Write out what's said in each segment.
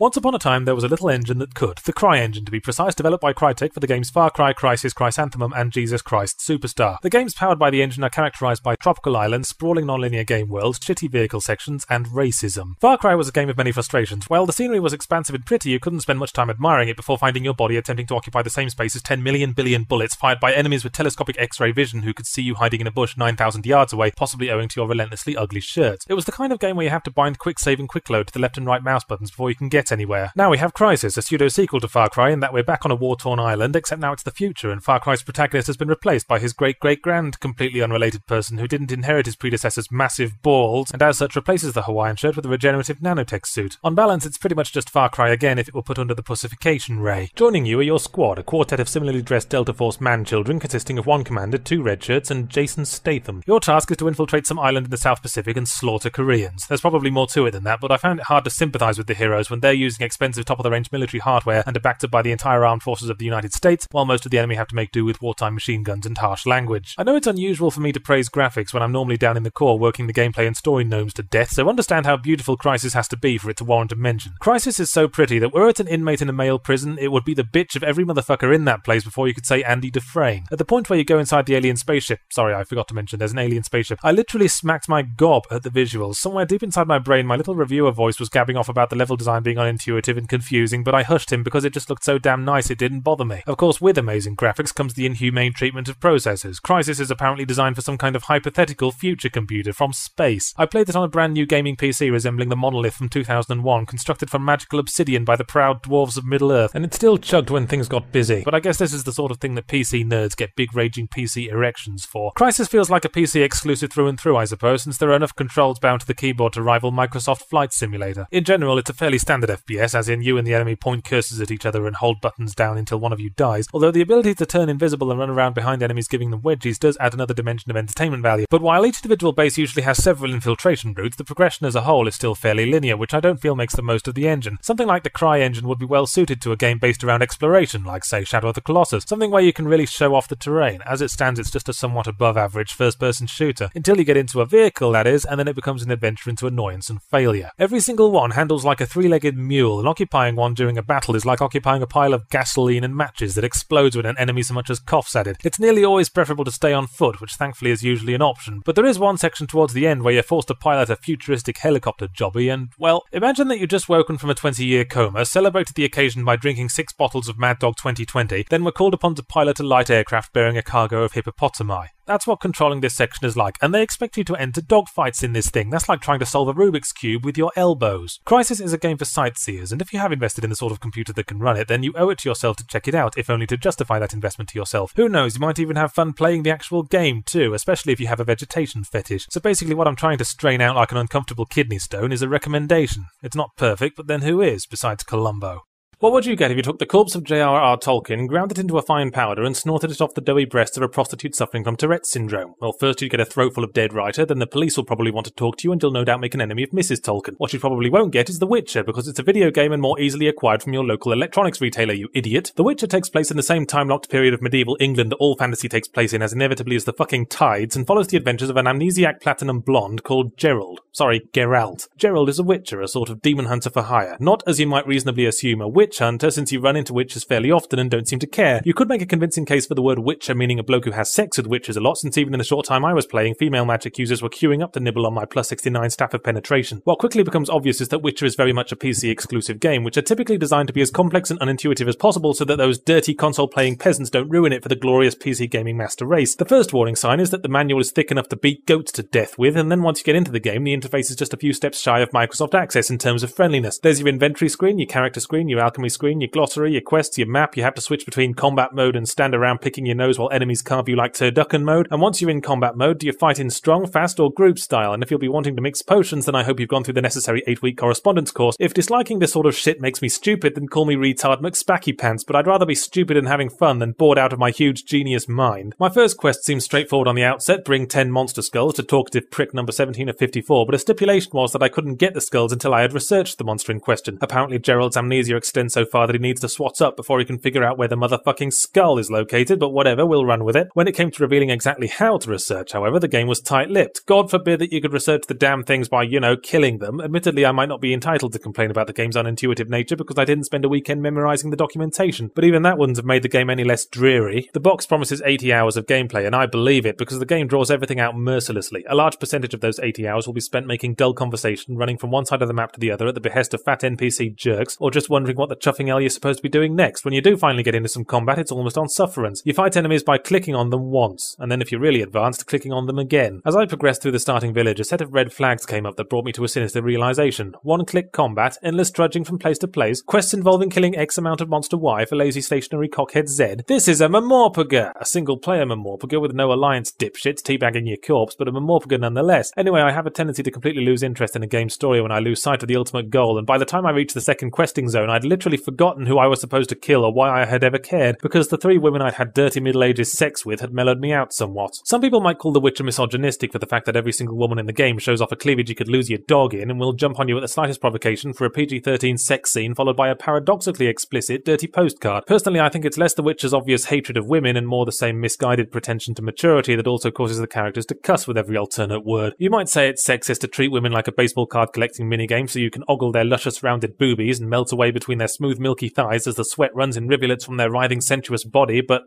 Once upon a time, there was a little engine that could, the CryEngine to be precise, developed by Crytek for the games Far Cry, Crysis, Chrysanthemum, and Jesus Christ Superstar. The games powered by the engine are characterized by tropical islands, sprawling non-linear game worlds, shitty vehicle sections, and racism. Far Cry was a game of many frustrations. While the scenery was expansive and pretty, you couldn't spend much time admiring it before finding your body attempting to occupy the same space as 10 million billion bullets fired by enemies with telescopic X-ray vision who could see you hiding in a bush 9,000 yards away, possibly owing to your relentlessly ugly shirt. It was the kind of game where you have to bind quick save and quick load to the left and right mouse buttons before you can get anywhere. Now we have Crysis, a pseudo sequel to Far Cry, in that we're back on a war torn island, except now it's the future, and Far Cry's protagonist has been replaced by his great great grand, completely unrelated person who didn't inherit his predecessor's massive balls, and as such replaces the Hawaiian shirt with a regenerative nanotech suit. On balance, it's pretty much just Far Cry again if it were put under the pussification ray. Joining you are your squad, a quartet of similarly dressed Delta Force man children consisting of one commander, two red shirts, and Jason Statham. Your task is to infiltrate some island in the South Pacific and slaughter Koreans. There's probably more to it than that, but I found it hard to sympathize with the heroes when they're using expensive top of the range military hardware and are backed up by the entire armed forces of the United States, while most of the enemy have to make do with wartime machine guns and harsh language. I know it's unusual for me to praise graphics when I'm normally down in the core working the gameplay and story gnomes to death, so understand how beautiful Crysis has to be for it to warrant a mention. Crysis is so pretty that were it an inmate in a male prison, it would be the bitch of every motherfucker in that place before you could say Andy Dufresne. At the point where you go inside the alien spaceship, sorry, I forgot to mention there's an alien spaceship, I literally smacked my gob at the visuals. Somewhere deep inside my brain, my little reviewer voice was gabbing off about the level design being unintuitive and confusing, but I hushed him because it just looked so damn nice it didn't bother me. Of course, with amazing graphics comes the inhumane treatment of processors. Crysis is apparently designed for some kind of hypothetical future computer from space. I played it on a brand new gaming PC resembling the Monolith from 2001, constructed from magical obsidian by the proud dwarves of Middle Earth, and it still chugged when things got busy. But I guess this is the sort of thing that PC nerds get big raging PC erections for. Crysis feels like a PC exclusive through and through, I suppose, since there are enough controls bound to the keyboard to rival Microsoft Flight Simulator. In general, it's a fairly standard FPS, as in you and the enemy point cursors at each other and hold buttons down until one of you dies, although the ability to turn invisible and run around behind enemies giving them wedgies does add another dimension of entertainment value. But while each individual base usually has several infiltration routes, the progression as a whole is still fairly linear, which I don't feel makes the most of the engine. Something like the Cry engine would be well suited to a game based around exploration, like say Shadow of the Colossus, something where you can really show off the terrain. As it stands, it's just a somewhat above average first person shooter, until you get into a vehicle, that is, and then it becomes an adventure into annoyance and failure. Every single one handles like a three legged mule, and occupying one during a battle is like occupying a pile of gasoline and matches that explodes when an enemy so much as coughs at it. It's nearly always preferable to stay on foot, which thankfully is usually an option, but there is one section towards the end where you're forced to pilot a futuristic helicopter jobby, and, well, imagine that you'd just woken from a 20 year coma, celebrated the occasion by drinking six bottles of Mad Dog 2020, then were called upon to pilot a light aircraft bearing a cargo of hippopotami. That's what controlling this section is like, and they expect you to enter dogfights in this thing. That's like trying to solve a Rubik's Cube with your elbows. Crysis is a game for sightseers, and if you have invested in the sort of computer that can run it, then you owe it to yourself to check it out, if only to justify that investment to yourself. Who knows, you might even have fun playing the actual game too, especially if you have a vegetation fetish. So basically, what I'm trying to strain out like an uncomfortable kidney stone is a recommendation. It's not perfect, but then who is, besides Columbo? What would you get if you took the corpse of J.R.R. Tolkien, ground it into a fine powder, and snorted it off the doughy breasts of a prostitute suffering from Tourette's syndrome? Well, first you'd get a throatful of dead writer, then the police will probably want to talk to you, and you'll no doubt make an enemy of Mrs. Tolkien. What you probably won't get is The Witcher, because it's a video game and more easily acquired from your local electronics retailer, you idiot. The Witcher takes place in the same time-locked period of medieval England that all fantasy takes place in as inevitably as the fucking tides, and follows the adventures of an amnesiac platinum blonde called Gerald. Sorry, Geralt. Gerald is a witcher, a sort of demon hunter for hire. Not, as you might reasonably assume, a witch hunter, since you run into witches fairly often and don't seem to care. You could make a convincing case for the word witcher meaning a bloke who has sex with witches a lot, since even in the short time I was playing, female magic users were queuing up to nibble on my plus 69 staff of penetration. What quickly becomes obvious is that Witcher is very much a PC exclusive game, which are typically designed to be as complex and unintuitive as possible so that those dirty console playing peasants don't ruin it for the glorious PC gaming master race. The first warning sign is that the manual is thick enough to beat goats to death with, and then once you get into the game, the interface is just a few steps shy of Microsoft Access in terms of friendliness. There's your inventory screen, your character screen, your alchemy screen, your glossary, your quests, your map, you have to switch between combat mode and stand around picking your nose while enemies carve you like turducken mode. And once you're in combat mode, do you fight in strong, fast, or group style? And if you'll be wanting to mix potions, then I hope you've gone through the necessary 8 week correspondence course. If disliking this sort of shit makes me stupid, then call me retard McSpacky Pants, but I'd rather be stupid and having fun than bored out of my huge genius mind. My first quest seems straightforward on the outset bring 10 monster skulls to talkative prick number 17 of 54, but a stipulation was that I couldn't get the skulls until I had researched the monster in question. Apparently, Gerald's amnesia extends so far that he needs to swat up before he can figure out where the motherfucking skull is located, but whatever, we'll run with it. When it came to revealing exactly how to research, however, the game was tight-lipped. God forbid that you could research the damn things by, you know, killing them. Admittedly, I might not be entitled to complain about the game's unintuitive nature because I didn't spend a weekend memorizing the documentation, but even that wouldn't have made the game any less dreary. The box promises 80 hours of gameplay, and I believe it because the game draws everything out mercilessly. A large percentage of those 80 hours will be spent making dull conversation, running from one side of the map to the other at the behest of fat NPC jerks, or just wondering what the chuffing hell you're supposed to be doing next. When you do finally get into some combat, it's almost on sufferance. You fight enemies by clicking on them once, and then if you're really advanced, clicking on them again. As I progressed through the starting village, a set of red flags came up that brought me to a sinister realization. One click combat, endless trudging from place to place, quests involving killing X amount of monster Y for lazy stationary cockhead Z. This is a MMORPG! A single player MMORPG with no alliance dipshits teabagging your corpse, but a MMORPG nonetheless. Anyway, I have a tendency to completely lose interest in a game's story when I lose sight of the ultimate goal, and by the time I reached the second questing zone, I'd literally forgotten who I was supposed to kill or why I had ever cared, because the three women I'd had dirty Middle Ages sex with had mellowed me out somewhat. Some people might call The Witcher misogynistic for the fact that every single woman in the game shows off a cleavage you could lose your dog in and will jump on you at the slightest provocation for a PG 13 sex scene followed by a paradoxically explicit dirty postcard. Personally, I think it's less The Witcher's obvious hatred of women and more the same misguided pretension to maturity that also causes the characters to cuss with every alternate word. You might say it's sexist to treat women like a baseball card collecting minigame so you can ogle their luscious rounded boobies and melt away between their smooth milky thighs as the sweat runs in rivulets from their writhing sensuous body, but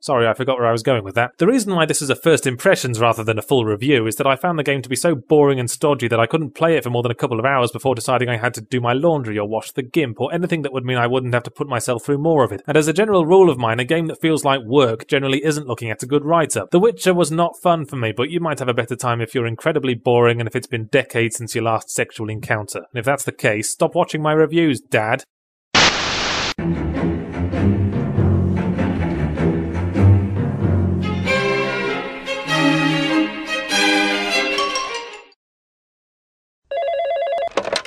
Sorry, I forgot where I was going with that. The reason why this is a first impressions rather than a full review is that I found the game to be so boring and stodgy that I couldn't play it for more than a couple of hours before deciding I had to do my laundry or wash the gimp or anything that would mean I wouldn't have to put myself through more of it. And as a general rule of mine, a game that feels like work generally isn't looking at a good write-up. The Witcher was not fun for me, but you might have a better time if you're incredibly boring and if it's been decades since your last sexual encounter. And if that's the case, stop watching my reviews, Dad.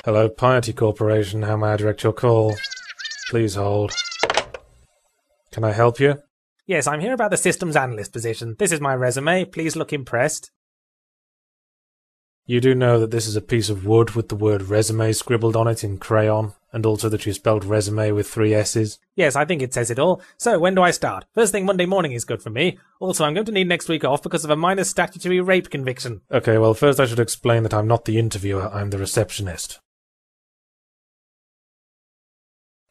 Hello, Piety Corporation. How may I direct your call? Please hold. Can I help you? Yes, I'm here about the systems analyst position. This is my resume. Please look impressed. You do know that this is a piece of wood with the word resume scribbled on it in crayon, and also that you spelled resume with three S's? Yes, I think it says it all. So, when do I start? First thing Monday morning is good for me. Also, I'm going to need next week off because of a minor statutory rape conviction. Okay, well, first I should explain that I'm not the interviewer, I'm the receptionist.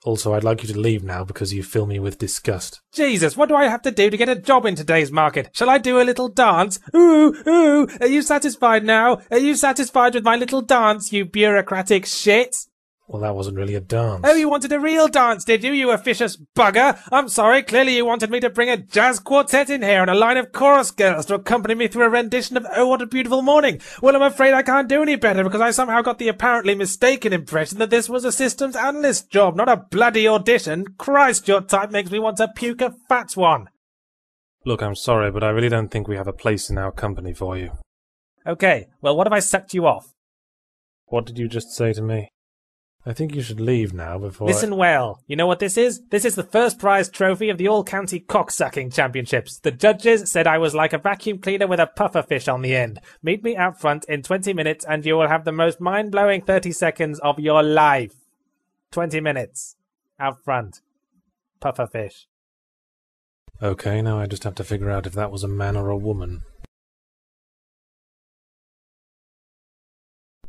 Also, I'd like you to leave now because you fill me with disgust. Jesus, what do I have to do to get a job in today's market? Shall I do a little dance? Ooh, ooh, are you satisfied now? Are you satisfied with my little dance, you bureaucratic shit? Well, that wasn't really a dance. Oh, you wanted a real dance, did you, you officious bugger? I'm sorry, clearly you wanted me to bring a jazz quartet in here and a line of chorus girls to accompany me through a rendition of Oh What a Beautiful Morning. Well, I'm afraid I can't do any better because I somehow got the apparently mistaken impression that this was a systems analyst job, not a bloody audition. Christ, your type makes me want to puke a fat one. Look, I'm sorry, but I really don't think we have a place in our company for you. Okay, well, what if I sucked you off? What did you just say to me? I think you should leave now before. Listen I... well. You know what this is? This is the first prize trophy of the All County Cocksucking Championships. The judges said I was like a vacuum cleaner with a puffer fish on the end. Meet me out front in 20 minutes and you will have the most mind blowing 30 seconds of your life. 20 minutes. Out front. Puffer fish. Okay, now I just have to figure out if that was a man or a woman.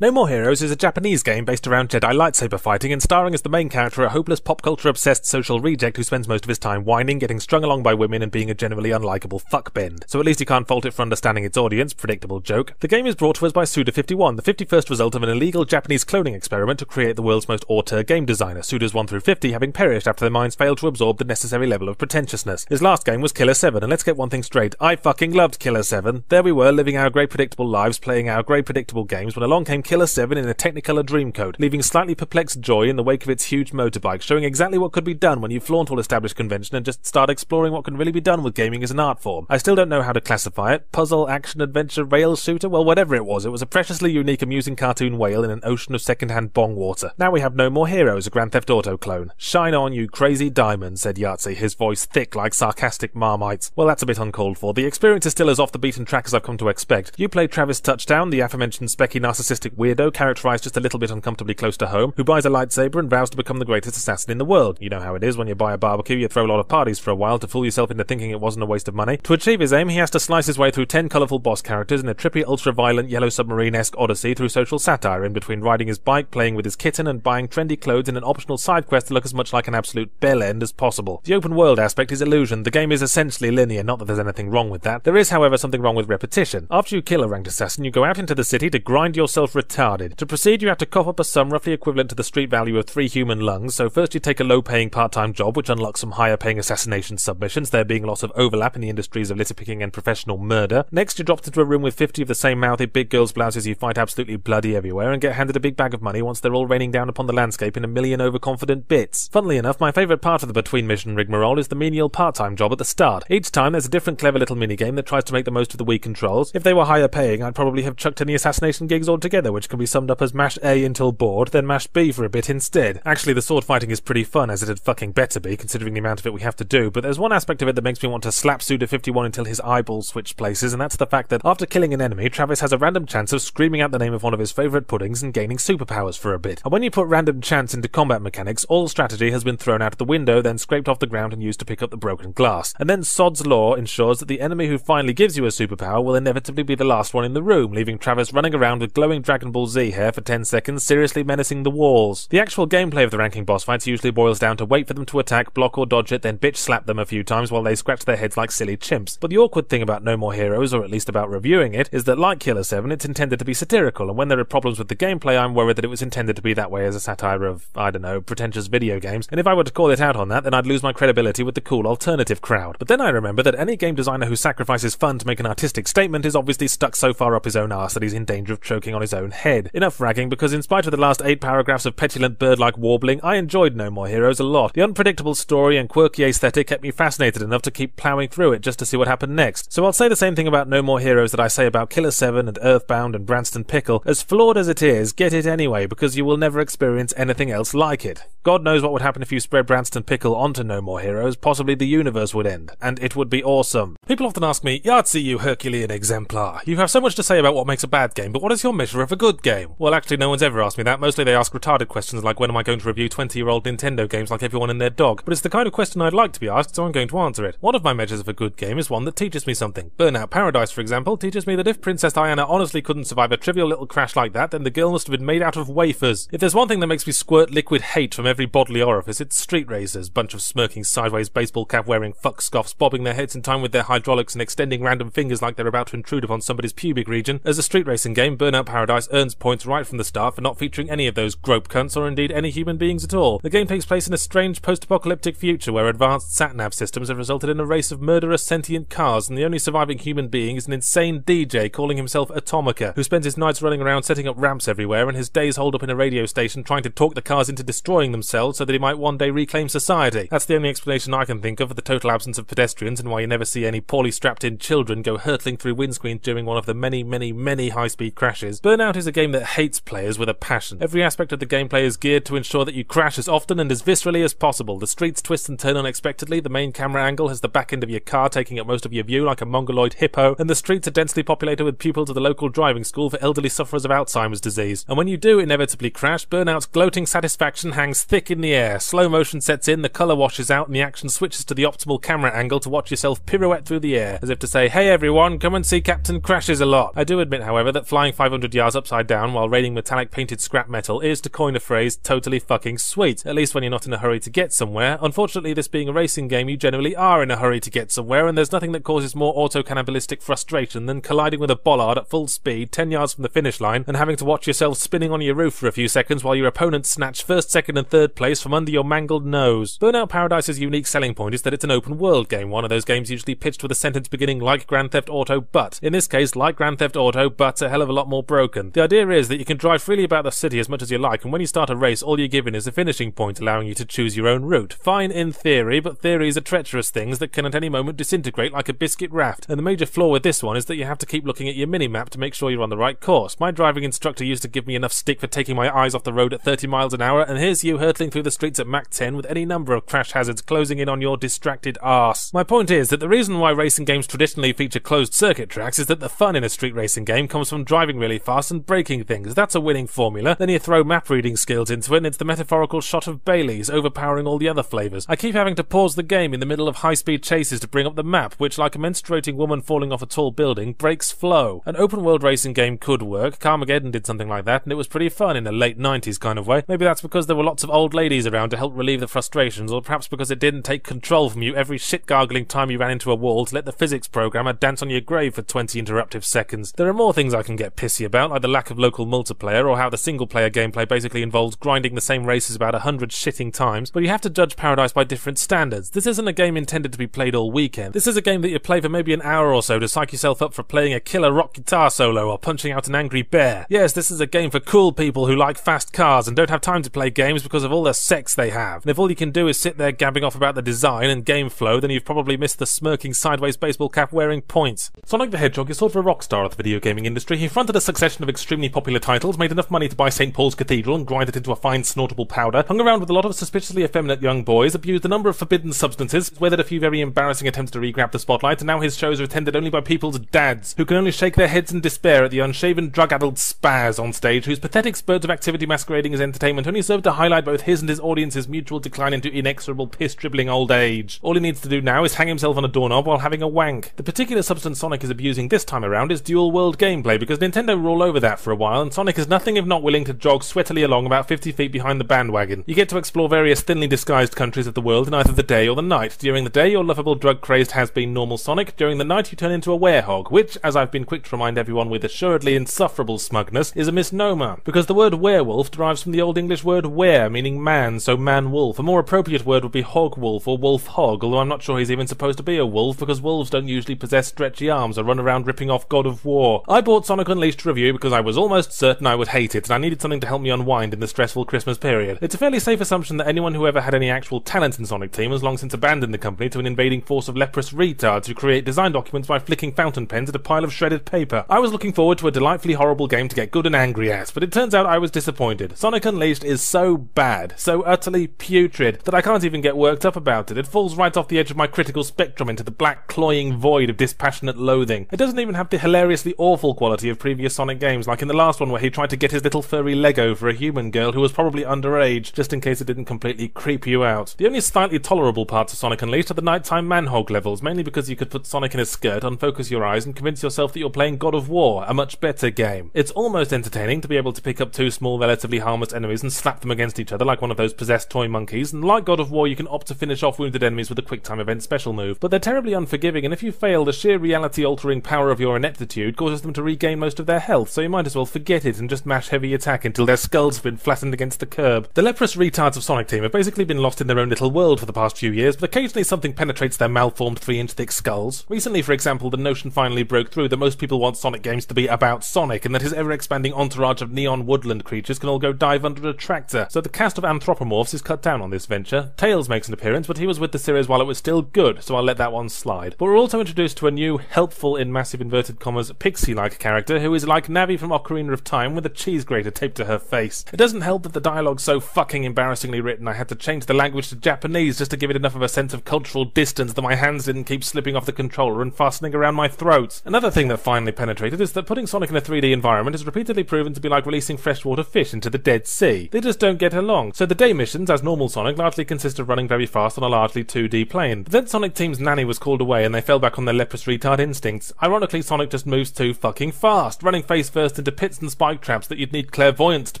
No More Heroes is a Japanese game based around Jedi lightsaber fighting and starring as the main character a hopeless pop culture obsessed social reject who spends most of his time whining, getting strung along by women, and being a generally unlikable fuckbend. So at least you can't fault it for understanding its audience, predictable joke. The game is brought to us by Suda51, the 51st result of an illegal Japanese cloning experiment to create the world's most auteur game designer, Sudas 1 through 50 having perished after their minds failed to absorb the necessary level of pretentiousness. His last game was Killer 7, and let's get one thing straight, I fucking loved Killer 7. There we were, living our great predictable lives, playing our great predictable games, when along came Killer 7 in a Technicolor Dreamcoat, leaving slightly perplexed Joy in the wake of its huge motorbike, showing exactly what could be done when you flaunt all established convention and just start exploring what can really be done with gaming as an art form. I still don't know how to classify it. Puzzle, action, adventure, rail shooter? Well, whatever it was, it was a preciously unique, amusing cartoon whale in an ocean of second-hand bong water. Now we have No More Heroes, a Grand Theft Auto clone. Shine on, you crazy diamond, said Yahtzee, his voice thick like sarcastic marmites. Well, that's a bit uncalled for. The experience is still as off the beaten track as I've come to expect. You play Travis Touchdown, the aforementioned specky narcissistic weirdo characterized just a little bit uncomfortably close to home, who buys a lightsaber and vows to become the greatest assassin in the world. You know how it is when you buy a barbecue, you throw a lot of parties for a while to fool yourself into thinking it wasn't a waste of money. To achieve his aim, he has to slice his way through 10 colourful boss characters in a trippy, ultra-violent, yellow submarine-esque odyssey through social satire in between riding his bike, playing with his kitten, and buying trendy clothes in an optional side quest to look as much like an absolute bell end as possible. The open world aspect is illusion. The game is essentially linear, not that there's anything wrong with that. There is, however, something wrong with repetition. After you kill a ranked assassin, you go out into the city to grind yourself retarded. To proceed, you have to cough up a sum roughly equivalent to the street value of three human lungs, so first you take a low-paying part-time job, which unlocks some higher-paying assassination submissions, there being lots of overlap in the industries of litter picking and professional murder. Next, you're dropped into a room with 50 of the same mouthy big girls' blouses you fight absolutely bloody everywhere, and get handed a big bag of money once they're all raining down upon the landscape in a million overconfident bits. Funnily enough, my favourite part of the between mission rigmarole is the menial part-time job at the start. Each time there's a different clever little minigame that tries to make the most of the Wii controls. If they were higher paying, I'd probably have chucked any assassination gigs altogether, which can be summed up as mash A until bored, then mash B for a bit instead. Actually, the sword fighting is pretty fun, as it had fucking better be, considering the amount of it we have to do, but there's one aspect of it that makes me want to slap Suda51 until his eyeballs switch places, and that's the fact that after killing an enemy, Travis has a random chance of screaming out the name of one of his favourite puddings and gaining superpowers for a bit. And when you put random chance into combat mechanics, all strategy has been thrown out of the window, then scraped off the ground and used to pick up the broken glass. And then Sod's Law ensures that the enemy who finally gives you a superpower will inevitably be the last one in the room, leaving Travis running around with glowing Dragon Ball Z here for 10 seconds, seriously menacing the walls. The actual gameplay of the ranking boss fights usually boils down to wait for them to attack, block or dodge it, then bitch slap them a few times while they scratch their heads like silly chimps. But the awkward thing about No More Heroes, or at least about reviewing it, is that like Killer 7, it's intended to be satirical, and when there are problems with the gameplay, I'm worried that it was intended to be that way as a satire of, I don't know, pretentious video games, and if I were to call it out on that, then I'd lose my credibility with the cool alternative crowd. But then I remember that any game designer who sacrifices fun to make an artistic statement is obviously stuck so far up his own arse that he's in danger of choking on his own head. Enough ragging, because in spite of the last eight paragraphs of petulant bird-like warbling, I enjoyed No More Heroes a lot. The unpredictable story and quirky aesthetic kept me fascinated enough to keep ploughing through it just to see what happened next. So I'll say the same thing about No More Heroes that I say about Killer 7 and Earthbound and Branston Pickle. As flawed as it is, get it anyway, because you will never experience anything else like it. God knows what would happen if you spread Branston Pickle onto No More Heroes, possibly the universe would end, and it would be awesome. People often ask me, Yahtzee, you Herculean exemplar, you have so much to say about what makes a bad game, but what is your measure of a good game? Well, actually, no one's ever asked me that. Mostly they ask retarded questions like, when am I going to review 20 year old Nintendo games like everyone and their dog? But it's the kind of question I'd like to be asked, so I'm going to answer it. One of my measures of a good game is one that teaches me something. Burnout Paradise, for example, teaches me that if Princess Diana honestly couldn't survive a trivial little crash like that, then the girl must have been made out of wafers. If there's one thing that makes me squirt liquid hate from every bodily orifice, it's street racers, bunch of smirking sideways baseball cap wearing fuck scoffs bobbing their heads in time with their hydraulics and extending random fingers like they're about to intrude upon somebody's pubic region. As a street racing game, Burnout Paradise earns points right from the start for not featuring any of those grope cunts or indeed any human beings at all. The game takes place in a strange post-apocalyptic future where advanced sat-nav systems have resulted in a race of murderous sentient cars and the only surviving human being is an insane DJ calling himself Atomica, who spends his nights running around setting up ramps everywhere and his days holed up in a radio station trying to talk the cars into destroying themselves so that he might one day reclaim society. That's the only explanation I can think of for the total absence of pedestrians and why you never see any poorly strapped in children go hurtling through windscreens during one of the many, many, many high speed crashes. Burnout is a game that hates players with a passion. Every aspect of the gameplay is geared to ensure that you crash as often and as viscerally as possible. The streets twist and turn unexpectedly, the main camera angle has the back end of your car taking up most of your view like a mongoloid hippo, and the streets are densely populated with pupils of the local driving school for elderly sufferers of Alzheimer's disease. And when you do inevitably crash, Burnout's gloating satisfaction hangs thick in the air. Slow motion sets in, the colour washes out, and the action switches to the optimal camera angle to watch yourself pirouette through the air, as if to say, hey everyone, come and see Captain Crashes a lot. I do admit, however, that flying 500 yards upside down while raining metallic painted scrap metal is, to coin a phrase, totally fucking sweet, at least when you're not in a hurry to get somewhere. Unfortunately, this being a racing game, you generally are in a hurry to get somewhere, and there's nothing that causes more auto-cannibalistic frustration than colliding with a bollard at full speed, 10 yards from the finish line, and having to watch yourself spinning on your roof for a few seconds while your opponents snatch first, second, and third place from under your mangled nose. Burnout Paradise's unique selling point is that it's an open world game, one of those games usually pitched with a sentence beginning like Grand Theft Auto, but in this case, like Grand Theft Auto, but a hell of a lot more broken. The idea is that you can drive freely about the city as much as you like, and when you start a race, all you're given is a finishing point, allowing you to choose your own route. Fine in theory, but theories are treacherous things that can at any moment disintegrate like a biscuit raft. And the major flaw with this one is that you have to keep looking at your minimap to make sure you're on the right course. My driving instructor used to give me enough stick for taking my eyes off the road at 30 miles an hour, and here's you hurtling through the streets at Mach 10 with any number of crash hazards closing in on your distracted arse. My point is that the reason why racing games traditionally feature closed circuit tracks is that the fun in a street racing game comes from driving really fast and breaking things. That's a winning formula. Then you throw map reading skills into it, and it's the metaphorical shot of Bailey's, overpowering all the other flavours. I keep having to pause the game in the middle of high speed chases to bring up the map, which, like a menstruating woman falling off a tall building, breaks flow. An open world racing game could work. Carmageddon did something like that, and it was pretty fun in a late 90s kind of way. Maybe that's because there were lots of old ladies around to help relieve the frustrations, or perhaps because it didn't take control from you every shit gargling time you ran into a wall to let the physics programmer dance on your grave for 20 interruptive seconds. There are more things I can get pissy about, like the lack of local multiplayer, or how the single player gameplay basically involves grinding the same races about a hundred shitting times, but you have to judge Paradise by different standards. This isn't a game intended to be played all weekend. This is a game that you play for maybe an hour or so to psych yourself up for playing a killer rock guitar solo or punching out an angry bear. Yes, this is a game for cool people who like fast cars and don't have time to play games because of all the sex they have. And if all you can do is sit there gabbing off about the design and game flow, then you've probably missed the smirking sideways baseball cap wearing points. Sonic the Hedgehog is sort of a rock star of the video gaming industry. He fronted a succession of extremely popular titles, made enough money to buy St. Paul's Cathedral and grind it into a fine snortable powder, hung around with a lot of suspiciously effeminate young boys, abused a number of forbidden substances, weathered a few very embarrassing attempts to re-grab the spotlight, and now his shows are attended only by people's dads, who can only shake their heads in despair at the unshaven, drug-addled spaz on stage, whose pathetic spurts of activity masquerading as entertainment only serve to highlight both his and his audience's mutual decline into inexorable piss-dribbling old age. All he needs to do now is hang himself on a doorknob while having a wank. The particular substance Sonic is abusing this time around is dual world gameplay, because Nintendo were all over that for a while, and Sonic is nothing if not willing to jog sweatily along about 50 feet behind the bandwagon. You get to explore various thinly disguised countries of the world in either the day or the night. During the day, you're lovable drug-crazed has-been normal Sonic. During the night, you turn into a werehog, which, as I've been quick to remind everyone with assuredly insufferable smugness, is a misnomer, because the word werewolf derives from the Old English word were, meaning man, so man-wolf. A more appropriate word would be hog-wolf or wolf-hog, although I'm not sure he's even supposed to be a wolf, because wolves don't usually possess stretchy arms or run around ripping off God of War. I bought Sonic Unleashed to review because I was almost certain I would hate it, and I needed something to help me unwind in the stressful Christmas period. It's a fairly safe assumption that anyone who ever had any actual talent in Sonic Team has long since abandoned the company to an invading force of leprous retards who create design documents by flicking fountain pens at a pile of shredded paper. I was looking forward to a delightfully horrible game to get good and angry at, but it turns out I was disappointed. Sonic Unleashed is so bad, so utterly putrid, that I can't even get worked up about it. It falls right off the edge of my critical spectrum into the black, cloying void of dispassionate loathing. It doesn't even have the hilariously awful quality of previous Sonic games, like in the last one where he tried to get his little furry Lego for a human girl who was probably underage, just in case it didn't completely creep you out. The only slightly tolerable parts of Sonic Unleashed are the nighttime manhog levels, mainly because you could put Sonic in a skirt, unfocus your eyes, and convince yourself that you're playing God of War, a much better game. It's almost entertaining to be able to pick up two small, relatively harmless enemies and slap them against each other like one of those possessed toy monkeys, and like God of War, you can opt to finish off wounded enemies with a quick time event special move. But they're terribly unforgiving, and if you fail, the sheer reality altering power of your ineptitude causes them to regain most of their health, so you might as well forget it and just mash heavy attack until their skulls have been flattened against the curb. The leprous retards of Sonic Team have basically been lost in their own little world for the past few years, but occasionally something penetrates their malformed three inch thick skulls. Recently, for example, the notion finally broke through that most people want Sonic games to be about Sonic, and that his ever expanding entourage of neon woodland creatures can all go dive under a tractor. So the cast of anthropomorphs is cut down on this venture. Tails makes an appearance, but he was with the series while it was still good, so I'll let that one slide. But we're also introduced to a new, helpful in massive inverted commas, pixie like character who is like Navi from Ocarina of Time with a cheese grater taped to her face. It doesn't help that the dialogue's so fucking embarrassingly written I had to change the language to Japanese just to give it enough of a sense of cultural distance that my hands didn't keep slipping off the controller and fastening around my throat. Another thing that finally penetrated is that putting Sonic in a 3D environment has repeatedly proven to be like releasing freshwater fish into the Dead Sea. They just don't get along. So the day missions, as normal Sonic, largely consist of running very fast on a largely 2D plane. But then Sonic Team's nanny was called away and they fell back on their leprous retard instincts. Ironically, Sonic just moves too fucking fast, running face first into pits and spike traps that you'd need clairvoyance to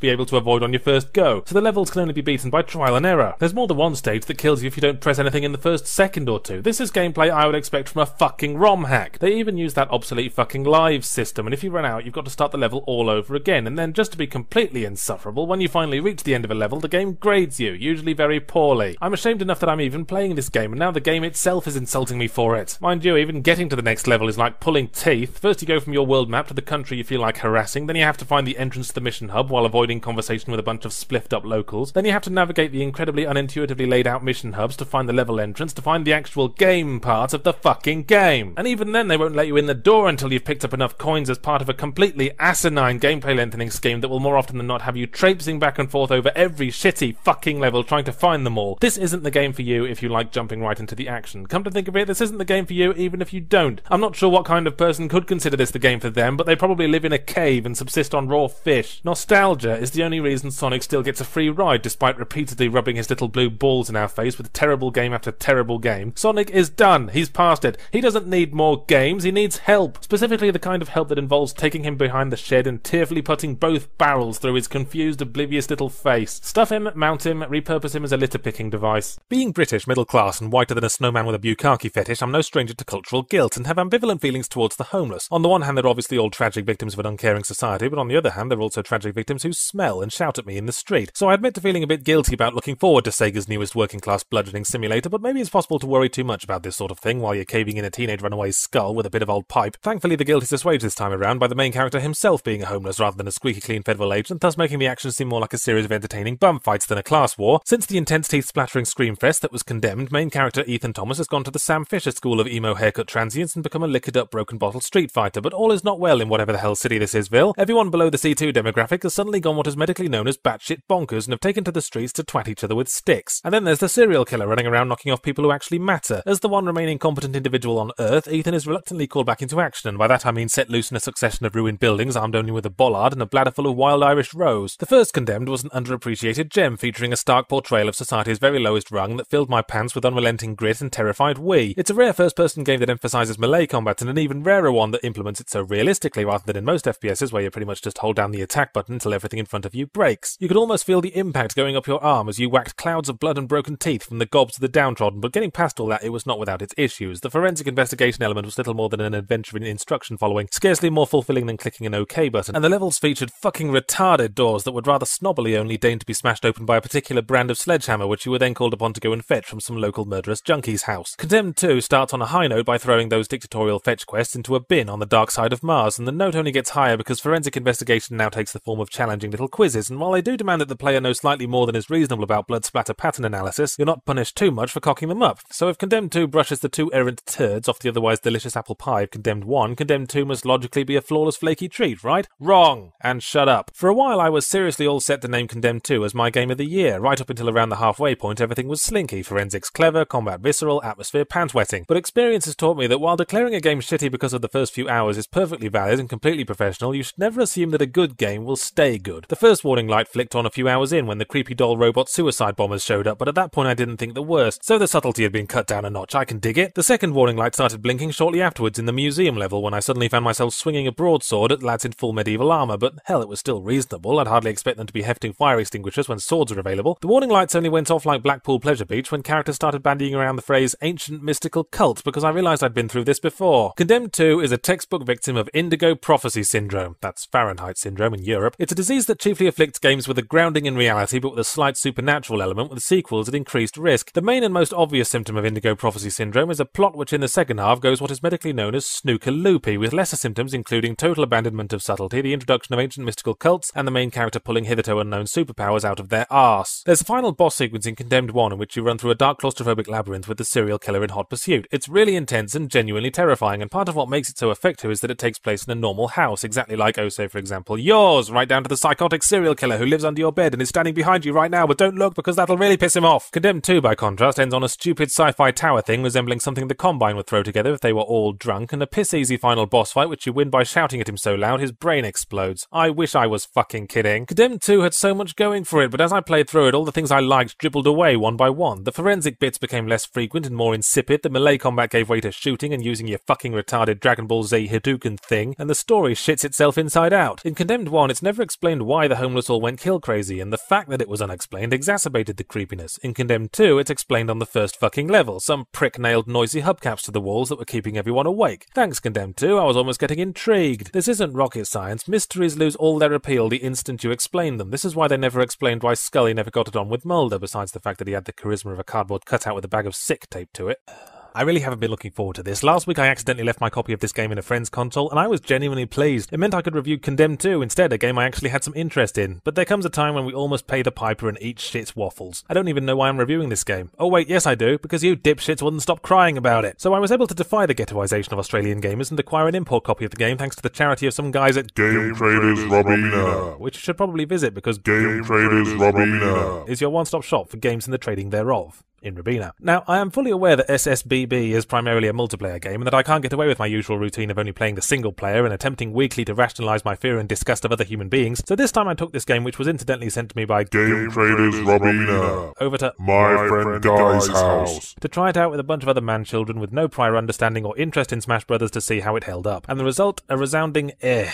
be able to avoid on your first go. So the levels can only be beaten by trial and error. There's more than one stage that kills you if you don't press anything in the first second or two. This is gameplay I would expect from a fucking ROM hack. They even use that obsolete fucking live system, and if you run out, you've got to start the level all over again. And then, just to be completely insufferable, when you finally reach the end of a level, the game grades you, usually very poorly. I'm ashamed enough that I'm even playing this game, and now the game itself is insulting me for it. Mind you, even getting to the next level is like pulling teeth. First, you go from your world map to the country you feel like harassing, then you have to find the entrance to the mission hub while avoiding conversation with a bunch of spliffed up locals. Then you have to navigate the incredibly unintuitively laid out mission hubs to find the level entrance, to find the actual game part of the fucking game. And even then, they won't let you in the door until you've picked up enough coins as part of a completely asinine gameplay lengthening scheme that will more often than not have you traipsing back and forth over every shitty fucking level trying to find them all. This isn't the game for you if you like jumping right into the action. Come to think of it, this isn't the game for you even if you don't. I'm not sure what kind of person could consider this the game for them, but they probably live in a cave cave and subsist on raw fish. Nostalgia is the only reason Sonic still gets a free ride despite repeatedly rubbing his little blue balls in our face with terrible game after terrible game. Sonic is done. He's past it. He doesn't need more games. He needs help. Specifically the kind of help that involves taking him behind the shed and tearfully putting both barrels through his confused, oblivious little face. Stuff him, mount him, repurpose him as a litter picking device. Being British, middle class, and whiter than a snowman with a bukkake fetish, I'm no stranger to cultural guilt and have ambivalent feelings towards the homeless. On the one hand, they're obviously all tragic victims of an uncaring society, but on the other hand, they're also tragic victims who smell and shout at me in the street. So I admit to feeling a bit guilty about looking forward to Sega's newest working class bludgeoning simulator, but maybe it's possible to worry too much about this sort of thing while you're caving in a teenage runaway's skull with a bit of old pipe. Thankfully, the guilt is assuaged this time around by the main character himself being a homeless rather than a squeaky clean federal agent, thus making the action seem more like a series of entertaining bum fights than a class war. Since the intense teeth splattering screamfest that was condemned, main character Ethan Thomas has gone to the Sam Fisher School of emo haircut transients and become a liquored up broken bottle street fighter, but all is not well in whatever the hell city this is, Everyone below the C2 demographic has suddenly gone what is medically known as batshit bonkers and have taken to the streets to twat each other with sticks. And then there's the serial killer running around knocking off people who actually matter. As the one remaining competent individual on Earth, Ethan is reluctantly called back into action, and by that I mean set loose in a succession of ruined buildings armed only with a bollard and a bladder full of wild Irish rose. The first condemned was an underappreciated gem featuring a stark portrayal of society's very lowest rung that filled my pants with unrelenting grit and terrified wee. It's a rare first person game that emphasizes melee combat and an even rarer one that implements it so realistically rather than in most FPSs where you pretty much just hold down the attack button until everything in front of you breaks. You could almost feel the impact going up your arm as you whacked clouds of blood and broken teeth from the gobs of the downtrodden, but getting past all that, it was not without its issues. The forensic investigation element was little more than an adventure in instruction following, scarcely more fulfilling than clicking an OK button, and the levels featured fucking retarded doors that would rather snobbily only deign to be smashed open by a particular brand of sledgehammer, which you were then called upon to go and fetch from some local murderous junkie's house. Condemned 2 starts on a high note by throwing those dictatorial fetch quests into a bin on the dark side of Mars, and the note only gets higher because forensic investigation now takes the form of challenging little quizzes, and while they do demand that the player know slightly more than is reasonable about blood splatter pattern analysis, you're not punished too much for cocking them up. So if Condemned 2 brushes the two errant turds off the otherwise delicious apple pie of Condemned 1, Condemned 2 must logically be a flawless flaky treat, right? Wrong! And shut up. For a while I was seriously all set to name Condemned 2 as my game of the year. Right up until around the halfway point, everything was slinky, forensics clever, combat visceral, atmosphere pants wetting. But experience has taught me that while declaring a game shitty because of the first few hours is perfectly valid and completely professional, you should never assume that a good game will stay good. The first warning light flicked on a few hours in when the creepy doll robot suicide bombers showed up, but at that point I didn't think the worst, so the subtlety had been cut down a notch. I can dig it. The second warning light started blinking shortly afterwards in the museum level when I suddenly found myself swinging a broadsword at lads in full medieval armor, but hell, it was still reasonable. I'd hardly expect them to be hefting fire extinguishers when swords are available. The warning lights only went off like Blackpool Pleasure Beach when characters started bandying around the phrase ancient mystical cult because I realized I'd been through this before. Condemned 2 is a textbook victim of indigo prophecy syndrome. That's Fahrenheit syndrome in Europe. It's a disease that chiefly afflicts games with a grounding in reality but with a slight supernatural element with sequels at increased risk. The main and most obvious symptom of indigo prophecy syndrome is a plot which in the second half goes what is medically known as snooker loopy, with lesser symptoms including total abandonment of subtlety, the introduction of ancient mystical cults, and the main character pulling hitherto unknown superpowers out of their arse. There's a final boss sequence in Condemned 1 in which you run through a dark claustrophobic labyrinth with the serial killer in hot pursuit. It's really intense and genuinely terrifying, and part of what makes it so effective is that it takes place in a normal house, exactly like, oh, for example, yours, right down to the psychotic serial killer who lives under your bed and is standing behind you right now, but don't look because that'll really piss him off. Condemned 2, by contrast, ends on a stupid sci fi tower thing resembling something the Combine would throw together if they were all drunk, and a piss easy final boss fight which you win by shouting at him so loud his brain explodes. I wish I was fucking kidding. Condemned 2 had so much going for it, but as I played through it, all the things I liked dribbled away one by one. The forensic bits became less frequent and more insipid, the melee combat gave way to shooting and using your fucking retarded Dragon Ball Z Hadouken thing, and the story shits itself inside out. In Condemned 1, it's never explained why the homeless all went kill crazy, and the fact that it was unexplained exacerbated the creepiness. In Condemned 2, it's explained on the first fucking level. Some prick nailed noisy hubcaps to the walls that were keeping everyone awake. Thanks, Condemned 2, I was almost getting intrigued. This isn't rocket science. Mysteries lose all their appeal the instant you explain them. This is why they never explained why Scully never got it on with Mulder, besides the fact that he had the charisma of a cardboard cutout with a bag of sick tape to it. I really haven't been looking forward to this. Last week I accidentally left my copy of this game in a friend's console, and I was genuinely pleased. It meant I could review Condemned 2 instead, a game I actually had some interest in. But there comes a time when we almost pay the piper and eat shit's waffles. I don't even know why I'm reviewing this game. Oh wait, yes I do, because you dipshits wouldn't stop crying about it. So I was able to defy the ghettoization of Australian gamers and acquire an import copy of the game thanks to the charity of some guys at Game Traders Robina. which you should probably visit because Game Traders Robina. is your one-stop shop for games and the trading thereof. In Robina. Now, I am fully aware that SSBB is primarily a multiplayer game and that I can't get away with my usual routine of only playing the single player and attempting weekly to rationalize my fear and disgust of other human beings, so this time I took this game, which was incidentally sent to me by Game Traders Robina. over to My friend Guy's house. to try it out with a bunch of other man children with no prior understanding or interest in Smash Brothers to see how it held up. And the result, a resounding eh.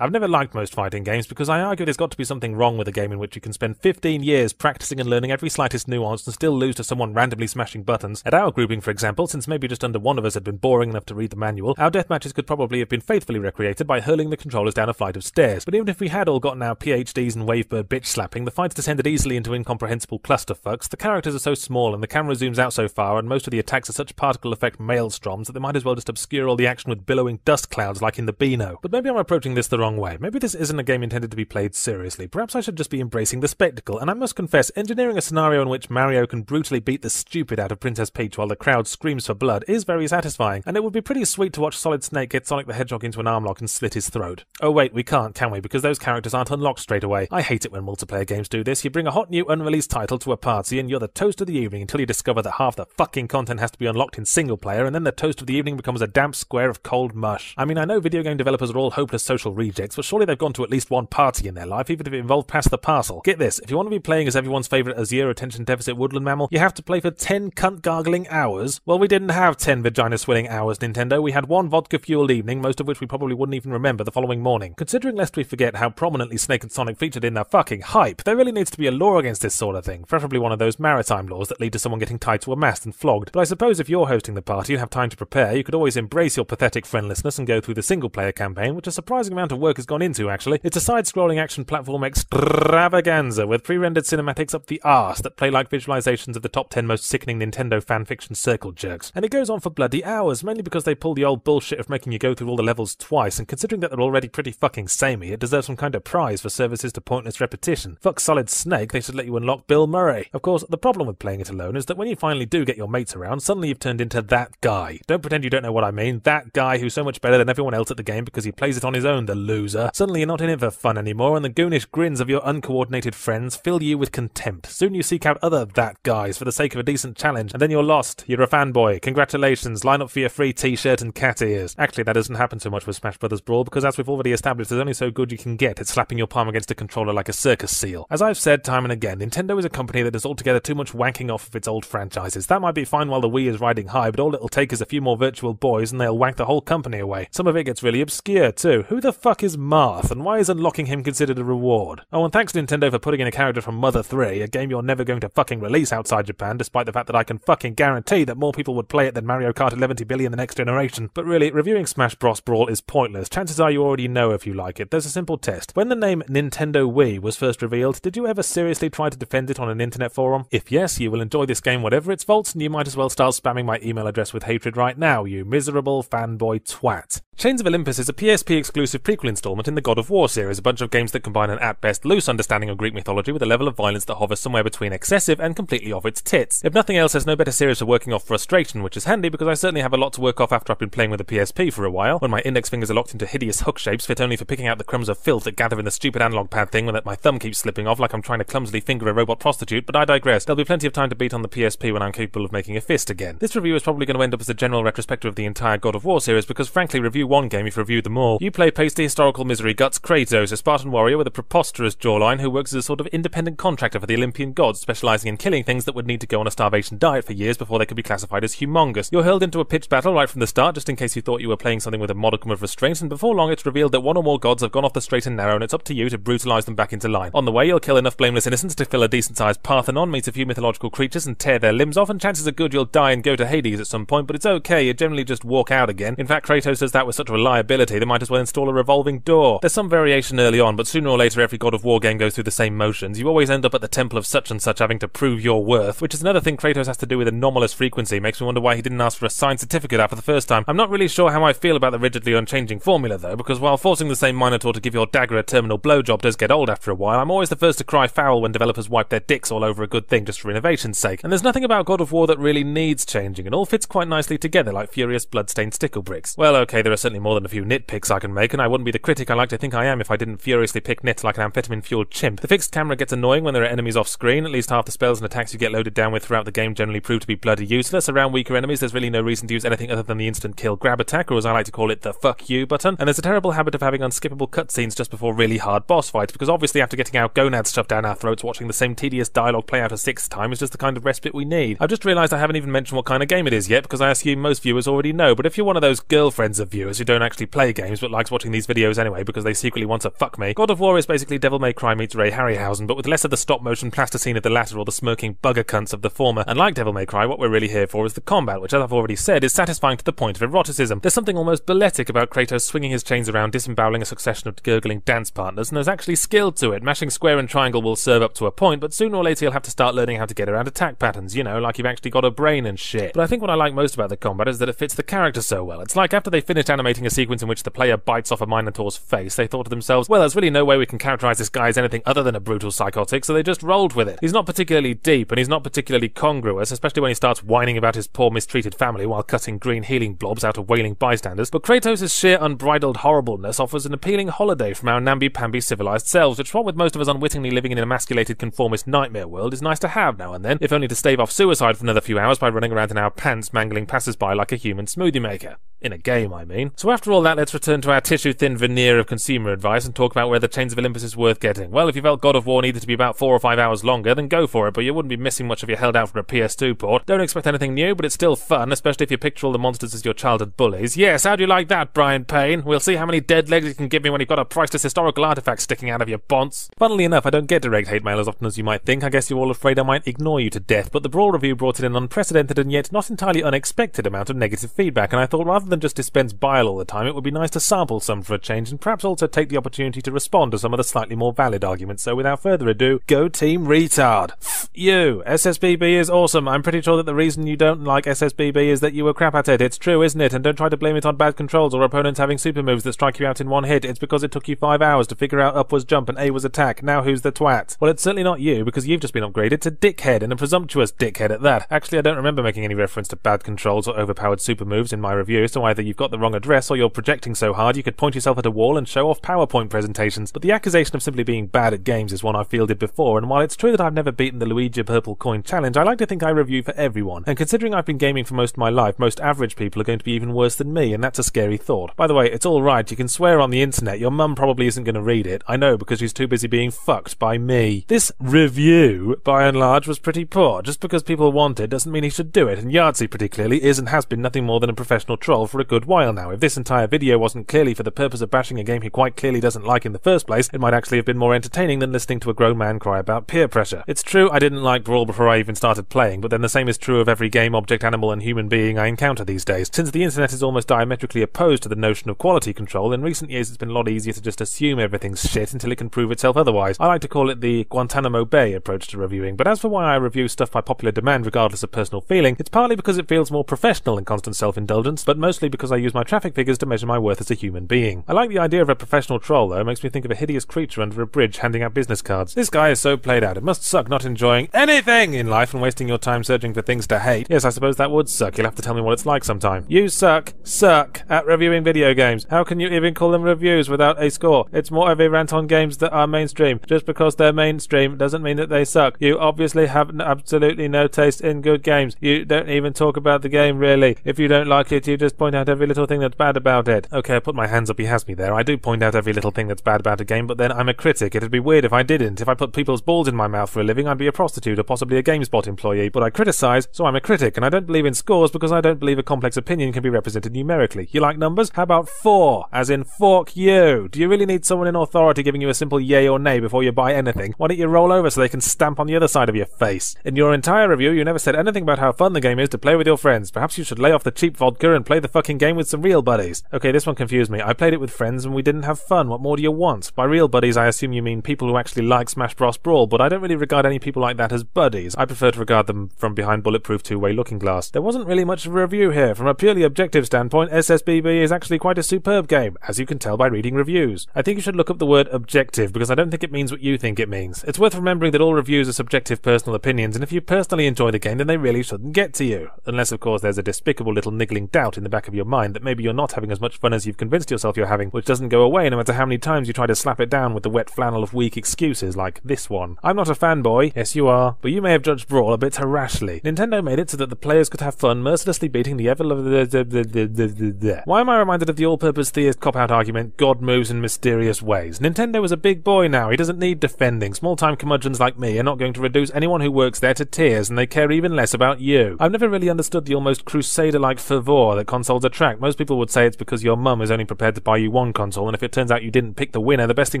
I've never liked most fighting games because I argue there's got to be something wrong with a game in which you can spend 15 years practicing and learning every slightest nuance and still lose to someone randomly smashing buttons. At our grouping, for example, since maybe just under one of us had been boring enough to read the manual, our death matches could probably have been faithfully recreated by hurling the controllers down a flight of stairs. But even if we had all gotten our PhDs and wavebird bitch slapping, the fights descended easily into incomprehensible clusterfucks, the characters are so small and the camera zooms out so far and most of the attacks are such particle effect maelstroms that they might as well just obscure all the action with billowing dust clouds like in the Beano. But maybe I'm approaching this the wrong way. Maybe this isn't a game intended to be played seriously. Perhaps I should just be embracing the spectacle, and I must confess, engineering a scenario in which Mario can brutally beat the stupid out of Princess Peach while the crowd screams for blood is very satisfying, and it would be pretty sweet to watch Solid Snake get Sonic the Hedgehog into an armlock and slit his throat. Oh wait, we can't, can we? Because those characters aren't unlocked straight away. I hate it when multiplayer games do this. You bring a hot new unreleased title to a party and you're the toast of the evening until you discover that half the fucking content has to be unlocked in single player, and then the toast of the evening becomes a damp square of cold mush. I mean, I know video game developers are all hopeless social rejects, but surely they've gone to at least one party in their life, even if it involved past the parcel. Get this, if you want to be playing as everyone's favourite Azure attention deficit woodland mammal, you have to play for 10 cunt gargling hours. Well, we didn't have 10 vagina swilling hours, Nintendo. We had one vodka fueled evening, most of which we probably wouldn't even remember the following morning. Considering lest we forget how prominently Snake and Sonic featured in their fucking hype, there really needs to be a law against this sort of thing, preferably one of those maritime laws that lead to someone getting tied to a mast and flogged. But I suppose if you're hosting the party and have time to prepare, you could always embrace your pathetic friendlessness and go through the single player campaign, which a surprising amount of work has gone into, actually. It's a side scrolling action platform extravaganza with pre rendered cinematics up the arse that play like visualizations of the top 10 most sickening Nintendo fanfiction circle jerks. And it goes on for bloody hours, mainly because they pull the old bullshit of making you go through all the levels twice, and considering that they're already pretty fucking samey, it deserves some kind of prize for services to pointless repetition. Fuck Solid Snake, they should let you unlock Bill Murray. Of course, the problem with playing it alone is that when you finally do get your mates around, suddenly you've turned into that guy. Don't pretend you don't know what I mean. That guy who's so much better than everyone else at the game because he plays it on his own, the loser. Suddenly you're not in it for fun anymore, and the goonish grins of your uncoordinated friends fill you with contempt. Soon you seek out other that guys for the sake of a decent challenge, and then you're lost. You're a fanboy. Congratulations. Line up for your free t-shirt and cat ears. Actually, that doesn't happen so much with Smash Bros. Brawl because as we've already established, there's only so good you can get at slapping your palm against a controller like a circus seal. As I've said time and again, Nintendo is a company that does altogether too much wanking off of its old franchises. That might be fine while the Wii is riding high, but all it'll take is a few more virtual boys and they'll wank the whole company away. Some of it gets really obscure too. Who the fuck is Marth, and why is unlocking him considered a reward? Oh, and thanks Nintendo for putting in a character from Mother 3, a game you're never going to fucking release outside Japan, despite the fact that I can fucking guarantee that more people would play it than Mario Kart 11 billion the next generation. But really, reviewing Smash Bros. Brawl is pointless. Chances are you already know if you like it. There's a simple test. When the name Nintendo Wii was first revealed, did you ever seriously try to defend it on an internet forum? If yes, you will enjoy this game whatever its faults, and you might as well start spamming my email address with hatred right now, you miserable fanboy twat. Chains of Olympus is a PSP exclusive prequel installment in the God of War series, a bunch of games that combine an at best loose understanding of Greek mythology with a level of violence that hovers somewhere between excessive and completely off its tits. If nothing else, there's no better series for working off frustration, which is handy because I certainly have a lot to work off after I've been playing with the PSP for a while, when my index fingers are locked into hideous hook shapes fit only for picking out the crumbs of filth that gather in the stupid analog pad thing when that my thumb keeps slipping off like I'm trying to clumsily finger a robot prostitute, but I digress. There'll be plenty of time to beat on the PSP when I'm capable of making a fist again. This review is probably going to end up as a general retrospective of the entire God of War series because frankly review one game if you review them all. You play pasty historical misery guts Kratos, a Spartan warrior with a preposterous jawline who works as a sort of independent contractor for the Olympian gods, specializing in killing things that would need to go on a starvation diet for years before they could be classified as humongous. You're hurled into a pitched battle right from the start, just in case you thought you were playing something with a modicum of restraint, and before long it's revealed that one or more gods have gone off the straight and narrow, and it's up to you to brutalize them back into line. On the way, you'll kill enough blameless innocents to fill a decent-sized Parthenon, meet a few mythological creatures, and tear their limbs off, and chances are good you'll die and go to Hades at some point, but it's okay, you generally just walk out again. In fact, Kratos does that with such reliability, they might as well install a revolving door. There's some variation early on, but sooner or later every God of War game goes through the same motions. You always end up at the temple of such and such having to prove your worth, which is another thing Kratos has to do with anomalous frequency. Makes me wonder why he didn't ask for a signed certificate after the first time. I'm not really sure how I feel about the rigidly unchanging formula though, because while forcing the same Minotaur to give your dagger a terminal blowjob does get old after a while, I'm always the first to cry foul when developers wipe their dicks all over a good thing just for innovation's sake. And there's nothing about God of War that really needs changing, and all fits quite nicely together like furious bloodstained stickle bricks. Well, okay, there are certainly more than a few nitpicks I can make, and I wouldn't be the critic I like to think I am if I didn't furiously pick nits like an amphetamine-fueled chimp. The fixed camera gets annoying when there are enemies off screen, at least half the spells and attacks you get loaded down with throughout the game generally prove to be bloody useless. Around weaker enemies, there's really no reason to use anything other than the instant kill grab attack, or as I like to call it, the fuck you button, and there's a terrible habit of having unskippable cutscenes just before really hard boss fights, because obviously after getting our gonads shoved down our throats, watching the same tedious dialogue play out a sixth time is just the kind of respite we need. I've just realised I haven't even mentioned what kind of game it is yet, because I assume most viewers already know, but if you're one of those girlfriends of viewers who don't actually play games but likes watching these videos anyway because they secretly want to fuck me, God of War is basically Devil May Cry meets Ray Harryhausen, but with less of the stop motion plasticine of the latter or the smirking bugger cunts of the former. And like Devil May Cry, what we're really here for is the combat, which, as I've already said, is satisfying to the point of eroticism. There's something almost balletic about Kratos swinging his chains around, disemboweling a succession of gurgling dance partners, and there's actually skill to it. Mashing square and triangle will serve up to a point, but sooner or later you'll have to start learning how to get around attack patterns, you know, like you've actually got a brain and shit. But I think what I like most about the combat is that it fits the character so well. It's like after they finished animating a sequence in which the player bites off a Minotaur's face, they thought to themselves, well, there's really no way we can characterize this guy as anything other than a brutal psychotic, so they just rolled with it. He's not particularly deep, and he's not particularly congruous, especially when he starts whining about his poor mistreated family while cutting green healing blobs out of wailing bystanders. But Kratos' sheer unbridled horribleness offers an appealing holiday from our namby-pamby civilized selves, which, what with most of us unwittingly living in an emasculated conformist nightmare world, is nice to have now and then, if only to stave off suicide for another few hours by running around in our pants mangling passers-by like a human smoothie maker. In a game, I mean. So after all that, let's return to our tissue-thin veneer of consumer advice and talk about whether Chains of Olympus is worth getting. Well, if you felt God of War needed to be about four or five hours longer, then go for it, but you wouldn't be missing much if you held out for a PS2 port. Don't expect anything new, but it's still fun, especially if you picture all the monsters as your childhood bullies. Yes, how do you like that, Brian Payne? We'll see how many dead legs you can give me when you've got a priceless historical artifact sticking out of your bonce. Funnily enough, I don't get direct hate mail as often as you might think. I guess you're all afraid I might ignore you to death, but the Brawl review brought in an unprecedented and yet not entirely unexpected amount of negative feedback, and I thought rather than just dispense bile all the time, it would be nice to sample some for a change and perhaps also take the opportunity to respond to some of the slightly more valid arguments. So without further ado, go Team Retard. You. SSBB is awesome. I'm pretty sure that the reason you don't like SSBB is that you were crap at it. It's true, isn't it? And don't try to blame it on bad controls or opponents having super moves that strike you out in one hit. It's because it took you five hours to figure out up was jump and A was attack. Now who's the twat? Well, it's certainly not you because you've just been upgraded to dickhead and a presumptuous dickhead at that. Actually, I don't remember making any reference to bad controls or overpowered super moves in my review, so either you've got the wrong address or you're projecting so hard you could point yourself at a wall and show off PowerPoint presentations. But the accusation of simply being bad at games is one I've fielded before, and while it's true that I've never beaten the Luigi Purple Coin Challenge, I like to think I review for everyone. And considering I've been gaming for most of my life, most average people are going to be even worse than me, and that's a scary thought. By the way, it's alright, you can swear on the internet, your mum probably isn't going to read it. I know, because she's too busy being fucked by me. This review, by and large, was pretty poor. Just because people want it doesn't mean he should do it, and Yahtzee pretty clearly is and has been nothing more than a professional troll for a good while now. If this entire video wasn't clearly for the purpose of bashing a game he quite clearly doesn't like in the first place, it might actually have been more entertaining than listening to a grown man cry about peer pressure. It's true I didn't like Brawl before I even started playing, but then the same is true of every game, object, animal, and human being I encounter these days. Since the internet is almost diametrically opposed to the notion of quality control, in recent years it's been a lot easier to just assume everything's shit until it can prove itself otherwise. I like to call it the Guantanamo Bay approach to reviewing, but as for why I review stuff by popular demand regardless of personal feeling, it's partly because it feels more professional than constant self-indulgence, but mostly because I use my traffic figures to measure my worth as a human being. I like the idea of a professional troll though, it makes me think of a hideous creature under a bridge handing out business cards. This guy is so played out, it must suck not enjoying anything in life and wasting your time searching for things to hate. Yes, I suppose that would suck, you'll have to tell me what it's like sometime. You suck, suck, at reviewing video games. How can you even call them reviews without a score? It's more of a rant on games that are mainstream. Just because they're mainstream doesn't mean that they suck. You obviously have n- absolutely no taste in good games. You don't even talk about the game really. If you don't like it, you just point out every little thing bad about it. Okay, I put my hands up, he has me there. I do point out every little thing that's bad about a game, but then I'm a critic. It'd be weird if I didn't. If I put people's balls in my mouth for a living, I'd be a prostitute or possibly a GameSpot employee. But I criticize, so I'm a critic, and I don't believe in scores because I don't believe a complex opinion can be represented numerically. You like numbers? How about four? As in fork you. Do you really need someone in authority giving you a simple yay or nay before you buy anything? Why don't you roll over so they can stamp on the other side of your face? In your entire review, you never said anything about how fun the game is to play with your friends. Perhaps you should lay off the cheap vodka and play the fucking game with some real buddies. Okay, this one confused me. I played it with friends and we didn't have fun. What more do you want? By real buddies, I assume you mean people who actually like Smash Bros. Brawl, but I don't really regard any people like that as buddies. I prefer to regard them from behind bulletproof two-way looking glass. There wasn't really much of a review here. From a purely objective standpoint, SSBB is actually quite a superb game, as you can tell by reading reviews. I think you should look up the word objective, because I don't think it means what you think it means. It's worth remembering that all reviews are subjective personal opinions, and if you personally enjoy the game, then they really shouldn't get to you. Unless, of course, there's a despicable little niggling doubt in the back of your mind that maybe you're you're not having as much fun as you've convinced yourself you're having, which doesn't go away no matter how many times you try to slap it down with the wet flannel of weak excuses like this one. I'm not a fanboy, yes you are, but you may have judged Brawl a bit rashly. Nintendo made it so that the players could have fun mercilessly beating the ever level the the the the the the Why am I reminded of the all-purpose theist cop-out argument, God moves in mysterious ways? Nintendo is a big boy now, he doesn't need defending. Small-time curmudgeons like me are not going to reduce anyone who works there to tears, and they care even less about you. I've never really understood the almost crusader-like fervor that consoles attract. Most people would say it's because your mum is only prepared to buy you one console, and if it turns out you didn't pick the winner, the best thing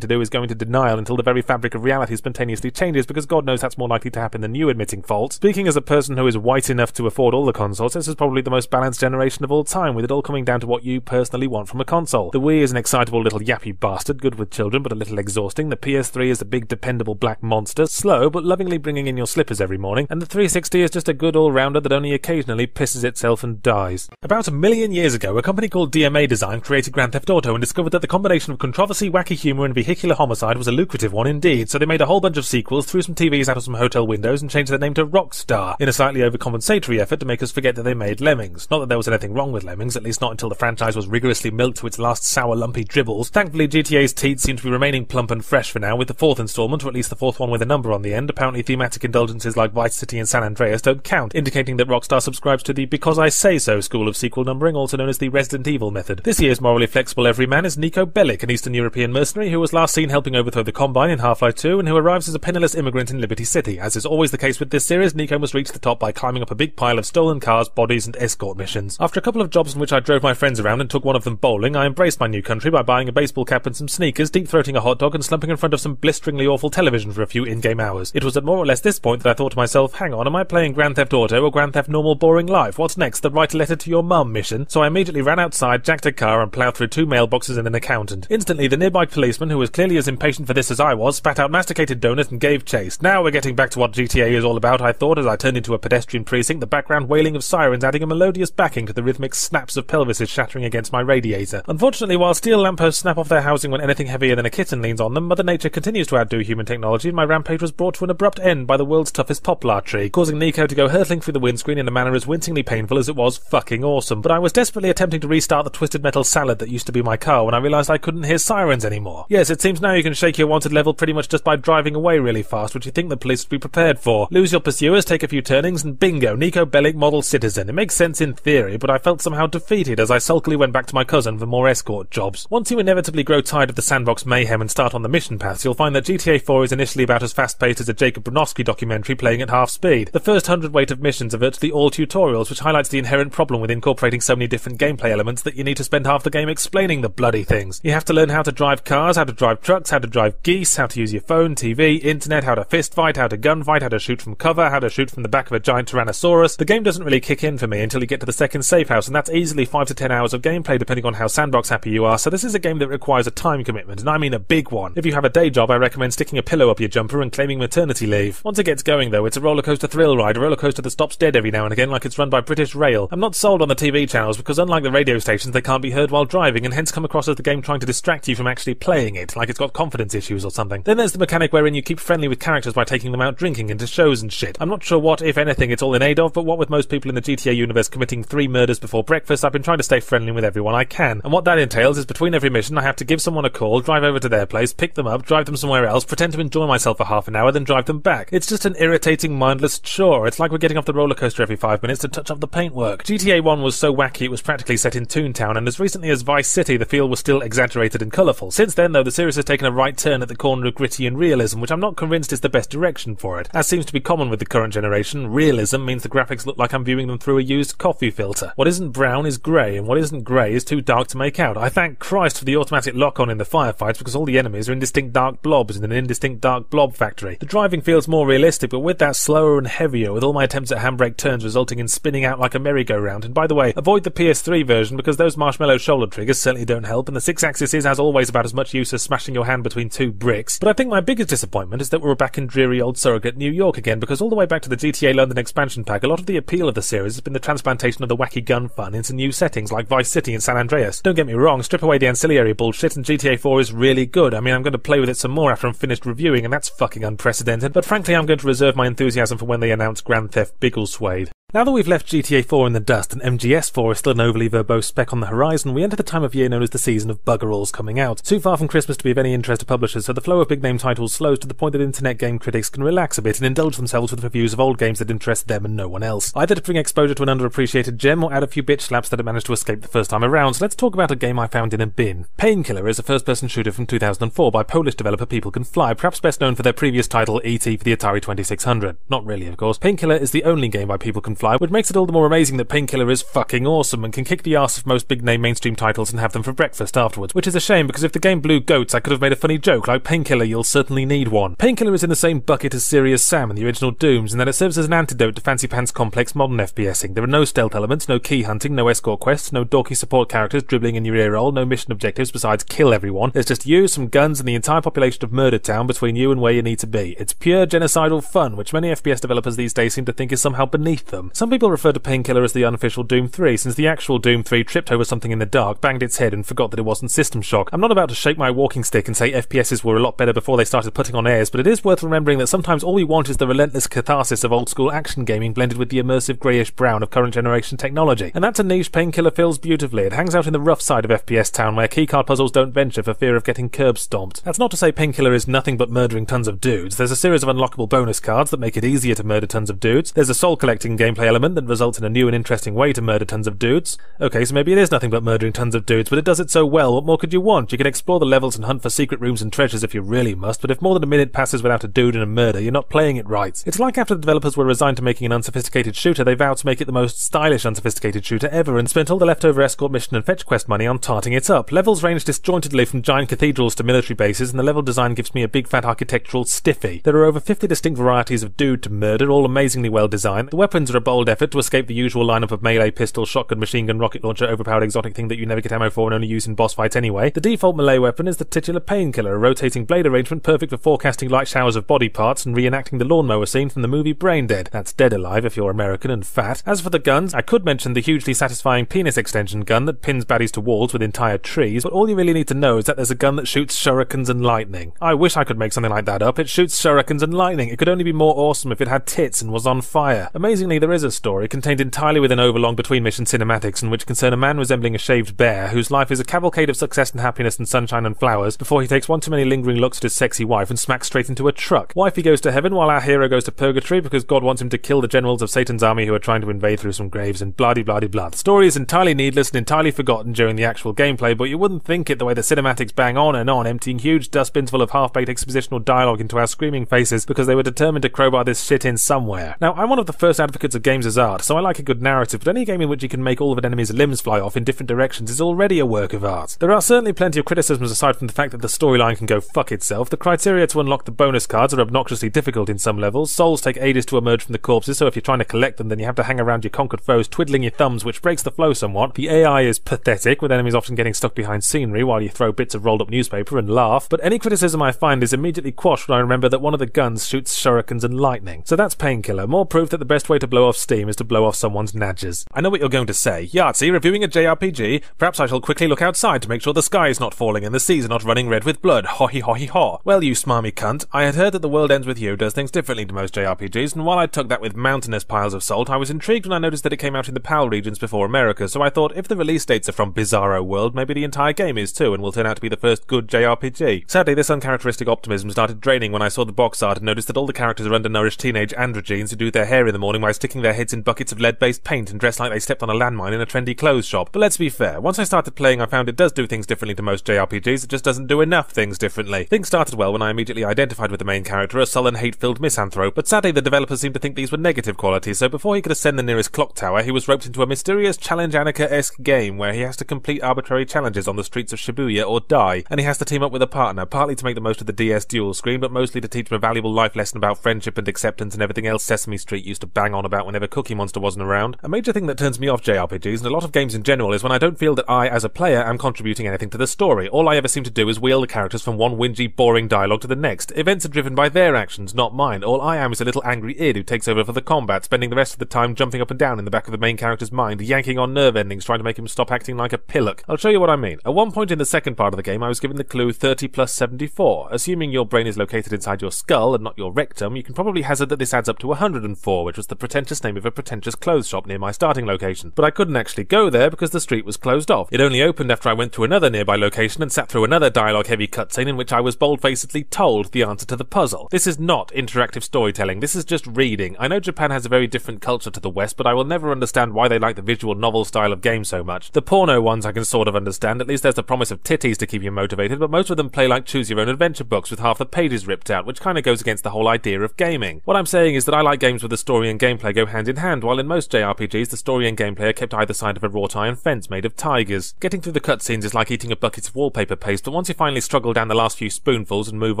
to do is go into denial until the very fabric of reality spontaneously changes, because God knows that's more likely to happen than you admitting fault. Speaking as a person who is white enough to afford all the consoles, this is probably the most balanced generation of all time, with it all coming down to what you personally want from a console. The Wii is an excitable little yappy bastard, good with children but a little exhausting. The PS3 is a big dependable black monster, slow but lovingly bringing in your slippers every morning. And the 360 is just a good all-rounder that only occasionally pisses itself and dies. About a million years ago, a company called DMA Design created Grand Theft Auto and discovered that the combination of controversy, wacky humor, and vehicular homicide was a lucrative one indeed, so they made a whole bunch of sequels, threw some TVs out of some hotel windows, and changed their name to Rockstar, in a slightly overcompensatory effort to make us forget that they made Lemmings. Not that there was anything wrong with Lemmings, at least not until the franchise was rigorously milked to its last sour lumpy dribbles. Thankfully, GTA's teeth seem to be remaining plump and fresh for now, with the fourth installment, or at least the fourth one with a number on the end. Apparently, thematic indulgences like Vice City and San Andreas don't count, indicating that Rockstar subscribes to the Because I Say So school of sequel numbering, also known as the Resident Evil method. This year's morally flexible everyman is Niko Bellic, an Eastern European mercenary who was last seen helping overthrow the Combine in Half-Life 2 and who arrives as a penniless immigrant in Liberty City. As is always the case with this series, Niko must reach the top by climbing up a big pile of stolen cars, bodies, and escort missions. After a couple of jobs in which I drove my friends around and took one of them bowling, I embraced my new country by buying a baseball cap and some sneakers, deep-throating a hot dog, and slumping in front of some blisteringly awful television for a few in-game hours. It was at more or less this point that I thought to myself, hang on, am I playing Grand Theft Auto or Grand Theft Normal Boring Life? What's next? The write a letter to your mum mission? So I immediately ran outside, jacked a car, and ploughed through two mailboxes and an accountant. Instantly, the nearby policeman, who was clearly as impatient for this as I was, spat out masticated donuts and gave chase. Now we're getting back to what GTA is all about, I thought, as I turned into a pedestrian precinct, the background wailing of sirens adding a melodious backing to the rhythmic snaps of pelvises shattering against my radiator. Unfortunately, while steel lampposts snap off their housing when anything heavier than a kitten leans on them, Mother Nature continues to outdo human technology, and my rampage was brought to an abrupt end by the world's toughest poplar tree, causing Niko to go hurtling through the windscreen in a manner as wincingly painful as it was fucking awesome. But I was desperately attempting to restart the twisted metal salad that used to be my car when I realised I couldn't hear sirens anymore. Yes, it seems now you can shake your wanted level pretty much just by driving away really fast, which you think the police would be prepared for. Lose your pursuers, take a few turnings, and bingo, Niko Bellic model citizen. It makes sense in theory, but I felt somehow defeated as I sulkily went back to my cousin for more escort jobs. Once you inevitably grow tired of the sandbox mayhem and start on the mission paths, you'll find that GTA 4 is initially about as fast-paced as a Jacob Bronowski documentary playing at half speed. The first hundred weight of missions are virtually all tutorials, which highlights the inherent problem with incorporating so many different gameplay elements that you need to spend half the game explaining the bloody things. You have to learn how to drive cars, how to drive trucks, how to drive geese, how to use your phone, TV, internet, how to fist fight, how to gunfight, how to shoot from cover, how to shoot from the back of a giant Tyrannosaurus. The game doesn't really kick in for me until you get to the second safe house, and that's easily 5 to 10 hours of gameplay depending on how sandbox happy you are, so this is a game that requires a time commitment, and I mean a big one. If you have a day job, I recommend sticking a pillow up your jumper and claiming maternity leave. Once it gets going though, it's a roller coaster thrill ride, a roller coaster that stops dead every now and again like it's run by British Rail. I'm not sold on the TV channels because unlike the radio stations, they can't be heard while driving and hence come across as the game trying to distract you from actually playing it, like it's got confidence issues or something. Then there's the mechanic wherein you keep friendly with characters by taking them out drinking into shows and shit. I'm not sure what, if anything, it's all in aid of, but what with most people in the GTA universe committing three murders before breakfast, I've been trying to stay friendly with everyone I can. And what that entails is between every mission, I have to give someone a call, drive over to their place, pick them up, drive them somewhere else, pretend to enjoy myself for half an hour, then drive them back. It's just an irritating, mindless chore. It's like we're getting off the roller coaster every five minutes to touch up the paintwork. GTA 1 was so wacky it was practically set in Toontown, and as recently as Vice City, the feel was still exaggerated and colourful. Since then, though, the series has taken a right turn at the corner of gritty and realism, which I'm not convinced is the best direction for it. As seems to be common with the current generation, realism means the graphics look like I'm viewing them through a used coffee filter. What isn't brown is grey, and what isn't grey is too dark to make out. I thank Christ for the automatic lock-on in the firefights because all the enemies are indistinct dark blobs in an indistinct dark blob factory. The driving feels more realistic, but with that slower and heavier, with all my attempts at handbrake turns resulting in spinning out like a merry-go-round. And by the way, avoid the PS3 version because those marshmallow shoulder triggers certainly don't help, and the six-axis is, as always, about as much use as smashing your hand between two bricks. But I think my biggest disappointment is that we're back in dreary old surrogate New York again, because all the way back to the GTA London expansion pack, a lot of the appeal of the series has been the transplantation of the wacky gun fun into new settings like Vice City and San Andreas. Don't get me wrong, strip away the ancillary bullshit and GTA 4 is really good. I mean, I'm going to play with it some more after I'm finished reviewing, and that's fucking unprecedented, but frankly, I'm going to reserve my enthusiasm for when they announce Grand Theft Biggleswade. Now that we've left GTA 4 in the dust and MGS 4 is still an overly verbose speck on the horizon, we enter the time of year known as the season of buggeralls coming out. Too far from Christmas to be of any interest to publishers, so the flow of big name titles slows to the point that internet game critics can relax a bit and indulge themselves with reviews of old games that interest them and no one else. Either to bring exposure to an underappreciated gem or add a few bitch slaps that have managed to escape the first time around, so let's talk about a game I found in a bin. Painkiller is a first person shooter from 2004 by Polish developer People Can Fly, perhaps best known for their previous title E.T. for the Atari 2600. Not really, of course. Painkiller is the only game by People Can Fly, which makes it all the more more amazing that Painkiller is fucking awesome and can kick the ass of most big name mainstream titles and have them for breakfast afterwards, which is a shame because if the game blew goats, I could have made a funny joke like Painkiller, you'll certainly need one. Painkiller is in the same bucket as Serious Sam and the original Dooms and that it serves as an antidote to fancy pants complex modern FPSing. There are no stealth elements, no key hunting, no escort quests, no dorky support characters dribbling in your ear roll, no mission objectives besides kill everyone. There's just you, some guns, and the entire population of Murder Town between you and where you need to be. It's pure genocidal fun, which many FPS developers these days seem to think is somehow beneath them. Some people refer to Painkiller as the unofficial Doom 3, since the actual Doom 3 tripped over something in the dark, banged its head, and forgot that it wasn't System Shock. I'm not about to shake my walking stick and say FPSs were a lot better before they started putting on airs, but it is worth remembering that sometimes all we want is the relentless catharsis of old school action gaming blended with the immersive greyish brown of current generation technology. And that's a niche Painkiller fills beautifully. It hangs out in the rough side of FPS town where keycard puzzles don't venture for fear of getting curb stomped. That's not to say Painkiller is nothing but murdering tons of dudes. There's a series of unlockable bonus cards that make it easier to murder tons of dudes. There's a soul collecting gameplay element that results in a new and interesting way to murder tons of dudes. Okay, so maybe it is nothing but murdering tons of dudes, but it does it so well, what more could you want? You can explore the levels and hunt for secret rooms and treasures if you really must, but if more than a minute passes without a dude and a murder, you're not playing it right. It's like after the developers were resigned to making an unsophisticated shooter, they vowed to make it the most stylish unsophisticated shooter ever and spent all the leftover escort mission and fetch quest money on tarting it up. Levels range disjointedly from giant cathedrals to military bases, and the level design gives me a big fat architectural stiffy. There are over 50 distinct varieties of dude to murder, all amazingly well designed. The weapons are bold effort to escape the usual lineup of melee, pistol, shotgun, machine gun, rocket launcher, overpowered exotic thing that you never get ammo for and only use in boss fights anyway. The default melee weapon is the titular painkiller, a rotating blade arrangement perfect for forecasting light showers of body parts and reenacting the lawnmower scene from the movie Brain Dead. That's dead alive if you're American and fat. As for the guns, I could mention the hugely satisfying penis extension gun that pins baddies to walls with entire trees, but all you really need to know is that there's a gun that shoots shurikens and lightning. I wish I could make something like that up. It shoots shurikens and lightning. It could only be more awesome if it had tits and was on fire. Amazingly, there is a story contained entirely within overlong between mission cinematics in which concern a man resembling a shaved bear whose life is a cavalcade of success and happiness and sunshine and flowers before he takes one too many lingering looks at his sexy wife and smacks straight into a truck. Wifey goes to heaven while our hero goes to purgatory because God wants him to kill the generals of Satan's army who are trying to invade through some graves and blah blah blah. The story is entirely needless and entirely forgotten during the actual gameplay, but you wouldn't think it the way the cinematics bang on and on, emptying huge dustbins full of half-baked expositional dialogue into our screaming faces because they were determined to crowbar this shit in somewhere. Now, I'm one of the first advocates of games as art, so I like a good narrative, but any game in which you can make all of an enemy's limbs fly off in different directions is already a work of art. There are certainly plenty of criticisms aside from the fact that the storyline can go fuck itself. The criteria to unlock the bonus cards are obnoxiously difficult in some levels. Souls take ages to emerge from the corpses, so if you're trying to collect them, then you have to hang around your conquered foes twiddling your thumbs, which breaks the flow somewhat. The AI is pathetic, with enemies often getting stuck behind scenery while you throw bits of rolled up newspaper and laugh. But any criticism I find is immediately quashed when I remember that one of the guns shoots shurikens and lightning. So that's Painkiller. More proof that the best way to blow off steam is to blow off someone's nadgers. I know what you're going to say. Yahtzee, reviewing a JRPG? Perhaps I shall quickly look outside to make sure the sky is not falling and the seas are not running red with blood. Ho he ho he ho. Well, you smarmy cunt, I had heard that the world ends with you does things differently to most JRPGs, and while I took that with mountainous piles of salt, I was intrigued when I noticed that it came out in the PAL regions before America, so I thought if the release dates are from Bizarro World, maybe the entire game is too, and will turn out to be the first good JRPG. Sadly, this uncharacteristic optimism started draining when I saw the box art and noticed that all the characters are undernourished teenage androgenes who do their hair in the morning by sticking their heads in buckets of lead-based paint and dress like they stepped on a landmine in a trendy clothes shop. But let's be fair, once I started playing, I found it does do things differently to most JRPGs, it just doesn't do enough things differently. Things started well when I immediately identified with the main character, a sullen, hate-filled misanthrope, but sadly the developers seemed to think these were negative qualities, so before he could ascend the nearest clock tower, he was roped into a mysterious Challenge Anneka-esque game where he has to complete arbitrary challenges on the streets of Shibuya or die, and he has to team up with a partner, partly to make the most of the DS dual screen, but mostly to teach him a valuable life lesson about friendship and acceptance and everything else Sesame Street used to bang on about whenever Cookie Monster wasn't around. A major thing that turns me off JRPGs and a lot of games in general is when I don't feel that I, as a player, am contributing anything to the story. All I ever seem to do is wheel the characters from one whingy, boring dialogue to the next. Events are driven by their actions, not mine. All I am is a little angry id who takes over for the combat, spending the rest of the time jumping up and down in the back of the main character's mind, yanking on nerve endings, trying to make him stop acting like a pillock. I'll show you what I mean. At one point in the second part of the game, I was given the clue 30 plus 74. Assuming your brain is located inside your skull and not your rectum, you can probably hazard that this adds up to 104, which was the pretentious pompous name of a pretentious clothes shop near my starting location. But I couldn't actually go there because the street was closed off. It only opened after I went to another nearby location and sat through another dialogue heavy cutscene in which I was bold-facedly told the answer to the puzzle. This is not interactive storytelling, this is just reading. I know Japan has a very different culture to the West, but I will never understand why they like the visual novel style of game so much. The porno ones I can sort of understand, at least there's the promise of titties to keep you motivated, but most of them play like choose your own adventure books with half the pages ripped out, which kinda goes against the whole idea of gaming. What I'm saying is that I like games where the story and gameplay go hand in hand, while in most JRPGs the story and gameplay are kept either side of a wrought iron fence made of tigers. Getting through the cutscenes is like eating a bucket of wallpaper paste, but once you finally struggle down the last few spoonfuls and move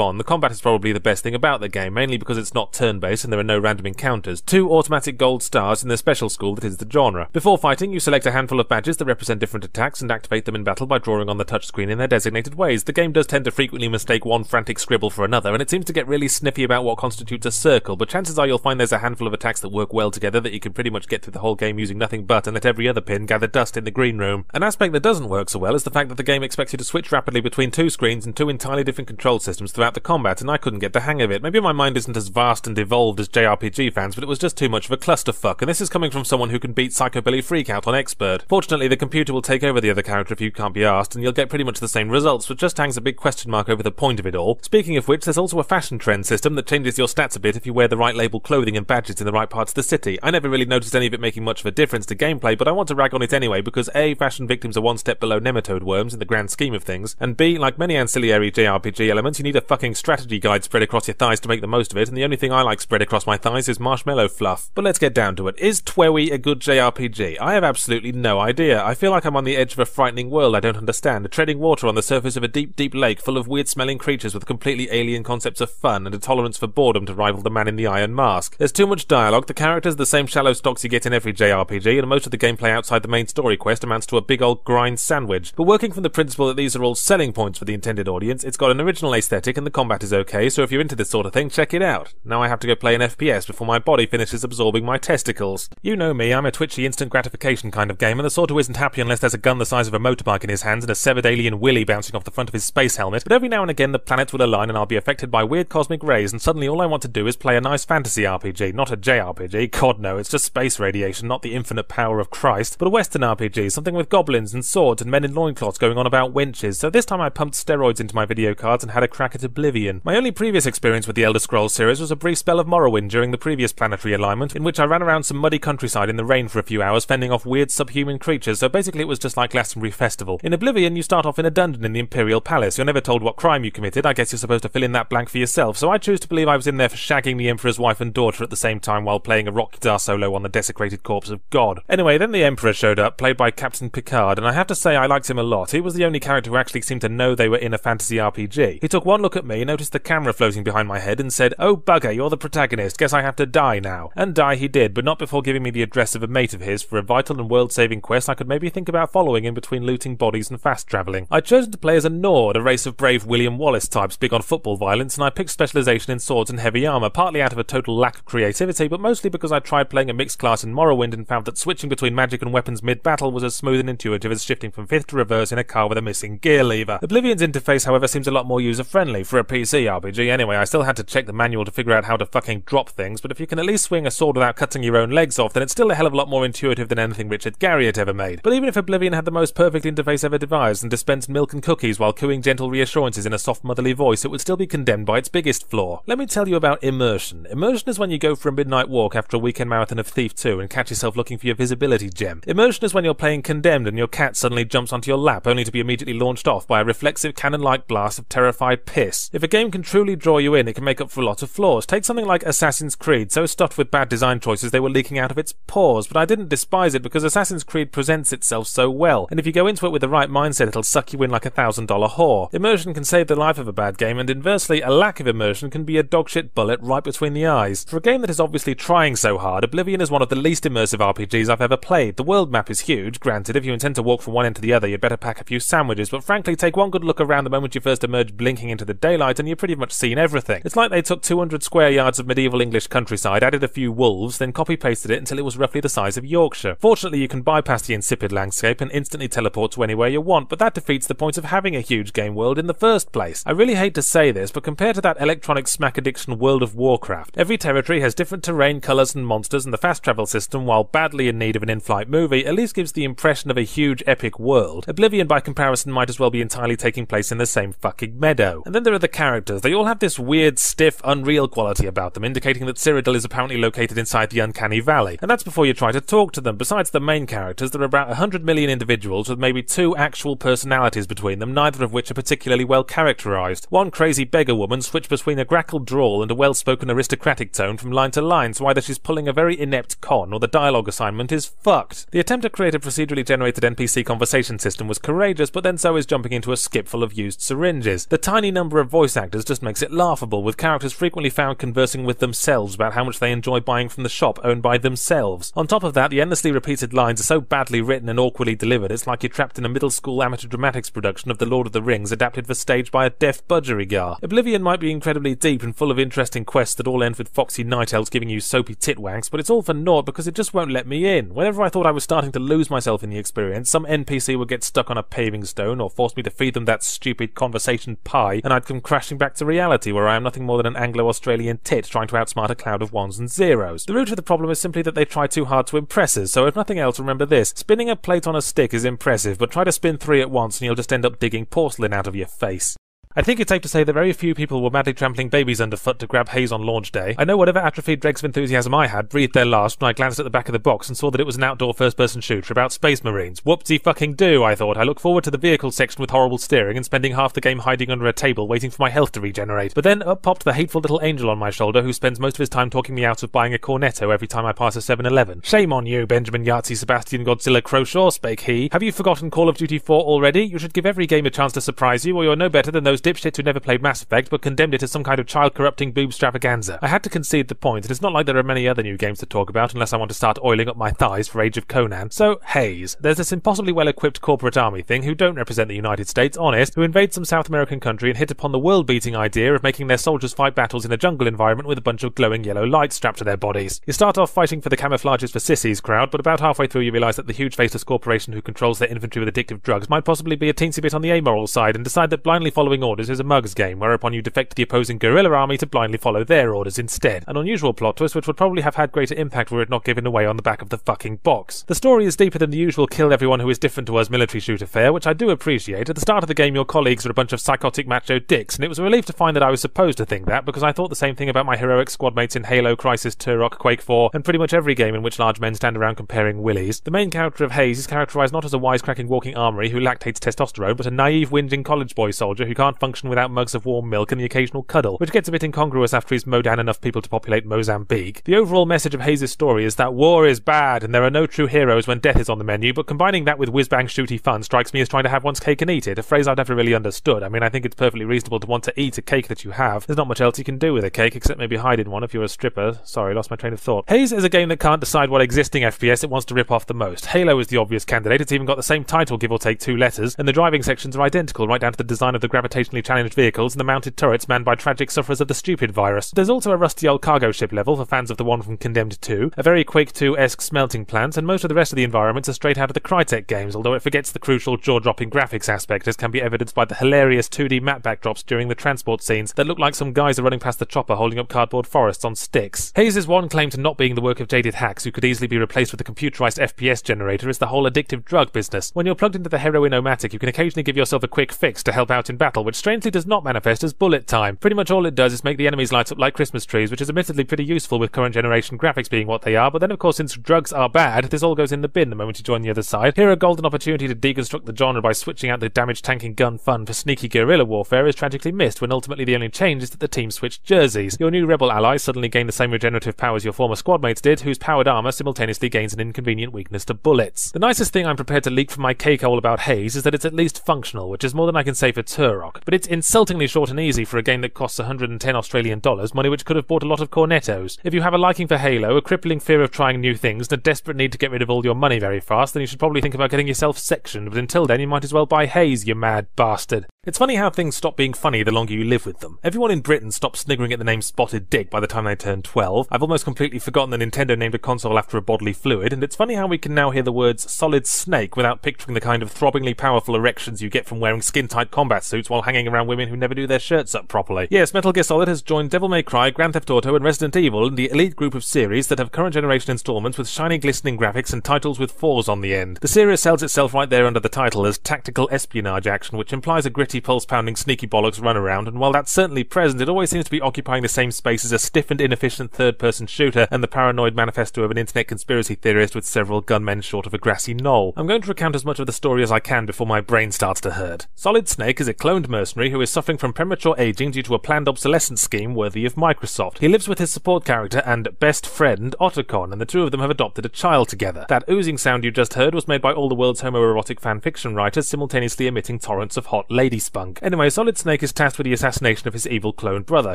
on, the combat is probably the best thing about the game, mainly because it's not turn-based and there are no random encounters. Two automatic gold stars in the special school that is the genre. Before fighting, you select a handful of badges that represent different attacks and activate them in battle by drawing on the touchscreen in their designated ways. The game does tend to frequently mistake one frantic scribble for another, and it seems to get really sniffy about what constitutes a circle, but chances are you'll find there's a handful of attacks that work well together that you can pretty much get through the whole game using nothing but and let every other pin gather dust in the green room. An aspect that doesn't work so well is the fact that the game expects you to switch rapidly between two screens and two entirely different control systems throughout the combat, and I couldn't get the hang of it. Maybe my mind isn't as vast and evolved as JRPG fans, but it was just too much of a clusterfuck, and this is coming from someone who can beat Psychobilly Freakout on Expert. Fortunately, the computer will take over the other character if you can't be asked, and you'll get pretty much the same results, but just hangs a big question mark over the point of it all. Speaking of which, there's also a fashion trend system that changes your stats a bit if you wear the right label clothing and badges in the right parts of the city. I never really noticed any of it making much of a difference to gameplay, but I want to rag on it anyway because A, fashion victims are one step below nematode worms in the grand scheme of things, and B, like many ancillary JRPG elements, you need a fucking strategy guide spread across your thighs to make the most of it, and the only thing I like spread across my thighs is marshmallow fluff. But let's get down to it. Is TWEWY a good JRPG? I have absolutely no idea. I feel like I'm on the edge of a frightening world I don't understand, treading water on the surface of a deep, deep lake full of weird smelling creatures with completely alien concepts of fun and a tolerance for boredom to rival the man in the iron mask. There's too much dialogue, the characters the same shallow stocks you get in every JRPG, and most of the gameplay outside the main story quest amounts to a big old grind sandwich. But working from the principle that these are all selling points for the intended audience, it's got an original aesthetic and the combat is okay, so if you're into this sort of thing, check it out. Now I have to go play an FPS before my body finishes absorbing my testicles. You know me, I'm a twitchy instant gratification kind of gamer, the sort who isn't happy unless there's a gun the size of a motorbike in his hands and a severed alien willy bouncing off the front of his space helmet, but every now and again the planets will align and I'll be affected by weird cosmic rays and suddenly all I want to do is play a nice fantasy RPG, not a JRPG, god no, it's just space radiation, not the infinite power of Christ, but a western RPG, something with goblins and swords and men in loincloths going on about wenches, so this time I pumped steroids into my video cards and had a crack at Oblivion. My only previous experience with the Elder Scrolls series was a brief spell of Morrowind during the previous planetary alignment, in which I ran around some muddy countryside in the rain for a few hours fending off weird subhuman creatures, so basically it was just like Glastonbury Festival. In Oblivion, you start off in a dungeon in the Imperial Palace. You're never told what crime you committed, I guess you're supposed to fill in that blank for yourself, so I choose to believe I was in there for shagging the Emperor's wife and daughter at the same time while playing a rock guitar solo on the desecrated corpse of God. Anyway, then the Emperor showed up, played by Captain Picard, and I have to say I liked him a lot. He was the only character who actually seemed to know they were in a fantasy RPG. He took one look at me, noticed the camera floating behind my head, and said, Oh bugger, you're the protagonist, guess I have to die now. And die he did, but not before giving me the address of a mate of his for a vital and world-saving quest I could maybe think about following in between looting bodies and fast travelling. I'd chosen to play as a Nord, a race of brave William Wallace types big on football violence, and I picked specialisation in swords and heavy armour, partly out of a total lack of creativity, but mostly because I tried playing a mixed class in Morrowind and found that switching between magic and weapons mid-battle was as smooth and intuitive as shifting from fifth to reverse in a car with a missing gear lever. Oblivion's interface, however, seems a lot more user-friendly. For a PC RPG, anyway, I still had to check the manual to figure out how to fucking drop things, but if you can at least swing a sword without cutting your own legs off, then it's still a hell of a lot more intuitive than anything Richard Garriott ever made. But even if Oblivion had the most perfect interface ever devised and dispensed milk and cookies while cooing gentle reassurances in a soft motherly voice, it would still be condemned by its biggest flaw. Let me tell you about immersion. Immersion is when you go for a midnight walk after a weekend marathon of Thief 2 and catch yourself looking for your visibility gem. Immersion is when you're playing Condemned and your cat suddenly jumps onto your lap only to be immediately launched off by a reflexive cannon-like blast of terrified piss. If a game can truly draw you in, it can make up for a lot of flaws. Take something like Assassin's Creed, so stuffed with bad design choices they were leaking out of its pores, but I didn't despise it because Assassin's Creed presents itself so well, and if you go into it with the right mindset, it'll suck you in like a thousand dollar whore. Immersion can save the life of a bad game, and inversely, a lack of immersion can be a dogshit bullet right between the eyes. For a game that is obviously trying so hard, Oblivion is one of the least immersive RPGs I've ever played. The world map is huge, granted, if you intend to walk from one end to the other, you'd better pack a few sandwiches, but frankly, take one good look around the moment you first emerge blinking into the daylight, and you've pretty much seen everything. It's like they took 200 square yards of medieval English countryside, added a few wolves, then copy pasted it until it was roughly the size of Yorkshire. Fortunately, you can bypass the insipid landscape and instantly teleport to anywhere you want, but that defeats the point of having a huge game world in the first place. I really hate to say this, but compared to that electronic smack addiction World of Warcraft, every territory has different terrain, colours, and monsters and the fast travel system, while badly in need of an in-flight movie, at least gives the impression of a huge epic world. Oblivion by comparison might as well be entirely taking place in the same fucking meadow. And then there are the characters. They all have this weird, stiff, unreal quality about them, indicating that Cyrodiil is apparently located inside the uncanny valley. And that's before you try to talk to them. Besides the main characters, there are about 100 million individuals with maybe two actual personalities between them, neither of which are particularly well characterized. One crazy beggar woman switched between a grackle drawl and a well-spoken aristocratic tone from line to line, so either she's pulling a very inept con or the dialogue assignment is fucked. The attempt to create a procedurally generated NPC conversation system was courageous, but then so is jumping into a skip full of used syringes. The tiny number of voice actors just makes it laughable, with characters frequently found conversing with themselves about how much they enjoy buying from the shop owned by themselves. On top of that, the endlessly repeated lines are so badly written and awkwardly delivered, it's like you're trapped in a middle school amateur dramatics production of The Lord of the Rings adapted for stage by a deaf budgerigar. Oblivion might be incredibly deep and full of interesting quests that all end with foxy night elves giving you soapy titwanks, but it's all for naught because it just won't let me in. Whenever I thought I was starting to lose myself in the experience, some NPC would get stuck on a paving stone or force me to feed them that stupid conversation pie, and I'd come crashing back to reality where I am nothing more than an Anglo-Australian tit trying to outsmart a cloud of ones and zeros. The root of the problem is simply that they try too hard to impress us, so if nothing else, remember this. Spinning a plate on a stick is impressive, but try to spin three at once and you'll just end up digging porcelain out of your face. I think it's safe to say that very few people were madly trampling babies underfoot to grab Haze on launch day. I know whatever atrophied dregs of enthusiasm I had breathed their last when I glanced at the back of the box and saw that it was an outdoor first-person shooter about space marines. Whoopsie fucking do, I thought. I look forward to the vehicle section with horrible steering and spending half the game hiding under a table waiting for my health to regenerate. But then up popped the hateful little angel on my shoulder who spends most of his time talking me out of buying a Cornetto every time I pass a 7-Eleven. Shame on you, Benjamin Yahtzee Sebastian Godzilla Croshaw, spake he. Have you forgotten Call of Duty 4 already? You should give every game a chance to surprise you, or you're no better than those dipshits who never played Mass Effect but condemned it as some kind of child corrupting boob stravaganza. I had to concede the point, and it's not like there are many other new games to talk about unless I want to start oiling up my thighs for Age of Conan. So, Haze. There's this impossibly well equipped corporate army thing who don't represent the United States, honest, who invade some South American country and hit upon the world beating idea of making their soldiers fight battles in a jungle environment with a bunch of glowing yellow lights strapped to their bodies. You start off fighting for the camouflages for sissies crowd, but about halfway through you realise that the huge faceless corporation who controls their infantry with addictive drugs might possibly be a teensy bit on the amoral side and decide that blindly following orders is a mug's game, whereupon you defect to the opposing guerrilla army to blindly follow their orders instead. An unusual plot twist which would probably have had greater impact were it not given away on the back of the fucking box. The story is deeper than the usual kill everyone who is different to us military shoot affair, which I do appreciate. At the start of the game your colleagues are a bunch of psychotic macho dicks, and it was a relief to find that I was supposed to think that, because I thought the same thing about my heroic squad mates in Halo, Crysis, Turok, Quake 4, and pretty much every game in which large men stand around comparing willies. The main character of Haze is characterized not as a wisecracking walking armory who lactates testosterone, but a naive whinging college boy soldier who can't function without mugs of warm milk and the occasional cuddle, which gets a bit incongruous after he's mowed down enough people to populate Mozambique. The overall message of Haze's story is that war is bad and there are no true heroes when death is on the menu, but combining that with whiz-bang shooty fun strikes me as trying to have one's cake and eat it, a phrase I've never really understood. I mean, I think it's perfectly reasonable to want to eat a cake that you have. There's not much else you can do with a cake except maybe hide in one if you're a stripper. Sorry, lost my train of thought. Haze is a game that can't decide what existing FPS it wants to rip off the most. Halo is the obvious candidate. It's even got the same title, give or take two letters, and the driving sections are identical, right down to the design of the gravitationally challenged vehicles and the mounted turrets manned by tragic sufferers of the stupid virus. There's also a rusty old cargo ship level for fans of the one from Condemned 2, a very Quake 2-esque smelting plant, and most of the rest of the environments are straight out of the Crytek games, although it forgets the crucial jaw-dropping graphics aspect, as can be evidenced by the hilarious 2D map backdrops during the transport scenes that look like some guys are running past the chopper holding up cardboard forests on sticks. Haze's one claim to not being the work of jaded hacks who could easily be replaced with a computerized FPS generator is the whole addictive drug business. When you're plugged into the heroin-o-matic, you can occasionally give yourself a quick fix to help out in battle, which strangely does not manifest as bullet time. Pretty much all it does is make the enemies light up like Christmas trees, which is admittedly pretty useful with current generation graphics being what they are, but then of course since drugs are bad, this all goes in the bin the moment you join the other side. Here a golden opportunity to deconstruct the genre by switching out the damage tanking gun fun for sneaky guerrilla warfare is tragically missed when ultimately the only change is that the team switched jerseys. Your new rebel allies suddenly gain the same regenerative powers your former squadmates did, whose powered armor simultaneously gains an inconvenient weakness to bullets. The nicest thing I'm prepared to leak from my cake hole about Haze is that it's at least functional, which is more than I can say for Turok, but it's insultingly short and easy for a game that costs 110 Australian dollars, money which could have bought a lot of cornettos. If you have a liking for Halo, a crippling fear of trying new things, and a desperate need to get rid of all your money very fast, then you should probably think about getting yourself sectioned, but until then you might as well buy Haze, you mad bastard. It's funny how things stop being funny the longer you live with them. Everyone in Britain stops sniggering at the name Spotted Dick by the time they turn 12. I've almost completely forgotten that Nintendo named a console after a bodily fluid, and it's funny how we can now hear the words solid snake without picturing the kind of throbbingly powerful erections you get from wearing skin-tight combat suits while hanging around women who never do their shirts up properly. Yes, Metal Gear Solid has joined Devil May Cry, Grand Theft Auto, and Resident Evil in the elite group of series that have current generation installments with shiny glistening graphics and titles with fours on the end. The series sells itself right there under the title as tactical espionage action, which implies a gritty, pulse-pounding, sneaky bollocks runaround, and while that's certainly present, it always seems to be occupying the same space as a stiff and inefficient third-person shooter and the paranoid manifesto of an internet conspiracy theorist with several gunmen short of a grassy knoll. I'm going to recount as much of the story as I can before my brain starts to hurt. Solid Snake is a cloned mercenary who is suffering from premature aging due to a planned obsolescence scheme worthy of Microsoft. He lives with his support character and best friend, Otacon, and the two of them have adopted a child together. That oozing sound you just heard was made by all the world's homoerotic fanfiction writers simultaneously emitting torrents of hot lady spunk. Anyway, Solid Snake is tasked with the assassination of his evil cloned brother,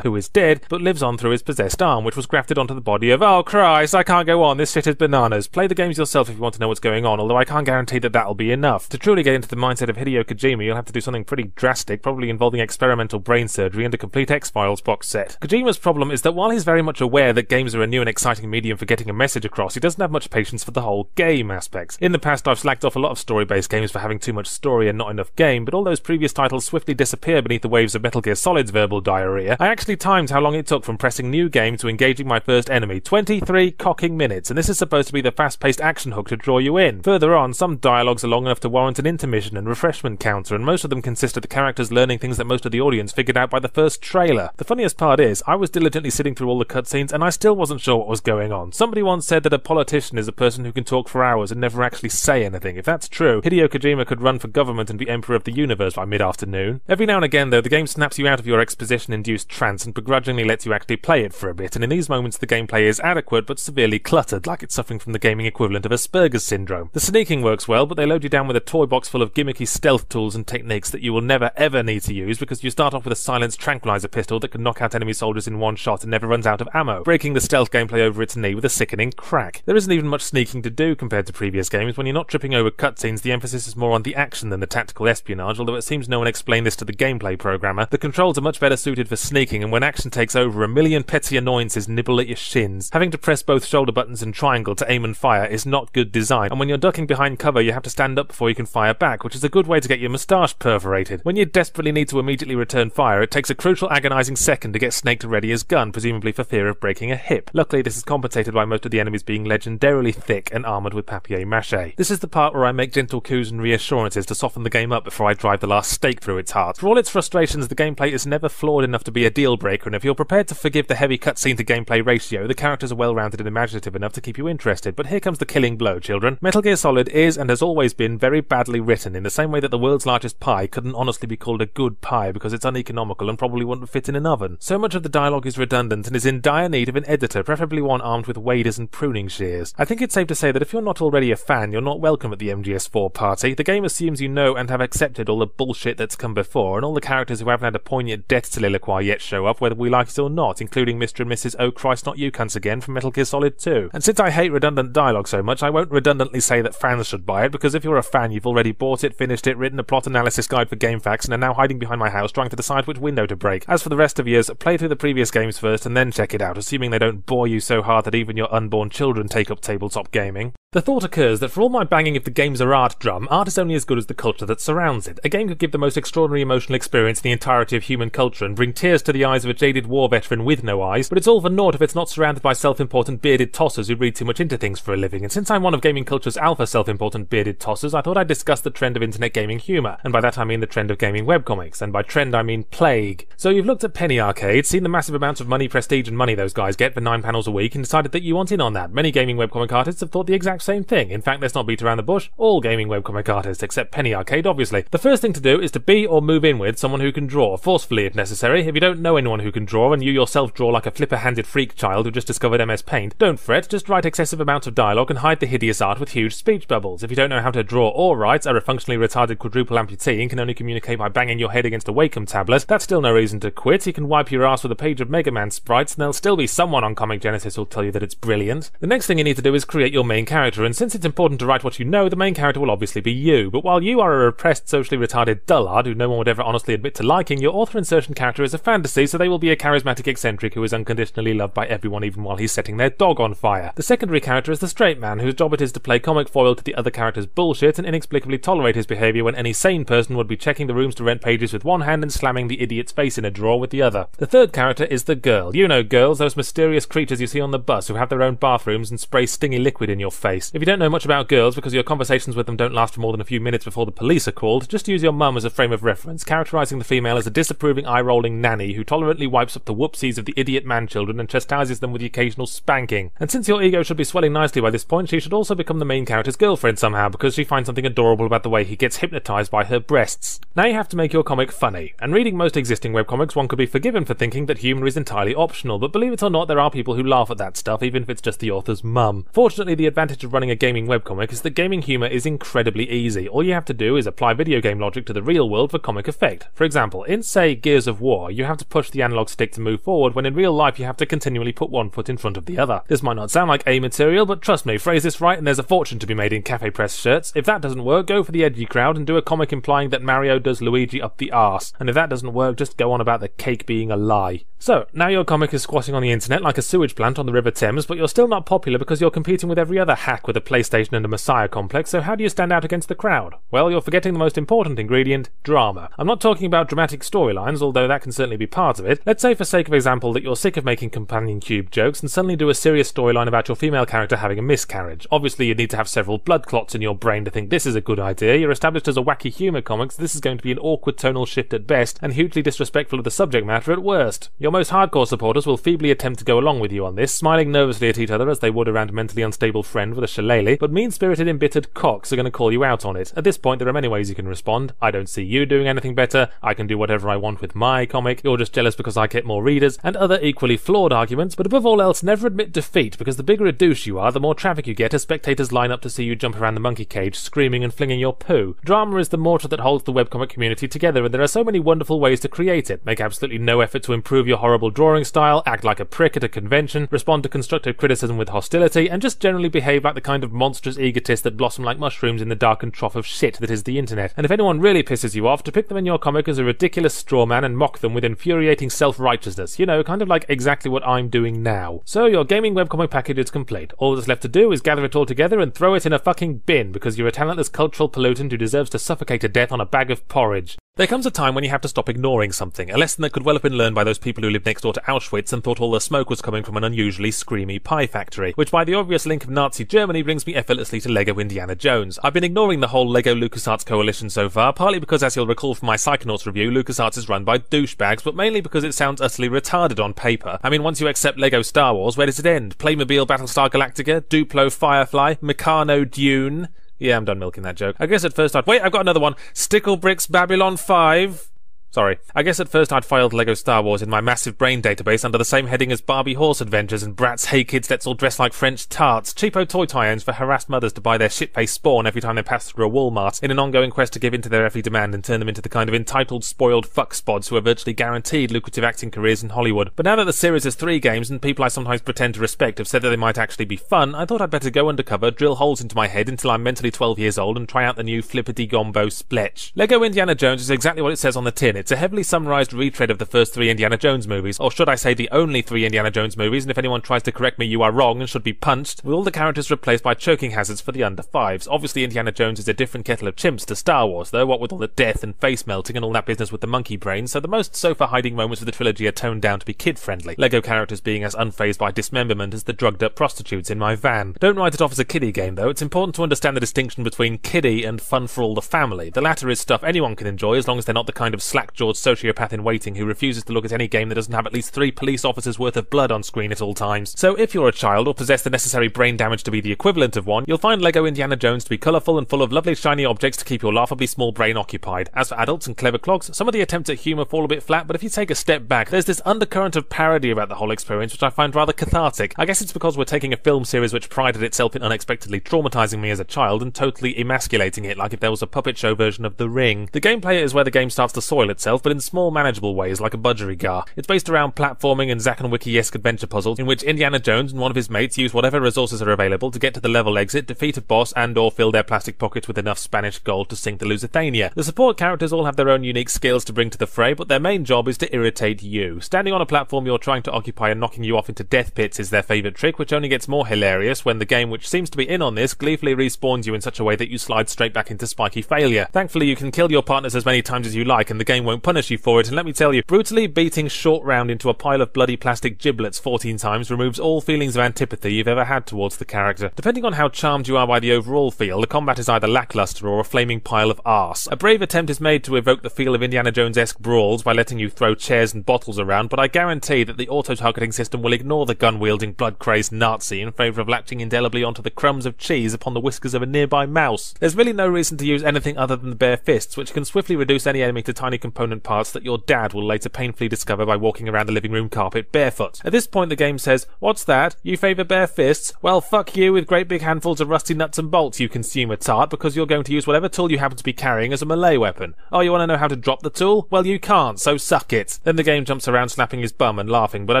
who is dead but lives on through his possessed arm, which was grafted onto the body of, oh Christ, I can't go on, this shit is bananas. Play the games yourself if you want to know what's going on, although I can't guarantee that that'll be enough. To truly get into the mindset of Hideo Kojima, you'll have to do something pretty drastic, probably involving experimental brain surgery and a complete X-Files box set. Kojima's problem is that while he's very much aware that games are a new and exciting medium for getting a message across, he doesn't have much patience for the whole game aspects. In the past, I've slacked off a lot of story-based games for having too much story and not enough game, but all those previous titles swiftly disappear beneath the waves of Metal Gear Solid's verbal diarrhea. I actually timed how long it took from pressing new game to engaging my first enemy. 23 cocking minutes, and this is supposed to be the fast-paced action hook to draw you in. Further on, some dialogues are long enough to warrant an intermission and refreshment counter, and most of them consist of the characters learning things that most of the audience figured out by the first trailer. The funniest part is, I was diligently sitting through all the cutscenes and I still wasn't sure what was going on. Somebody once said that a politician is a person who can talk for hours and never actually say anything. If that's true, Hideo Kojima could run for government and be Emperor of the Universe by mid-afternoon. Every now and again, though, the game snaps you out of your exposition-induced trance and begrudgingly lets you actually play it for a bit, and in these moments the gameplay is adequate but severely cluttered, like it's suffering from the gaming equivalent of Asperger's syndrome. The sneaking works well, but they load you down with a toy box full of gimmicky stealth tools and techniques that you will never ever need to use because you start off with a silenced tranquilizer pistol that can knock out enemy soldiers in one shot and never runs out of ammo, breaking the stealth gameplay over its knee with a sickening crack. There isn't even much sneaking to do compared to previous games. When you're not tripping over cutscenes, the emphasis is more on the action than the tactical espionage, although it seems no one explained this to the gameplay programmer. The controls are much better suited for sneaking, and when action takes over, a million petty annoyances nibble at your shins. Having to press both shoulder buttons and triangle to aim and fire is not good design, and when you're ducking behind cover, you have to stand up before you can fire back, which is a good way to get your moustache perforated. When you're desperately need to immediately return fire, it takes a crucial agonizing second to get Snake to ready his gun, presumably for fear of breaking a hip. Luckily, this is compensated by most of the enemies being legendarily thick and armored with papier-mâché. This is the part where I make gentle coos and reassurances to soften the game up before I drive the last stake through its heart. For all its frustrations, the gameplay is never flawed enough to be a deal breaker, and if you're prepared to forgive the heavy cutscene to gameplay ratio, the characters are well rounded and imaginative enough to keep you interested. But here comes the killing blow, children. Metal Gear Solid is and has always been very badly written, in the same way that the world's largest pie couldn't honestly be called a good pie because it's uneconomical and probably wouldn't fit in an oven. So much of the dialogue is redundant and is in dire need of an editor, preferably one armed with waders and pruning shears. I think it's safe to say that if you're not already a fan, you're not welcome at the MGS4 party. The game assumes you know and have accepted all the bullshit that's come before, and all the characters who haven't had a poignant death soliloquy yet show up, whether we like it or not, including Mr. and Mrs. Oh Christ Not You Cunts Again from Metal Gear Solid 2. And since I hate redundant dialogue so much, I won't redundantly say that fans should buy it, because if you're a fan, you've already bought it, finished it, written a plot analysis guide for GameFAQs, and are now hiding behind my house trying to decide which window to break. As for the rest of yours, play through the previous games first and then check it out, assuming they don't bore you so hard that even your unborn children take up tabletop gaming. The thought occurs that for all my banging of the games are art drum, art is only as good as the culture that surrounds it. A game could give the most extraordinary emotional experience in the entirety of human culture and bring tears to the eyes of a jaded war veteran with no eyes, but it's all for naught if it's not surrounded by self-important bearded tossers who read too much into things for a living. And since I'm one of gaming culture's alpha self-important bearded tossers, I thought I'd discuss the trend of internet gaming humor, and by that I mean the trend of gaming webcomics, and by trend I mean plague. So you've looked at Penny Arcade, seen the massive amounts of money, prestige, and money those guys get for nine panels a week, and decided that you want in on that. Many gaming webcomic artists have thought the exact same thing. In fact, let's not beat around the bush. All gaming webcomic artists, except Penny Arcade, obviously. The first thing to do is to be or move in with someone who can draw, forcefully if necessary. If you don't know anyone who can draw, and you yourself draw like a flipper-handed freak child who just discovered MS Paint, don't fret, just write excessive amounts of dialogue and hide the hideous art with huge speech bubbles. If you don't know how to draw or write, are a functionally retarded quadruple amputee and can only communicate by banging your head against a Wacom tablet, that's still no reason to quit. You can wipe your ass with a page of Mega Man sprites, and there'll still be someone on Comic Genesis who'll tell you that it's brilliant. The next thing you need to do is create your main character, and since it's important to write what you know, the main character will obviously be you. But while you are a repressed, socially retarded dullard who no one would ever honestly admit to liking, your author insertion character is a fantasy, so they will be a charismatic eccentric who is unconditionally loved by everyone even while he's setting their dog on fire. The secondary character is the straight man, whose job it is to play comic foil to the other character's bullshit and inexplicably tolerate his behaviour when any sane person would be checking the rooms to rent pages with one hand and slamming the idiot's face in a drawer with the other. The third character is the girl. You know girls, those mysterious creatures you see on the bus who have their own bathrooms and spray stingy liquid in your face. If you don't know much about girls because your conversations with them don't last for more than a few minutes before the police are called, just use your mum as a frame of reference, characterizing the female as a disapproving, eye-rolling nanny who tolerantly wipes up the whoopsies of the idiot man children and chastises them with the occasional spanking. And since your ego should be swelling nicely by this point, she should also become the main character's girlfriend somehow because she finds something adorable about the way he gets hypnotized by her breasts. Now you have to make your comic funny, and reading most existing webcomics, one could be forgiven for thinking that humour is entirely optional, but believe it or not, there are people who laugh at that stuff, even if it's just the author's mum. Fortunately, the advantage of running a gaming webcomic is that gaming humour is incredibly easy. All you have to do is apply video game logic to the real world for comic effect. For example, in, say, Gears of War, you have to push the analog stick to move forward, when in real life you have to continually put one foot in front of the other. This might not sound like A material, but trust me, phrase this right and there's a fortune to be made in cafe press shirts. If that doesn't work, go for the edgy crowd and do a comic implying that Mario does Luigi up the arse. And if that doesn't work, just go on about the cake being a lie. So, now your comic is squatting on the internet like a sewage plant on the River Thames, but you're still not popular because you're competing with every other hack with a PlayStation and a Messiah complex, so how do you stand out against the crowd? Well, you're forgetting the most important ingredient, drama. I'm not talking about dramatic storylines, although that can certainly be part of it. Let's say, for sake of example, that you're sick of making companion cube jokes and suddenly do a serious storyline about your female character having a miscarriage. Obviously, you'd need to have several blood clots in your brain to think this is a good idea. You're established as a wacky humour comic, so this is going to be an awkward tonal shift at best and hugely disrespectful of the subject matter at worst. Your most hardcore supporters will feebly attempt to go along with you on this, smiling nervously at each other as they would around a mentally unstable friend with a shillelagh, but mean-spirited embittered cocks are going to call you out on it. At this point, there are many ways you can respond. I don't see you doing anything better. I can do whatever I want with my comic. You're just jealous because I get more readers, and other equally flawed arguments, but above all else, never admit defeat, because the bigger a douche you are, the more traffic you get as spectators line up to see you jump around the monkey cage, screaming and flinging your poo. Drama is the mortar that holds the webcomic community together, and there are so many wonderful ways to create it. Make absolutely no effort to improve your horrible drawing style, act like a prick at a convention, respond to constructive criticism with hostility, and just generally behave like the kind of monstrous egotist that blossom like mushrooms in the darkened trough of shit that is the internet. And if anyone really pisses you off, depict them in your comic as a ridiculous straw man and mock them with infuriating self-righteousness. You know, kind of like exactly what I'm doing now. So your gaming webcomic package is complete. All that's left to do is gather it all together and throw it in a fucking bin because you're a talentless cultural pollutant who deserves to suffocate to death on a bag of porridge. There comes a time when you have to stop ignoring something, a lesson that could well have been learned by those people who lived next door to Auschwitz and thought all the smoke was coming from an unusually screamy pie factory, which by the obvious link of Nazi Germany brings me effortlessly to LEGO Indiana Jones. I've been ignoring the whole LEGO LucasArts coalition so far, partly because as you'll recall from my Psychonauts review, LucasArts is run by douchebags, but mainly because it sounds utterly retarded on paper. I mean, once you accept LEGO Star Wars, where does it end? Playmobil Battlestar Galactica? Duplo Firefly? Meccano Dune? Yeah, I'm done milking that joke. I guess at first I'd. Wait, I've got another one. Sticklebricks Babylon 5. Sorry. I guess at first I'd filed LEGO Star Wars in my massive brain database under the same heading as Barbie Horse Adventures and Bratz Hey Kids Let's All Dress Like French Tarts, cheapo toy tie-ins for harassed mothers to buy their shit-faced spawn every time they pass through a Walmart in an ongoing quest to give in to their every demand and turn them into the kind of entitled, spoiled fuck spods who are virtually guaranteed lucrative acting careers in Hollywood. But now that the series has three games and people I sometimes pretend to respect have said that they might actually be fun, I thought I'd better go undercover, drill holes into my head until I'm mentally 12 years old and try out the new Flippity Gombo Spletch. LEGO Indiana Jones is exactly what it says on the tin. It's a heavily summarized retread of the first three Indiana Jones movies, or should I say the only three Indiana Jones movies, and if anyone tries to correct me, you are wrong and should be punched, with all the characters replaced by choking hazards for the under fives. Obviously, Indiana Jones is a different kettle of chimps to Star Wars, though, what with all the death and face melting and all that business with the monkey brain, so the most sofa hiding moments of the trilogy are toned down to be kid friendly, LEGO characters being as unfazed by dismemberment as the drugged up prostitutes in my van. Don't write it off as a kiddie game, though, it's important to understand the distinction between kiddie and fun for all the family. The latter is stuff anyone can enjoy as long as they're not the kind of slack-jawed sociopath in waiting who refuses to look at any game that doesn't have at least three police officers worth of blood on screen at all times. So if you're a child or possess the necessary brain damage to be the equivalent of one, you'll find LEGO Indiana Jones to be colourful and full of lovely shiny objects to keep your laughably small brain occupied. As for adults and clever clogs, some of the attempts at humour fall a bit flat, but if you take a step back, there's this undercurrent of parody about the whole experience which I find rather cathartic. I guess it's because we're taking a film series which prided itself in unexpectedly traumatising me as a child and totally emasculating it like if there was a puppet show version of The Ring. The gameplay is where the game starts to soil itself but in small, manageable ways, like a budgerigar. It's based around platforming and Zack and Wiki-esque adventure puzzles, in which Indiana Jones and one of his mates use whatever resources are available to get to the level exit, defeat a boss, and or fill their plastic pockets with enough Spanish gold to sink the Lusitania. The support characters all have their own unique skills to bring to the fray, but their main job is to irritate you. Standing on a platform you're trying to occupy and knocking you off into death pits is their favourite trick, which only gets more hilarious when the game, which seems to be in on this, gleefully respawns you in such a way that you slide straight back into spiky failure. Thankfully, you can kill your partners as many times as you like, and the game won't punish you for it. And let me tell you, brutally beating short round into a pile of bloody plastic giblets 14 times removes all feelings of antipathy you've ever had towards the character. Depending on how charmed you are by the overall feel, the combat is either lackluster or a flaming pile of arse. A brave attempt is made to evoke the feel of Indiana Jones-esque brawls by letting you throw chairs and bottles around, but I guarantee that the auto-targeting system will ignore the gun-wielding, blood-crazed Nazi in favour of latching indelibly onto the crumbs of cheese upon the whiskers of a nearby mouse. There's really no reason to use anything other than the bare fists, which can swiftly reduce any enemy to tiny component parts that your dad will later painfully discover by walking around the living room carpet barefoot. At this point the game says, What's that? You favour bare fists? Well fuck you with great big handfuls of rusty nuts and bolts, you consumer tart, because you're going to use whatever tool you happen to be carrying as a melee weapon. Oh, you want to know how to drop the tool? Well, you can't, so suck it. Then the game jumps around snapping his bum and laughing, but I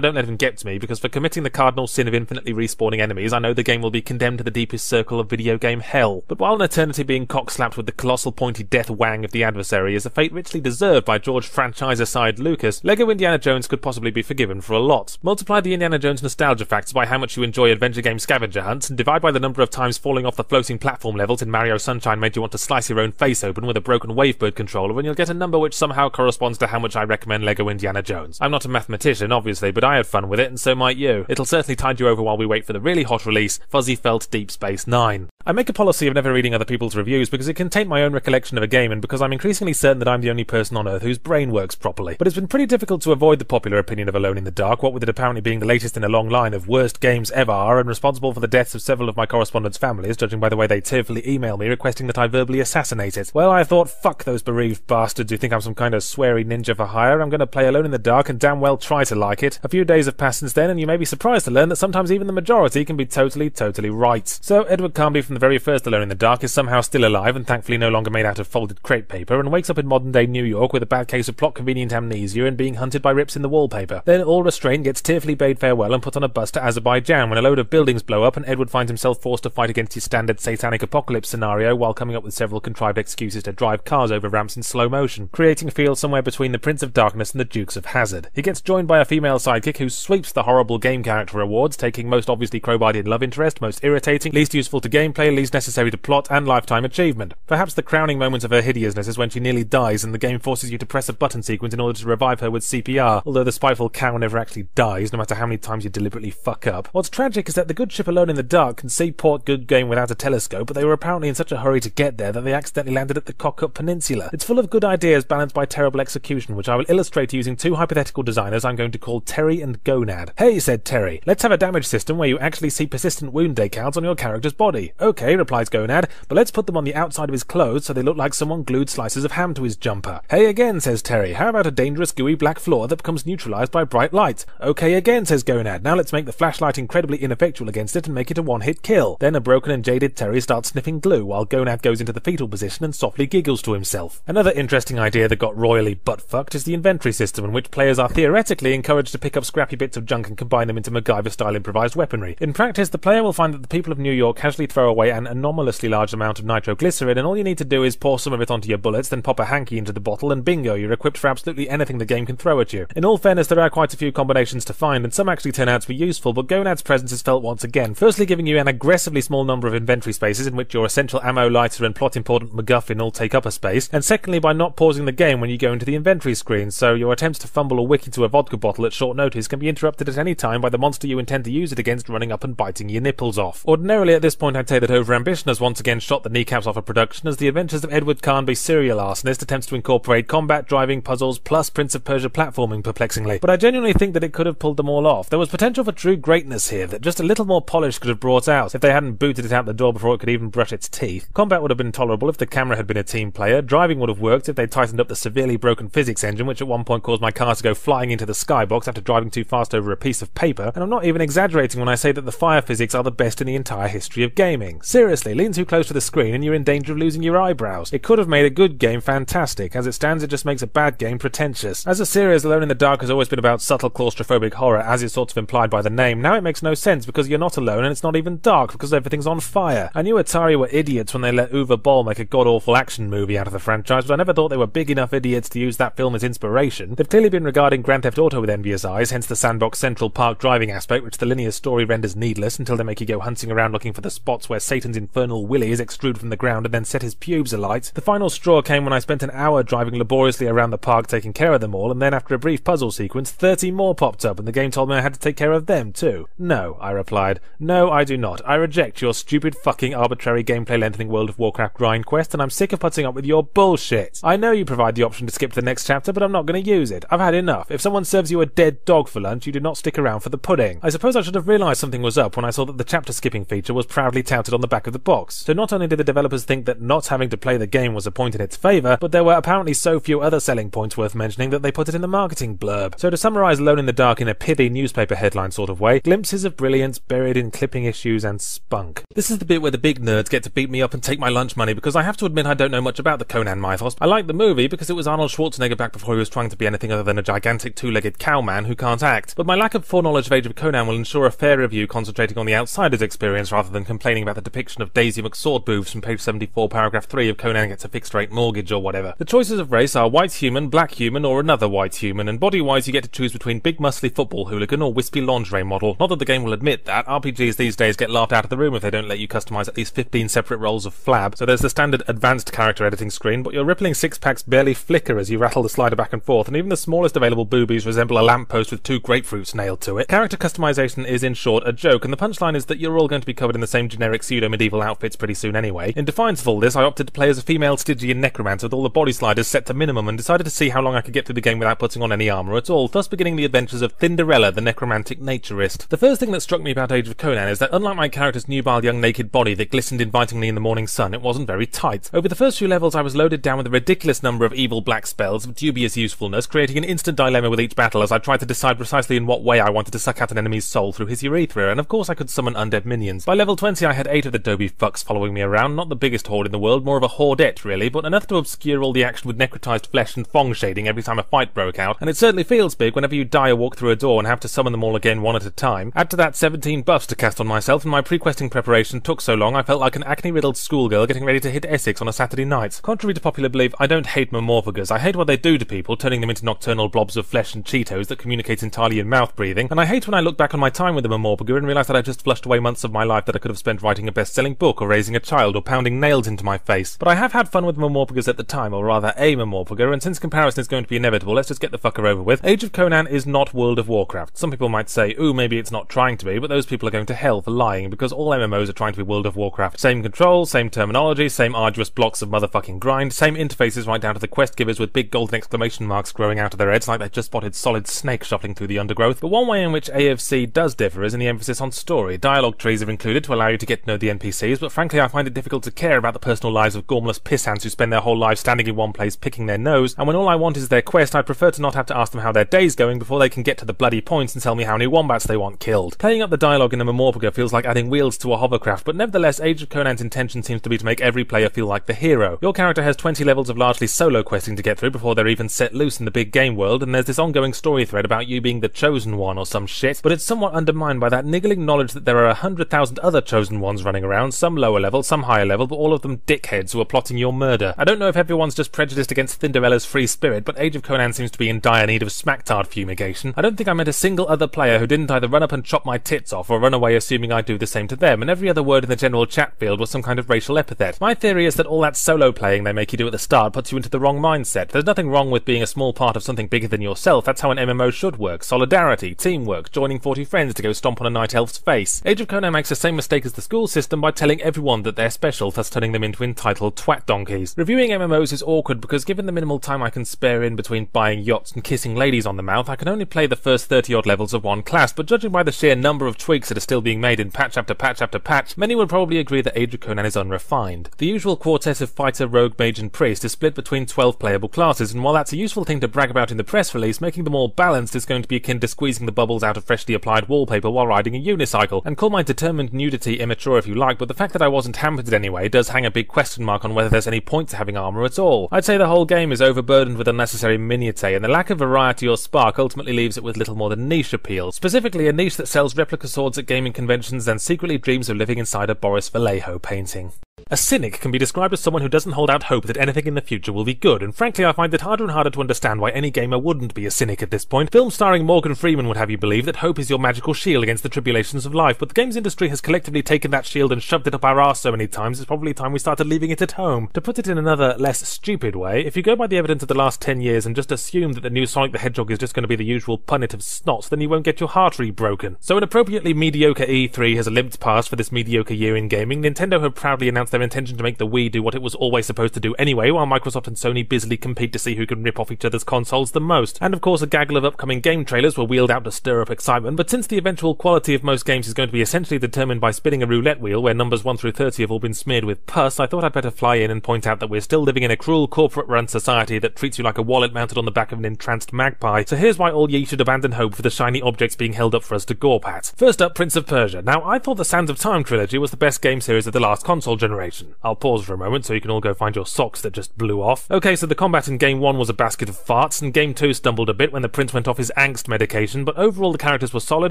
don't let him get to me, because for committing the cardinal sin of infinitely respawning enemies, I know the game will be condemned to the deepest circle of video game hell. But while an eternity being cock-slapped with the colossal pointy death wang of the adversary is a fate richly deserved by George franchise-aside Lucas, LEGO Indiana Jones could possibly be forgiven for a lot. Multiply the Indiana Jones nostalgia factors by how much you enjoy adventure game scavenger hunts, and divide by the number of times falling off the floating platform levels in Mario Sunshine made you want to slice your own face open with a broken Wavebird controller, and you'll get a number which somehow corresponds to how much I recommend LEGO Indiana Jones. I'm not a mathematician, obviously, but I had fun with it, and so might you. It'll certainly tide you over while we wait for the really hot release, Fuzzy Felt Deep Space Nine. I make a policy of never reading other people's reviews because it can taint my own recollection of a game and because I'm increasingly certain that I'm the only person on Earth whose brain works properly. But it's been pretty difficult to avoid the popular opinion of Alone in the Dark, what with it apparently being the latest in a long line of worst games ever and responsible for the deaths of several of my correspondents' families, judging by the way they tearfully email me requesting that I verbally assassinate it. Well, I thought, fuck those bereaved bastards who think I'm some kind of sweary ninja for hire. I'm going to play Alone in the Dark and damn well try to like it. A few days have passed since then, and you may be surprised to learn that sometimes even the majority can be totally, totally right. So, Edward Carnby from the very first Alone in the Dark is somehow still alive and thankfully no longer made out of folded crepe paper and wakes up in modern day New York with a bad case of plot convenient amnesia and being hunted by rips in the wallpaper. Then, all restrained, gets tearfully bade farewell and put on a bus to Azerbaijan when a load of buildings blow up and Edward finds himself forced to fight against his standard satanic apocalypse scenario while coming up with several contrived excuses to drive cars over ramps in slow motion, creating a feel somewhere between the Prince of Darkness and the Dukes of Hazzard. He gets joined by a female sidekick who sweeps the horrible game character awards, taking most obviously crowbarred in love interest, most irritating, least useful to gameplay, least necessary to plot, and lifetime achievement. Perhaps the crowning moment of her hideousness is when she nearly dies and the game forces you to press a button sequence in order to revive her with CPR, although the spiteful cow never actually dies, no matter how many times you deliberately fuck up. What's tragic is that the good ship Alone in the Dark can see Port good game without a telescope, but they were apparently in such a hurry to get there that they accidentally landed at the Cock Peninsula. It's full of good ideas balanced by terrible execution, which I will illustrate using two hypothetical designers I'm going to call Terry and Gonad. Hey, said Terry, let's have a damage system where you actually see persistent wound decals on your character's body. Okay, replies Gonad, but let's put them on the outside of his clothes so they look like someone glued slices of ham to his jumper. Hey again, says Terry, how about a dangerous gooey black floor that becomes neutralized by bright light? Okay again, says Gonad, now let's make the flashlight incredibly ineffectual against it and make it a one-hit kill. Then a broken and jaded Terry starts sniffing glue while Gonad goes into the fetal position and softly giggles to himself. Another interesting idea that got royally butt-fucked is the inventory system in which players are theoretically encouraged to pick up scrappy bits of junk and combine them into MacGyver-style improvised weaponry. In practice, the player will find that the people of New York casually throw away an anomalously large amount of nitroglycerin and all you need to do is pour some of it onto your bullets, then pop a hanky into the bottle and bingo, you're equipped for absolutely anything the game can throw at you. In all fairness, there are quite a few combinations to find and some actually turn out to be useful, but Gonad's presence is felt once again, firstly giving you an aggressively small number of inventory spaces in which your essential ammo, lighter and plot important MacGuffin all take up a space, and secondly by not pausing the game when you go into the inventory screen, so your attempts to fumble a wiki to a vodka bottle at short notice can be interrupted at any time by the monster you intend to use it against running up and biting your nipples off. Ordinarily at this point I'd say that overambition has once again shot the kneecaps off a production as the adventures of Edward Carnby serial arsonist attempts to incorporate combat, driving, puzzles, plus Prince of Persia platforming perplexingly. But I genuinely think that it could have pulled them all off. There was potential for true greatness here that just a little more polish could have brought out if they hadn't booted it out the door before it could even brush its teeth. Combat would have been tolerable if the camera had been a team player. Driving would have worked if they tightened up the severely broken physics engine, which at one point caused my car to go flying into the skybox after driving too fast over a piece of paper. And I'm not even exaggerating when I say that the fire physics are the best in the entire history of gaming. Seriously, lean too close to the screen and you're in danger of losing your eyebrows. It could have made a good game fantastic. As it stands, it just makes a bad game pretentious. As a series, Alone in the Dark has always been about subtle claustrophobic horror, as is sort of implied by the name. Now it makes no sense because you're not alone and it's not even dark because everything's on fire. I knew Atari were idiots when they let Uwe Boll make a god awful action movie out of the franchise, but I never thought they were big enough idiots to use that film as inspiration. They've clearly been regarding Grand Theft Auto with envious eyes, hence the sandbox Central Park driving aspect, which the linear story renders needless until they make you go hunting around looking for the spots where Satan's infernal willy is extruded from the ground and then set his pubes alight. The final straw came when I spent an hour driving laboriously around the park taking care of them all, and then after a brief puzzle sequence, 30 more popped up, and the game told me I had to take care of them too. No, I replied. No, I do not. I reject your stupid fucking arbitrary gameplay lengthening World of Warcraft grind quest, and I'm sick of putting up with your bullshit. I know you provide the option to skip to the next chapter, but I'm not going to use it. I've had enough. If someone serves you a dead dog for lunch, you do not stick around for the pudding. I suppose I should have realised something was up when I saw that the chapter skipping feature was proudly touted on the back of the box. So not only did the developers think that not having to play the game was a point in its favour, but there were apparently so few other selling points worth mentioning that they put it in the marketing blurb. So to summarise Alone in the Dark in a pithy newspaper headline sort of way, glimpses of brilliance buried in clipping issues and spunk. This is the bit where the big nerds get to beat me up and take my lunch money because I have to admit I don't know much about the Conan mythos. I like the movie because it was Arnold Schwarzenegger back before he was trying to be anything other than a gigantic two-legged cowman who can't act. But my lack of foreknowledge of Age of Conan will ensure a fair review concentrating on the outsider's experience rather than complaining about the depiction of Daisy McSwordboobs from page 74 paragraph 3 of Conan Gets a Fixed Rate Mortgage or whatever. The choices of race are white human, black human, or another white human, and body-wise you get to choose between big muscly football hooligan or wispy lingerie model. Not that the game will admit that, RPGs these days get laughed out of the room if they don't let you customize at least 15 separate rolls of flab. So there's the standard advanced character editing screen, but your rippling six-packs barely flicker as you rattle the slider back and forth, and even the smallest available boobies resemble a lamppost with two grapefruits nailed to it. Character customization is in short a joke, and the punchline is that you're all going to be covered in the same generic pseudo-medieval outfits pretty soon anyway. In defiance of all this, I opted to play as a female Stygian necromancer with all the body sliders set to minimum and decided to see how long I could get through the game without putting on any armour at all, thus beginning the adventures of Thinderella, the necromantic naturist. The first thing that struck me about Age of Conan is that unlike my character's nubile young naked body that glistened invitingly in the morning sun, it wasn't very tight. Over the first few levels I was loaded down with a ridiculous number of evil black spells of dubious usefulness, creating an instant dilemma with each battle as I tried to decide precisely in what way I wanted to suck out an enemy's soul through his urethra, and of course I could summon undead minions. By level 20 I had eight of the Dobie fucks following me around, not the biggest horde in the world, more of a hordette really, but enough to obscure all the action with flesh and thong shading every time a fight broke out, and it certainly feels big whenever you die or walk through a door and have to summon them all again one at a time. Add to that 17 buffs to cast on myself, and my pre-questing preparation took so long I felt like an acne-riddled schoolgirl getting ready to hit Essex on a Saturday night. Contrary to popular belief, I don't hate MMORPGs. I hate what they do to people, turning them into nocturnal blobs of flesh and Cheetos that communicate entirely in mouth breathing, and I hate when I look back on my time with the MMORPG and realise that I've just flushed away months of my life that I could have spent writing a best-selling book or raising a child or pounding nails into my face. But I have had fun with MMORPGs at the time, or rather a MMORPG, and since comparison is going to be inevitable, let's just get the fucker over with. Age of Conan is not World of Warcraft. Some people might say, ooh, maybe it's not trying to be, but those people are going to hell for lying, because all MMOs are trying to be World of Warcraft. Same controls, same terminology, same arduous blocks of motherfucking grind, same interfaces right down to the quest givers with big golden exclamation marks growing out of their heads like they've just spotted solid snake shuffling through the undergrowth. But one way in which AoC does differ is in the emphasis on story. Dialogue trees are included to allow you to get to know the NPCs, but frankly I find it difficult to care about the personal lives of gormless pissants who spend their whole lives standing in one place picking their nose, and when all I want is their quest, I prefer to not have to ask them how their day's going before they can get to the bloody points and tell me how many wombats they want killed. Playing up the dialogue in a MMORPG feels like adding wheels to a hovercraft, but nevertheless Age of Conan's intention seems to be to make every player feel like the hero. Your character has 20 levels of largely solo questing to get through before they're even set loose in the big game world, and there's this ongoing story thread about you being the chosen one or some shit, but it's somewhat undermined by that niggling knowledge that there are a hundred thousand other chosen ones running around, some lower level, some higher level, but all of them dickheads who are plotting your murder. I don't know if everyone's just prejudiced against Thinderella's free spirit, but Age of Conan seems to be in dire need of smacktard fumigation. I don't think I met a single other player who didn't either run up and chop my tits off or run away assuming I'd do the same to them, and every other word in the general chat field was some kind of racial epithet. My theory is that all that solo playing they make you do at the start puts you into the wrong mindset. There's nothing wrong with being a small part of something bigger than yourself. That's how an MMO should work. Solidarity, teamwork, joining 40 friends to go stomp on a night elf's face. Age of Conan makes the same mistake as the school system by telling everyone that they're special, thus turning them into entitled twat donkeys. Reviewing MMOs is awkward because given the minimal time I can spare in between buying yachts and kissing ladies on the mouth, I can only play the first 30 odd levels of one class, but judging by the sheer number of tweaks that are still being made in patch after patch after patch, many would probably agree that Age of Conan is unrefined. The usual quartet of fighter, rogue, mage, and priest is split between 12 playable classes, and while that's a useful thing to brag about in the press release, making them all balanced is going to be akin to squeezing the bubbles out of freshly applied wallpaper while riding a unicycle, and call my determined nudity immature if you like, but the fact that I wasn't hampered in any way does hang a big question mark on whether there's any point to having armor at all. I'd say the whole game is overburdened with unnecessary minutiae, and the lack of variety or spark ultimately leaves it with little more than niche appeal. Specifically, a niche that sells replica swords at gaming conventions and secretly dreams of living inside a Boris Vallejo painting. A cynic can be described as someone who doesn't hold out hope that anything in the future will be good, and frankly I find it harder and harder to understand why any gamer wouldn't be a cynic at this point. Film starring Morgan Freeman would have you believe that hope is your magical shield against the tribulations of life, but the games industry has collectively taken that shield and shoved it up our arse so many times it's probably time we started leaving it at home. To put it in another, less stupid way, if you go by the evidence of the last ten years and just assume that the new Sonic the Hedgehog is just going to be the usual punnet of snots, then you won't get your heart rebroken. So an appropriately mediocre E3 has limped past for this mediocre year in gaming. Nintendo have proudly announced their intention to make the Wii do what it was always supposed to do anyway, while Microsoft and Sony busily compete to see who can rip off each other's consoles the most. And of course, a gaggle of upcoming game trailers were wheeled out to stir up excitement, but since the eventual quality of most games is going to be essentially determined by spinning a roulette wheel where numbers 1 through 30 have all been smeared with pus, I thought I'd better fly in and point out that we're still living in a cruel corporate run society that treats you like a wallet mounted on the back of an entranced magpie. So here's why all ye should abandon hope for the shiny objects being held up for us to gawp at. First up, Prince of Persia. Now, I thought the Sands of Time trilogy was the best game series of the last console generation. I'll pause for a moment so you can all go find your socks that just blew off. Okay, so the combat in Game 1 was a basket of farts, and Game 2 stumbled a bit when the prince went off his angst medication, but overall the characters were solid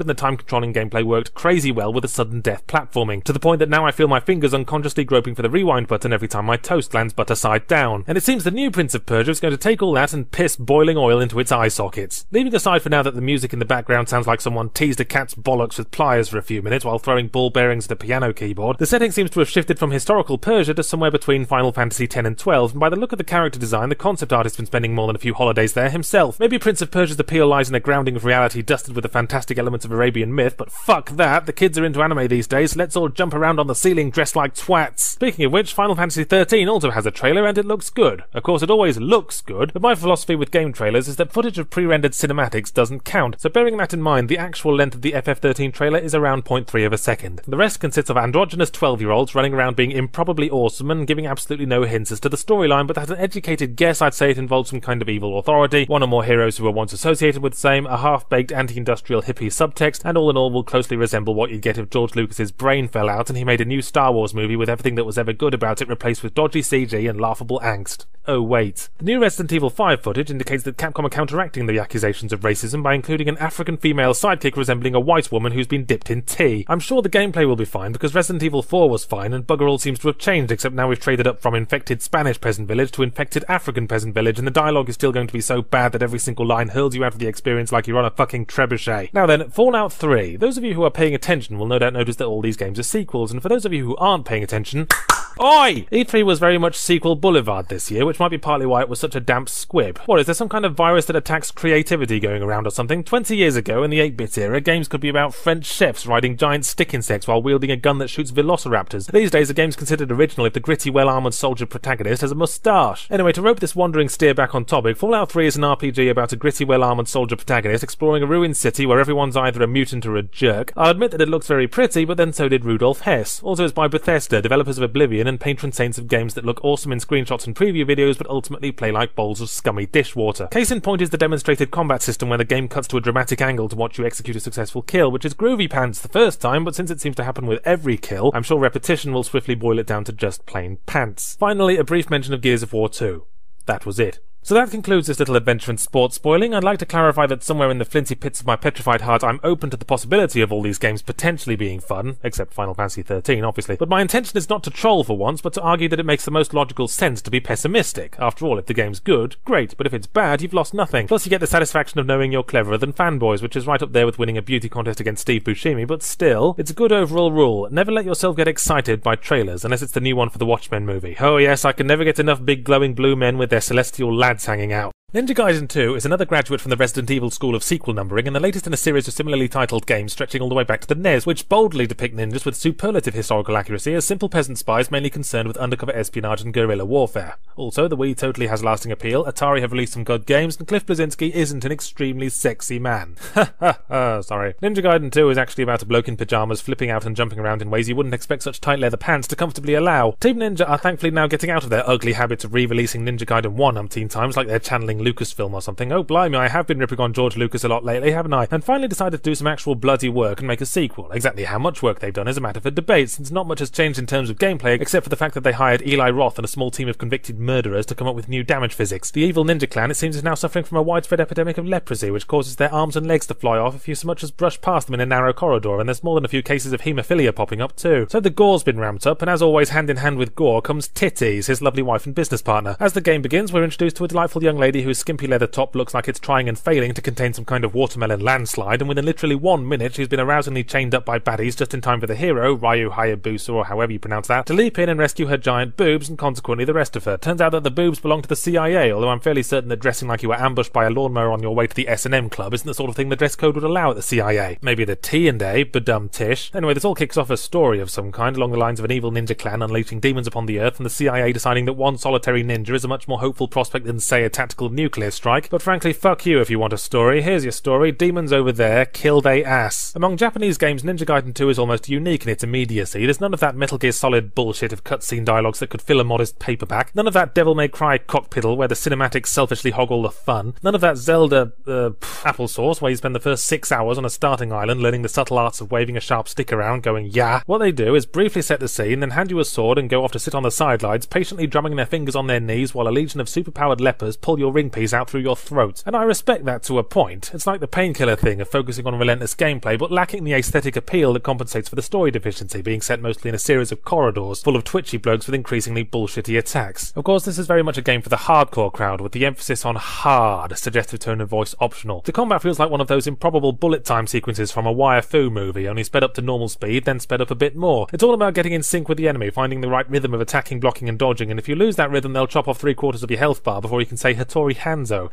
and the time controlling gameplay worked crazy well with the sudden death platforming, to the point that now I feel my fingers unconsciously groping for the rewind button every time my toast lands butter side down. And it seems the new Prince of Persia is going to take all that and piss boiling oil into its eye sockets. Leaving aside for now that the music in the background sounds like someone teased a cat's bollocks with pliers for a few minutes while throwing ball bearings at a piano keyboard, the setting seems to have shifted from historical Persia to somewhere between Final Fantasy X and 12, and by the look of the character design, the concept artist's been spending more than a few holidays there himself. Maybe Prince of Persia's appeal lies in a grounding of reality dusted with the fantastic elements of Arabian myth, but fuck that, the kids are into anime these days, let's all jump around on the ceiling dressed like twats. Speaking of which, Final Fantasy XIII also has a trailer and it looks good. Of course, it always looks good, but my philosophy with game trailers is that footage of pre-rendered cinematics doesn't count, so bearing that in mind, the actual length of the FF13 trailer is around 0.3 of a second. The rest consists of androgynous 12-year-olds running around being improbably awesome and giving absolutely no hints as to the storyline, but as an educated guess, I'd say it involves some kind of evil authority, one or more heroes who were once associated with the same, a half-baked anti-industrial hippie subtext, and all in all will closely resemble what you'd get if George Lucas's brain fell out and he made a new Star Wars movie with everything that was ever good about it replaced with dodgy CG and laughable angst. Oh wait. The new Resident Evil 5 footage indicates that Capcom are counteracting the accusations of racism by including an African female sidekick resembling a white woman who's been dipped in tea. I'm sure the gameplay will be fine because Resident Evil 4 was fine and bugger all seems to have changed except now we've traded up from infected Spanish peasant village to infected African peasant village and the dialogue is still going to be so bad that every single line hurls you out of the experience like you're on a fucking trebuchet. Now then, Fallout 3. Those of you who are paying attention will no doubt notice that all these games are sequels and for those of you who aren't paying attention, Oi! E3 was very much sequel boulevard this year, which might be partly why it was such a damp squib. What, is there some kind of virus that attacks creativity going around or something? 20 years ago, in the 8-bit era, games could be about French chefs riding giant stick insects while wielding a gun that shoots velociraptors. These days, a game's considered original if the gritty, well-armored soldier protagonist has a moustache. Anyway, to rope this wandering steer back on topic, Fallout 3 is an RPG about a gritty, well-armored soldier protagonist exploring a ruined city where everyone's either a mutant or a jerk. I'll admit that it looks very pretty, but then so did Rudolf Hess. Also, it's by Bethesda, developers of Oblivion and patron saints of games that look awesome in screenshots and preview videos but ultimately play like bowls of scummy dishwater. Case in point is the demonstrated combat system where the game cuts to a dramatic angle to watch you execute a successful kill, which is groovy pants the first time, but since it seems to happen with every kill, I'm sure repetition will swiftly boil it down to just plain pants. Finally, a brief mention of Gears of War 2. That was it. So that concludes this little adventure in sports spoiling. I'd like to clarify that somewhere in the flinty pits of my petrified heart, I'm open to the possibility of all these games potentially being fun, except Final Fantasy XIII, obviously. But my intention is not to troll for once, but to argue that it makes the most logical sense to be pessimistic. After all, if the game's good, great, but if it's bad, you've lost nothing. Plus, you get the satisfaction of knowing you're cleverer than fanboys, which is right up there with winning a beauty contest against Steve Buscemi, but still, it's a good overall rule. Never let yourself get excited by trailers, unless it's the new one for the Watchmen movie. Oh yes, I can never get enough big glowing blue men with their celestial lads hanging out. Ninja Gaiden 2 is another graduate from the Resident Evil school of sequel numbering and the latest in a series of similarly titled games stretching all the way back to the NES, which boldly depict ninjas with superlative historical accuracy as simple peasant spies mainly concerned with undercover espionage and guerrilla warfare. Also, the Wii totally has lasting appeal, Atari have released some good games, and Cliff Bleszinski isn't an extremely sexy man. Ha ha ha, sorry. Ninja Gaiden 2 is actually about a bloke in pyjamas flipping out and jumping around in ways you wouldn't expect such tight leather pants to comfortably allow. Team Ninja are thankfully now getting out of their ugly habits of re-releasing Ninja Gaiden 1 umpteen times like they're channeling Lucasfilm or something. Oh, blimey, I have been ripping on George Lucas a lot lately, haven't I? And finally decided to do some actual bloody work and make a sequel. Exactly how much work they've done is a matter for debate, since not much has changed in terms of gameplay, except for the fact that they hired Eli Roth and a small team of convicted murderers to come up with new damage physics. The evil ninja clan, it seems, is now suffering from a widespread epidemic of leprosy, which causes their arms and legs to fly off if you so much as brush past them in a narrow corridor, and there's more than a few cases of haemophilia popping up too. So the gore's been ramped up, and as always, hand in hand with gore comes Titties, his lovely wife and business partner. As the game begins, we're introduced to a delightful young lady whose skimpy leather top looks like it's trying and failing to contain some kind of watermelon landslide, and within literally one minute, she's been arousingly chained up by baddies just in time for the hero, Ryu Hayabusa, or however you pronounce that, to leap in and rescue her giant boobs and consequently the rest of her. Turns out that the boobs belong to the CIA, although I'm fairly certain that dressing like you were ambushed by a lawnmower on your way to the S&M club isn't the sort of thing the dress code would allow at the CIA. Maybe the T and A, badum tish. Anyway, this all kicks off a story of some kind along the lines of an evil ninja clan unleashing demons upon the earth and the CIA deciding that one solitary ninja is a much more hopeful prospect than, say, a tactical nuclear strike. But frankly, fuck you if you want a story. Here's your story. Demons over there, kill they ass. Among Japanese games, Ninja Gaiden 2 is almost unique in its immediacy. There's none of that Metal Gear Solid bullshit of cutscene dialogues that could fill a modest paperback. None of that Devil May Cry cockpiddle where the cinematics selfishly hog all the fun. None of that Zelda, uh, applesauce where you spend the first six hours on a starting island learning the subtle arts of waving a sharp stick around going, yeah. What they do is briefly set the scene, then hand you a sword and go off to sit on the sidelines, patiently drumming their fingers on their knees while a legion of superpowered lepers pull your ring piece out through your throat. And I respect that to a point. It's like the painkiller thing of focusing on relentless gameplay, but lacking the aesthetic appeal that compensates for the story deficiency, being set mostly in a series of corridors full of twitchy blokes with increasingly bullshitty attacks. Of course, this is very much a game for the hardcore crowd, with the emphasis on hard, suggestive tone of voice optional. The combat feels like one of those improbable bullet time sequences from a Wire Fu movie, only sped up to normal speed, then sped up a bit more. It's all about getting in sync with the enemy, finding the right rhythm of attacking, blocking, and dodging, and if you lose that rhythm, they'll chop off three quarters of your health bar before you can say Hattori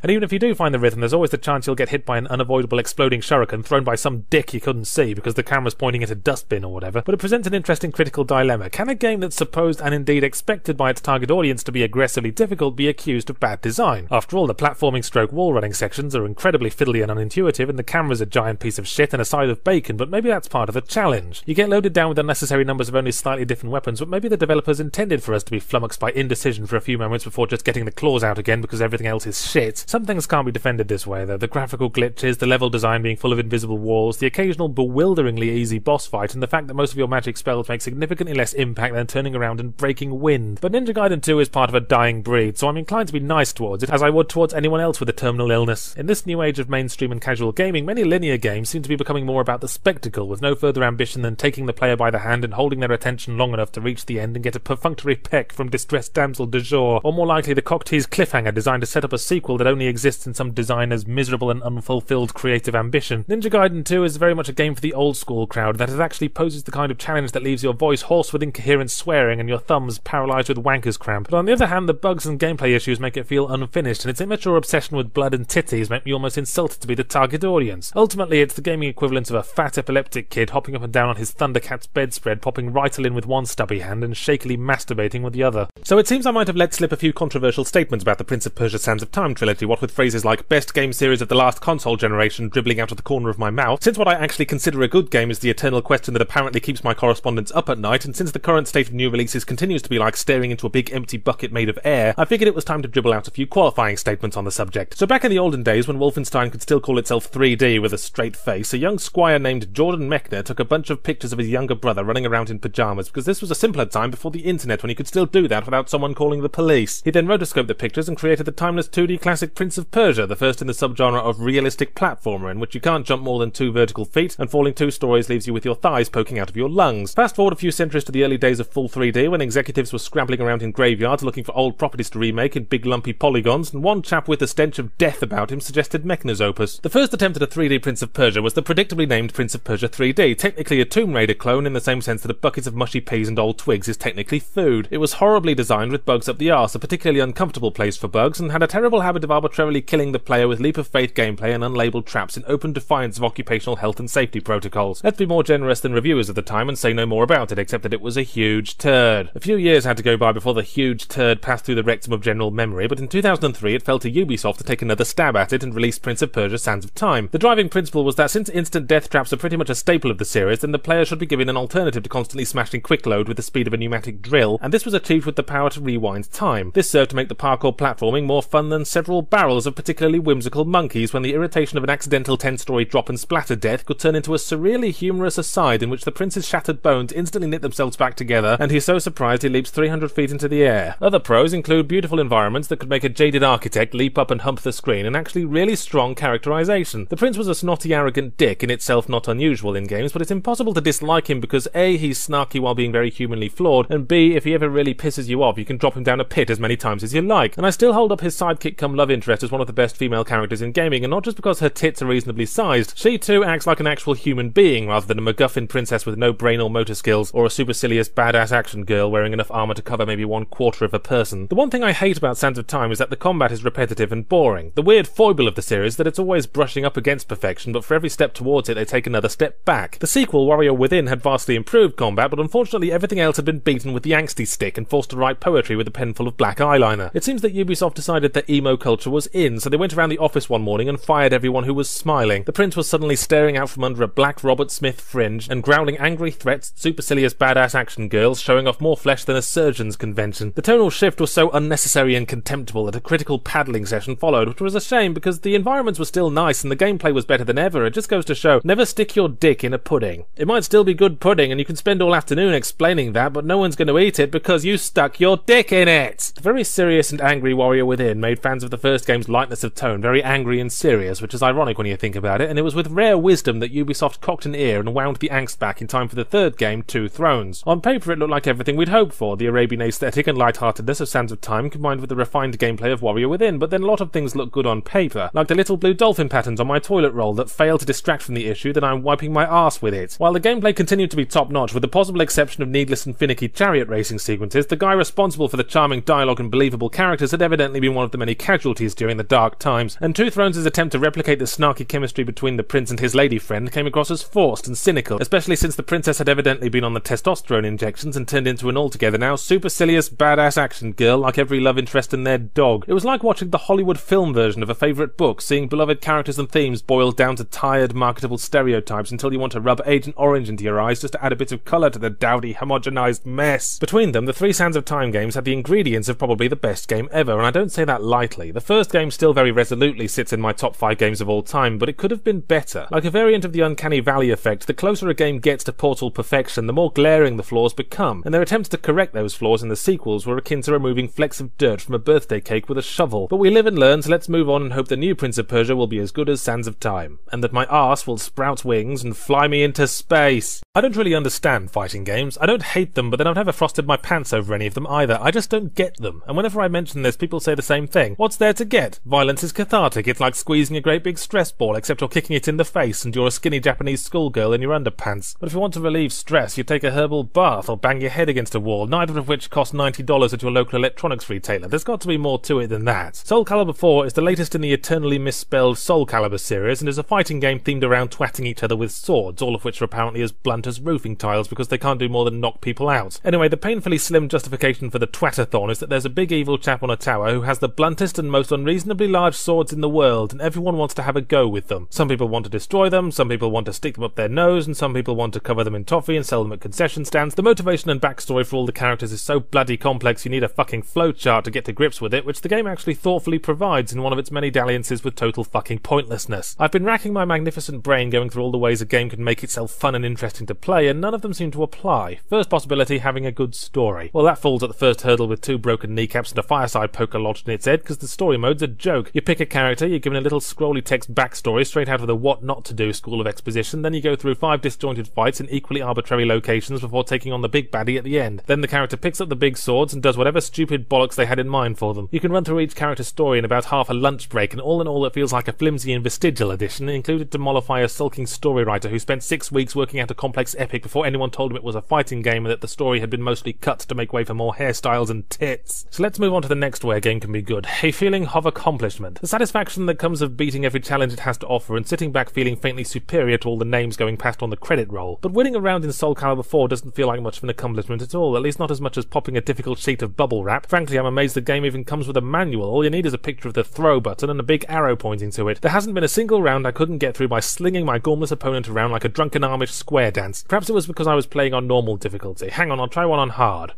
And even if you do find the rhythm, there's always the chance you'll get hit by an unavoidable exploding shuriken thrown by some dick you couldn't see because the camera's pointing at a dustbin or whatever. But it presents an interesting critical dilemma. Can a game that's supposed and indeed expected by its target audience to be aggressively difficult be accused of bad design? After all, the platforming stroke wall running sections are incredibly fiddly and unintuitive, and the camera's a giant piece of shit and a side of bacon, but maybe that's part of the challenge. You get loaded down with unnecessary numbers of only slightly different weapons, but maybe the developers intended for us to be flummoxed by indecision for a few moments before just getting the claws out again because everything else is shit. Some things can't be defended this way, though. The graphical glitches, the level design being full of invisible walls, the occasional bewilderingly easy boss fight, and the fact that most of your magic spells make significantly less impact than turning around and breaking wind. But Ninja Gaiden 2 is part of a dying breed, so I'm inclined to be nice towards it, as I would towards anyone else with a terminal illness. In this new age of mainstream and casual gaming, many linear games seem to be becoming more about the spectacle, with no further ambition than taking the player by the hand and holding their attention long enough to reach the end and get a perfunctory peck from distressed damsel de jour, or more likely the cock-teased cliffhanger designed to set up a sequel that only exists in some designer's miserable and unfulfilled creative ambition. Ninja Gaiden 2 is very much a game for the old school crowd that it actually poses the kind of challenge that leaves your voice hoarse with incoherent swearing and your thumbs paralyzed with wanker's cramp. But on the other hand, the bugs and gameplay issues make it feel unfinished, and its immature obsession with blood and titties make me almost insulted to be the target audience. Ultimately, it's the gaming equivalent of a fat epileptic kid hopping up and down on his Thundercats bedspread, popping Ritalin with one stubby hand and shakily masturbating with the other. So it seems I might have let slip a few controversial statements about the Prince of Persia Sands of Time trilogy, what with phrases like best game series of the last console generation dribbling out of the corner of my mouth, since what I actually consider a good game is the eternal question that apparently keeps my correspondents up at night, and since the current state of new releases continues to be like staring into a big empty bucket made of air, I figured it was time to dribble out a few qualifying statements on the subject. So back in the olden days when Wolfenstein could still call itself 3D with a straight face, a young squire named Jordan Mechner took a bunch of pictures of his younger brother running around in pajamas because this was a simpler time before the internet when he could still do that without someone calling the police. He then rotoscoped the pictures and created the timeless 2D classic Prince of Persia, the first in the subgenre of realistic platformer in which you can't jump more than two vertical feet and falling two stories leaves you with your thighs poking out of your lungs. Fast forward a few centuries to the early days of full 3D when executives were scrambling around in graveyards looking for old properties to remake in big lumpy polygons, and one chap with the stench of death about him suggested Mechner's opus. The first attempt at a 3D Prince of Persia was the predictably named Prince of Persia 3D, technically a Tomb Raider clone in the same sense that a bucket of mushy peas and old twigs is technically food. It was horribly designed with bugs up the arse, a particularly uncomfortable place for bugs, and had a terrible habit of arbitrarily killing the player with leap of faith gameplay and unlabeled traps in open defiance of occupational health and safety protocols. Let's be more generous than reviewers at the time and say no more about it, except that it was a huge turd. A few years had to go by before the huge turd passed through the rectum of general memory, but in 2003 it fell to Ubisoft to take another stab at it and release Prince of Persia Sands of Time. The driving principle was that since instant death traps are pretty much a staple of the series, then the player should be given an alternative to constantly smashing quick load with the speed of a pneumatic drill, and this was achieved with the power to rewind time. This served to make the parkour platforming more fun than several barrels of particularly whimsical monkeys when the irritation of an accidental 10 story drop and splatter death could turn into a surreally humorous aside in which the prince's shattered bones instantly knit themselves back together and he's so surprised he leaps 300 feet into the air. Other pros include beautiful environments that could make a jaded architect leap up and hump the screen and actually really strong characterization. The prince was a snotty, arrogant dick, in itself not unusual in games, but it's impossible to dislike him because A, he's snarky while being very humanly flawed, and B, if he ever really pisses you off, you can drop him down a pit as many times as you like. And I still hold up his sidekick come love interest as one of the best female characters in gaming, and not just because her tits are reasonably sized. She too acts like an actual human being rather than a MacGuffin princess with no brain or motor skills, or a supercilious badass action girl wearing enough armor to cover maybe one quarter of a person. The one thing I hate about Sands of Time is that the combat is repetitive and boring. The weird foible of the series is that it's always brushing up against perfection, but for every step towards it they take another step back. The sequel, Warrior Within, had vastly improved combat, but unfortunately everything else had been beaten with the angsty stick and forced to write poetry with a pen full of black eyeliner. It seems that Ubisoft decided that emo culture was in, so they went around the office one morning and fired everyone who was smiling. The prince was suddenly staring out from under a black Robert Smith fringe and growling angry threats at supercilious badass action girls, showing off more flesh than a surgeon's convention. The tonal shift was so unnecessary and contemptible that a critical paddling session followed, which was a shame because the environments were still nice and the gameplay was better than ever. It just goes to show never stick your dick in a pudding. It might still be good pudding and you can spend all afternoon explaining that, but no one's going to eat it because you stuck your dick in it. The very serious and angry warrior within made fans of the first game's lightness of tone very angry and serious, which is ironic when you think about it, and it was with rare wisdom that Ubisoft cocked an ear and wound the angst back in time for the third game, Two Thrones. On paper, it looked like everything we'd hoped for the Arabian aesthetic and light-heartedness of Sands of Time combined with the refined gameplay of Warrior Within, but then a lot of things look good on paper, like the little blue dolphin patterns on my toilet roll that fail to distract from the issue that I'm wiping my arse with it. While the gameplay continued to be top notch, with the possible exception of needless and finicky chariot racing sequences, the guy responsible for the charming dialogue and believable characters had evidently been one of the many casualties during the dark times, and Two Thrones' attempt to replicate the snarky chemistry between the prince and his lady friend came across as forced and cynical, especially since the princess had evidently been on the testosterone injections and turned into an altogether now supercilious badass action girl like every love interest and their dog. It was like watching the Hollywood film version of a favourite book, seeing beloved characters and themes boiled down to tired, marketable stereotypes until you want to rub Agent Orange into your eyes just to add a bit of colour to the dowdy, homogenized mess. Between them, the three Sands of Time games had the ingredients of probably the best game ever, and I don't say that lightly. The first game still very resolutely sits in my top five games of all time, but it could have been better. Like a variant of the Uncanny Valley effect, the closer a game gets to Portal perfection, the more glaring the flaws become, and their attempts to correct those flaws in the sequels were akin to removing flecks of dirt from a birthday cake with a shovel. But we live and learn, so let's move on and hope the new Prince of Persia will be as good as Sands of Time, and that my arse will sprout wings and fly me into space. I don't really understand fighting games. I don't hate them, but then I've never frosted my pants over any of them either. I just don't get them. And whenever I mention this, people say the same thing. What's there to get? Violence is cathartic. It's like squeezing a great big stress ball, except you're kicking it in the face and you're a skinny Japanese schoolgirl in your underpants. But if you want to relieve stress, you take a herbal bath or bang your head against a wall, neither of which cost $90 at your local electronics retailer. There's got to be more to it than that. Soul Calibur 4 is the latest in the eternally misspelled Soul Calibur series and is a fighting game themed around twatting each other with swords, all of which are apparently as blunt as roofing tiles because they can't do more than knock people out. Anyway, the painfully slim justification for the twatathon is that there's a big evil chap on a tower who has the and most unreasonably large swords in the world, and everyone wants to have a go with them. Some people want to destroy them, some people want to stick them up their nose, and some people want to cover them in toffee and sell them at concession stands. The motivation and backstory for all the characters is so bloody complex you need a fucking flowchart to get to grips with it, which the game actually thoughtfully provides in one of its many dalliances with total fucking pointlessness. I've been racking my magnificent brain going through all the ways a game can make itself fun and interesting to play, and none of them seem to apply. First possibility, having a good story. Well, that falls at the first hurdle with two broken kneecaps and a fireside poker lodged in its head, because the story mode's a joke. You pick a character, you're given a little scrolly text backstory straight out of the what not to do school of exposition, then you go through five disjointed fights in equally arbitrary locations before taking on the big baddie at the end. Then the character picks up the big swords and does whatever stupid bollocks they had in mind for them. You can run through each character's story in about half a lunch break, and all in all it feels like a flimsy and vestigial edition, included to mollify a sulking story writer who spent six weeks working out a complex epic before anyone told him it was a fighting game and that the story had been mostly cut to make way for more hairstyles and tits. So let's move on to the next way a game can be good. A feeling of accomplishment. The satisfaction that comes of beating every challenge it has to offer and sitting back feeling faintly superior to all the names going past on the credit roll. But winning a round in Soul Calibur 4 doesn't feel like much of an accomplishment at all, at least not as much as popping a difficult sheet of bubble wrap. Frankly, I'm amazed the game even comes with a manual. All you need is a picture of the throw button and a big arrow pointing to it. There hasn't been a single round I couldn't get through by slinging my gormless opponent around like a drunken Amish square dance. Perhaps it was because I was playing on normal difficulty. Hang on, I'll try one on hard.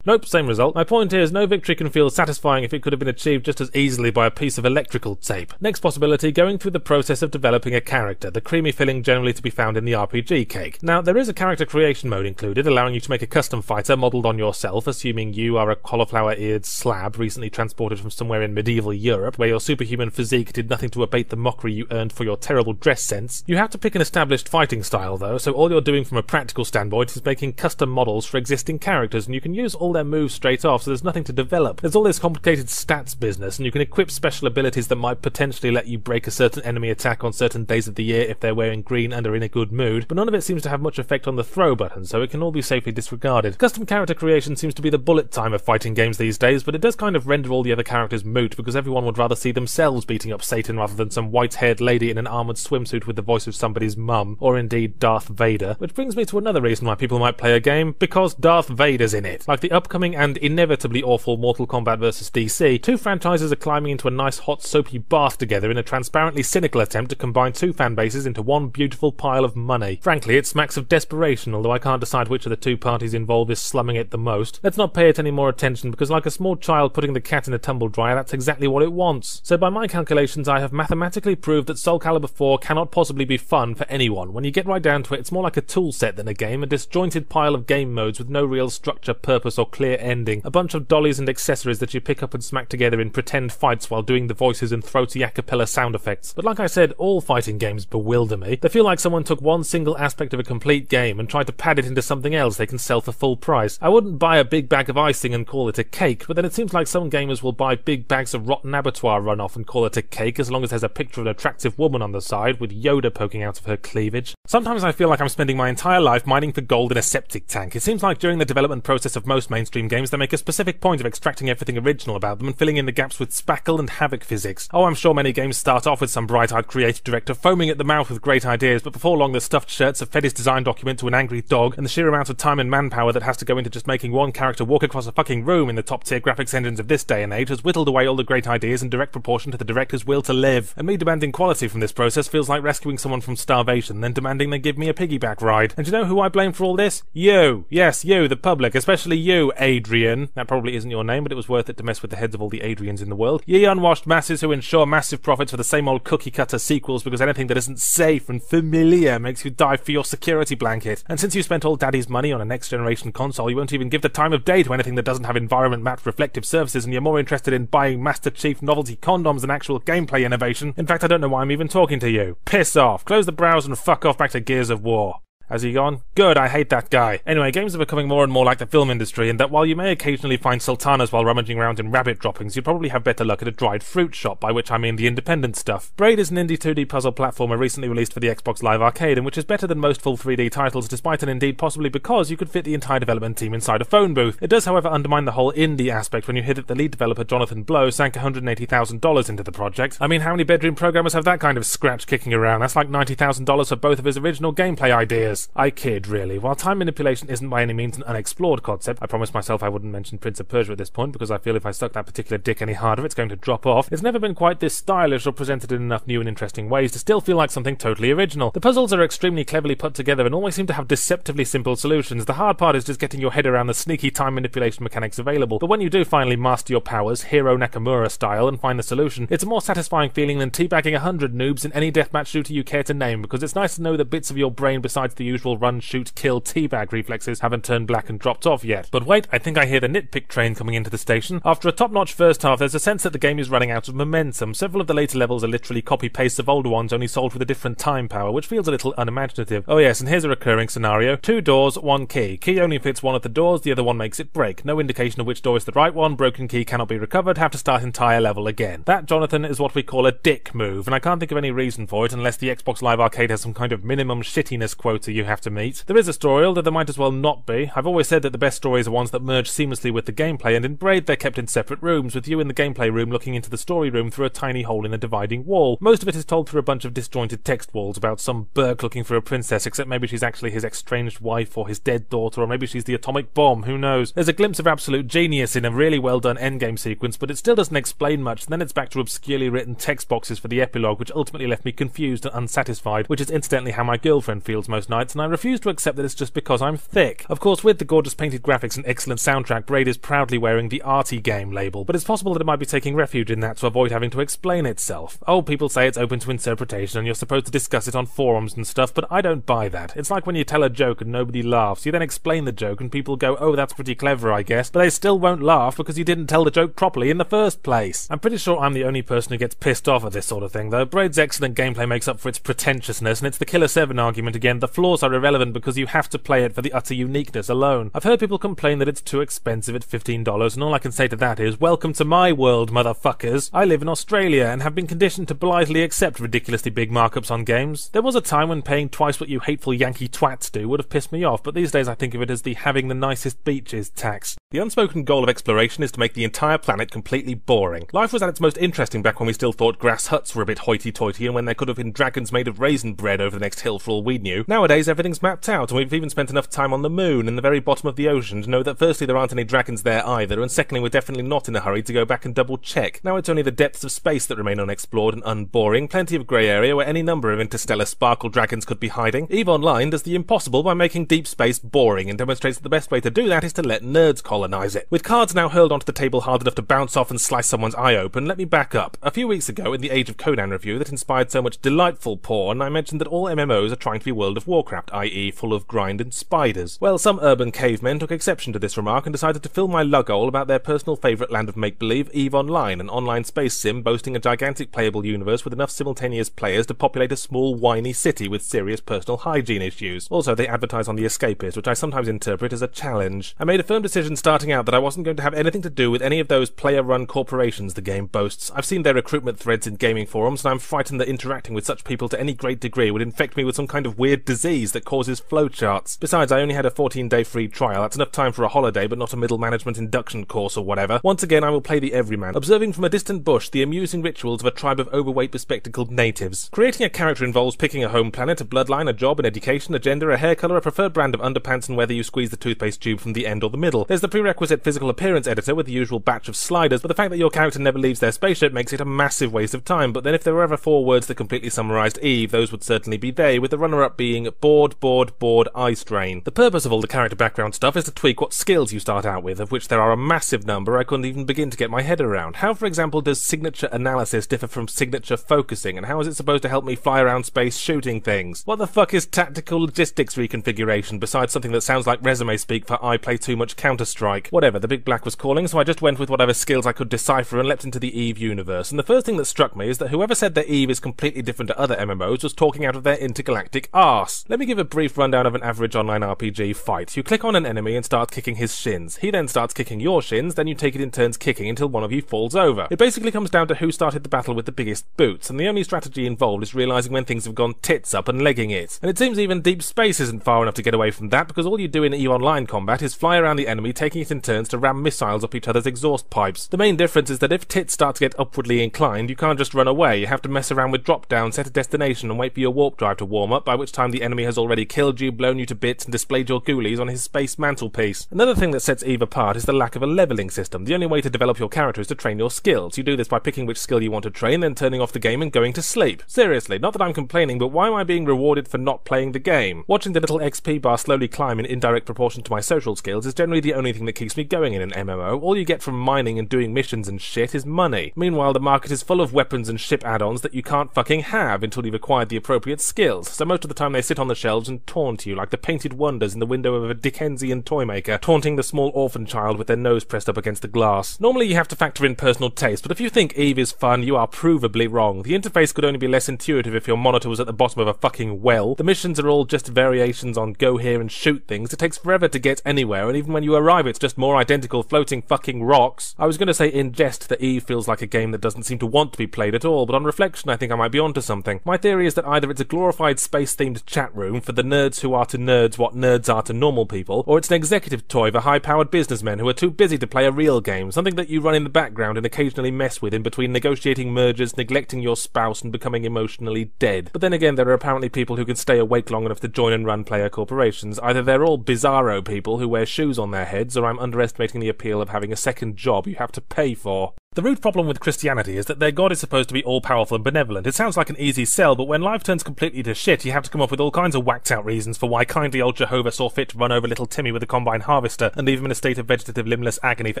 Nope, same result. My point is, no victory can feel satisfying if it could have been achieved just as easily by a piece of electrical tape. Next possibility, going through the process of developing a character, the creamy filling generally to be found in the RPG cake. Now, there is a character creation mode included, allowing you to make a custom fighter modelled on yourself, assuming you are a cauliflower eared slab recently transported from somewhere in medieval Europe, where your superhuman physique did nothing to abate the mockery you earned for your terrible dress sense. You have to pick an established fighting style, though, so all you're doing from a practical standpoint is making custom models for existing characters, and you can use all their moves straight off, so there's nothing to develop. There's all this complicated stats business, and you can equip special abilities that might potentially let you break a certain enemy attack on certain days of the year if they're wearing green and are in a good mood, but none of it seems to have much effect on the throw button, so it can all be safely disregarded. Custom character creation seems to be the bullet time of fighting games these days, but it does kind of render all the other characters moot because everyone would rather see themselves beating up Satan rather than some white haired lady in an armoured swimsuit with the voice of somebody's mum, or indeed Darth Vader. Which brings me to another reason why people might play a game because Darth Vader's in it. Like the upcoming and inevitably awful Mortal Kombat vs. DC, two franchises are climbing into a nice hot soapy bath together in a transparently cynical attempt to combine two fan bases into one beautiful pile of money. Frankly, it smacks of desperation, although I can't decide which of the two parties involved is slumming it the most. Let's not pay it any more attention because, like a small child putting the cat in a tumble dryer, that's exactly what it wants. So, by my calculations, I have mathematically proved that Soul Calibur 4 cannot possibly be fun for anyone. When you get right down to it, it's more like a tool set than a game, a disjointed pile of game modes with no real structure, purpose, or clear ending. A bunch of dollies and accessories that you pick up and smack together in pretend fights while doing the voices and throaty a cappella sound effects. But like I said, all fighting games bewilder me. They feel like someone took one single aspect of a complete game and tried to pad it into something else they can sell for full price. I wouldn't buy a big bag of icing and call it a cake, but then it seems like some gamers will buy big bags of rotten abattoir runoff and call it a cake as long as there's a picture of an attractive woman on the side with Yoda poking out of her cleavage. Sometimes I feel like I'm spending my entire life mining for gold in a septic tank. It seems like during the development process of most mainstream games, they make a specific point of extracting everything original about them and filling in the gaps with spackle and Havok physics. Oh, I'm sure many games start off with some bright-eyed creative director foaming at the mouth with great ideas, but before long the stuffed shirts have fed his design document to an angry dog, and the sheer amount of time and manpower that has to go into just making one character walk across a fucking room in the top-tier graphics engines of this day and age has whittled away all the great ideas in direct proportion to the director's will to live. And me demanding quality from this process feels like rescuing someone from starvation, then demanding they give me a piggyback ride. And you know who I blame for all this? You! Yes, you, the public, especially you, Adrian. That probably isn't your name, but it was worth it to mess with the heads of all the Adrians in the world. Ye unwashed masses who ensure massive profits for the same old cookie cutter sequels because anything that isn't safe and familiar makes you dive for your security blanket. And since you spent all daddy's money on a next generation console, you won't even give the time of day to anything that doesn't have environment mapped reflective surfaces, and you're more interested in buying Master Chief novelty condoms than actual gameplay innovation. In fact, I don't know why I'm even talking to you. Piss off, close the browser and fuck off back to Gears of War. Has he gone? Good, I hate that guy. Anyway, games are becoming more and more like the film industry, in that while you may occasionally find sultanas while rummaging around in rabbit droppings, you probably have better luck at a dried fruit shop, by which I mean the independent stuff. Braid is an indie 2D puzzle platformer recently released for the Xbox Live Arcade, and which is better than most full 3D titles, despite and indeed possibly because you could fit the entire development team inside a phone booth. It does, however, undermine the whole indie aspect when you hear that the lead developer Jonathan Blow sank $180,000 into the project. I mean, how many bedroom programmers have that kind of scratch kicking around? That's like $90,000 for both of his original gameplay ideas. I kid, really. While time manipulation isn't by any means an unexplored concept, I promised myself I wouldn't mention Prince of Persia at this point because I feel if I stuck that particular dick any harder, it's going to drop off. It's never been quite this stylish or presented in enough new and interesting ways to still feel like something totally original. The puzzles are extremely cleverly put together and always seem to have deceptively simple solutions. The hard part is just getting your head around the sneaky time manipulation mechanics available. But when you do finally master your powers, Hiro Nakamura style, and find the solution, it's a more satisfying feeling than teabagging a hundred noobs in any deathmatch shooter you care to name because it's nice to know that bits of your brain besides the usual run, shoot, kill, teabag reflexes haven't turned black and dropped off yet. But wait, I think I hear the nitpick train coming into the station. After a top-notch first half, there's a sense that the game is running out of momentum. Several of the later levels are literally copy-pastes of older ones, only solved with a different time power, which feels a little unimaginative. Oh yes, and here's a recurring scenario. Two doors, one key. Key only fits one of the doors, the other one makes it break. No indication of which door is the right one, broken key cannot be recovered, have to start entire level again. That, Jonathan, is what we call a dick move, and I can't think of any reason for it unless the Xbox Live Arcade has some kind of minimum shittiness quota you have to meet. There is a story, although there might as well not be. I've always said that the best stories are ones that merge seamlessly with the gameplay, and in Braid they're kept in separate rooms, with you in the gameplay room looking into the story room through a tiny hole in the dividing wall. Most of it is told through a bunch of disjointed text walls about some berk looking for a princess, except maybe she's actually his estranged wife or his dead daughter, or maybe she's the atomic bomb, who knows. There's a glimpse of absolute genius in a really well done endgame sequence, but it still doesn't explain much, and then it's back to obscurely written text boxes for the epilogue, which ultimately left me confused and unsatisfied, which is incidentally how my girlfriend feels most nights sights, and I refuse to accept that it's just because I'm thick. Of course, with the gorgeous painted graphics and excellent soundtrack, Braid is proudly wearing the arty game label, but it's possible that it might be taking refuge in that to avoid having to explain itself. Oh, people say it's open to interpretation and you're supposed to discuss it on forums and stuff, but I don't buy that. It's like when you tell a joke and nobody laughs. You then explain the joke and people go, oh, that's pretty clever, I guess, but they still won't laugh because you didn't tell the joke properly in the first place. I'm pretty sure I'm the only person who gets pissed off at this sort of thing, though. Braid's excellent gameplay makes up for its pretentiousness, and it's the Killer 7 argument again. The flaws are irrelevant because you have to play it for the utter uniqueness alone. I've heard people complain that it's too expensive at $15, and all I can say to that is, welcome to my world, motherfuckers. I live in Australia and have been conditioned to blithely accept ridiculously big markups on games. There was a time when paying twice what you hateful Yankee twats do would have pissed me off, but these days I think of it as the having the nicest beaches tax. The unspoken goal of exploration is to make the entire planet completely boring. Life was at its most interesting back when we still thought grass huts were a bit hoity-toity and when there could have been dragons made of raisin bread over the next hill for all we knew. Nowadays everything's mapped out and we've even spent enough time on the moon and the very bottom of the ocean to know that firstly there aren't any dragons there either and secondly we're definitely not in a hurry to go back and double check. Now it's only the depths of space that remain unexplored and unboring, plenty of grey area where any number of interstellar sparkle dragons could be hiding. EVE Online does the impossible by making deep space boring and demonstrates that the best way to do that is to let nerds colonize it. With cards now hurled onto the table hard enough to bounce off and slice someone's eye open, let me back up. A few weeks ago, in the Age of Conan review that inspired so much delightful porn, I mentioned that all MMOs are trying to be World of Warcraft, i.e., full of grind and spiders. Well, some urban cavemen took exception to this remark and decided to fill my lughole about their personal favourite land of make believe, EVE Online, an online space sim boasting a gigantic playable universe with enough simultaneous players to populate a small, whiny city with serious personal hygiene issues. Also, they advertise on The Escapist, which I sometimes interpret as a challenge. I made a firm decision starting out that I wasn't going to have anything to do with any of those player run corporations the game boasts. I've seen their recruitment threads in gaming forums, and I'm frightened that interacting with such people to any great degree would infect me with some kind of weird disease that causes flowcharts. Besides, I only had a 14 day free trial. That's enough time for a holiday, but not a middle management induction course or whatever. Once again, I will play the everyman, observing from a distant bush the amusing rituals of a tribe of overweight bespectacled natives. Creating a character involves picking a home planet, a bloodline, a job, an education, a gender, a hair color, a preferred brand of underpants, and whether you squeeze the toothpaste tube from the end or the middle. There's the prerequisite physical appearance editor with the usual batch of sliders, but the fact that your character never leaves their spaceship makes it a massive waste of time. But then if there were ever four words that completely summarized Eve, those would certainly be they, with the runner-up being bored, bored, bored, eye strain. The purpose of all the character background stuff is to tweak what skills you start out with, of which there are a massive number I couldn't even begin to get my head around. How, for example, does signature analysis differ from signature focusing, and how is it supposed to help me fly around space shooting things? What the fuck is tactical logistics reconfiguration besides something that sounds like resume speak for I play too much Counter-Strike? Whatever, the big black was calling, so I just went with whatever skills I could decipher and leapt into the EVE universe. And the first thing that struck me is that whoever said that EVE is completely different to other MMOs was talking out of their intergalactic arse. Let me give a brief rundown of an average online RPG fight. You click on an enemy and start kicking his shins. He then starts kicking your shins, then you take it in turns kicking until one of you falls over. It basically comes down to who started the battle with the biggest boots, and the only strategy involved is realizing when things have gone tits up and legging it. And it seems even deep space isn't far enough to get away from that because all you do in EVE Online combat is fly around the enemy, taking it in turns to ram missiles up each other's exhaust pipes. The main difference is that if tits start to get upwardly inclined, you can't just run away. You have to mess around with drop down, set a destination, and wait for your warp drive to warm up, by which time the enemy has already killed you, blown you to bits, and displayed your ghoulies on his space mantelpiece. Another thing that sets EVE apart is the lack of a leveling system. The only way to develop your character is to train your skills. You do this by picking which skill you want to train, then turning off the game and going to sleep. Seriously, not that I'm complaining, but why am I being rewarded for not playing the game? Watching the little XP bar slowly climb in indirect proportion to my social skills is generally the only thing that keeps me going in an MMO. All you get from mining and doing missions and shit is money. Meanwhile, the market is full of weapons and ship add-ons that you can't fucking have until you've acquired the appropriate skills. So most of the time they sit on the shelves and taunt you like the painted wonders in the window of a Dickensian toy maker, taunting the small orphan child with their nose pressed up against the glass. Normally you have to factor in personal taste, but if you think Eve is fun, you are provably wrong. The interface could only be less intuitive if your monitor was at the bottom of a fucking well. The missions are all just variations on go here and shoot things. It takes forever to get anywhere, and even when you arrive, it's just more identical floating fucking rocks. I was going to say in jest that Eve feels like a game that doesn't seem to want to be played at all, but on reflection, I think I might be onto something. My theory is that either it's a glorified space themed chat room for the nerds who are to nerds what nerds are to normal people, or it's an executive toy for high powered businessmen who are too busy to play a real game, something that you run in the background and occasionally mess with in between negotiating mergers, neglecting your spouse, and becoming emotionally dead. But then again, there are apparently people who can stay awake long enough to join and run player corporations. Either they're all bizarro people who wear shoes on their heads, or I'm underestimating the appeal of having a second job you have to pay for. The root problem with Christianity is that their god is supposed to be all powerful and benevolent. It sounds like an easy sell, but when life turns completely to shit, you have to come up with all kinds of whacked out reasons for why kindly old Jehovah saw fit to run over little Timmy with a combine harvester and leave him in a state of vegetative limbless agony for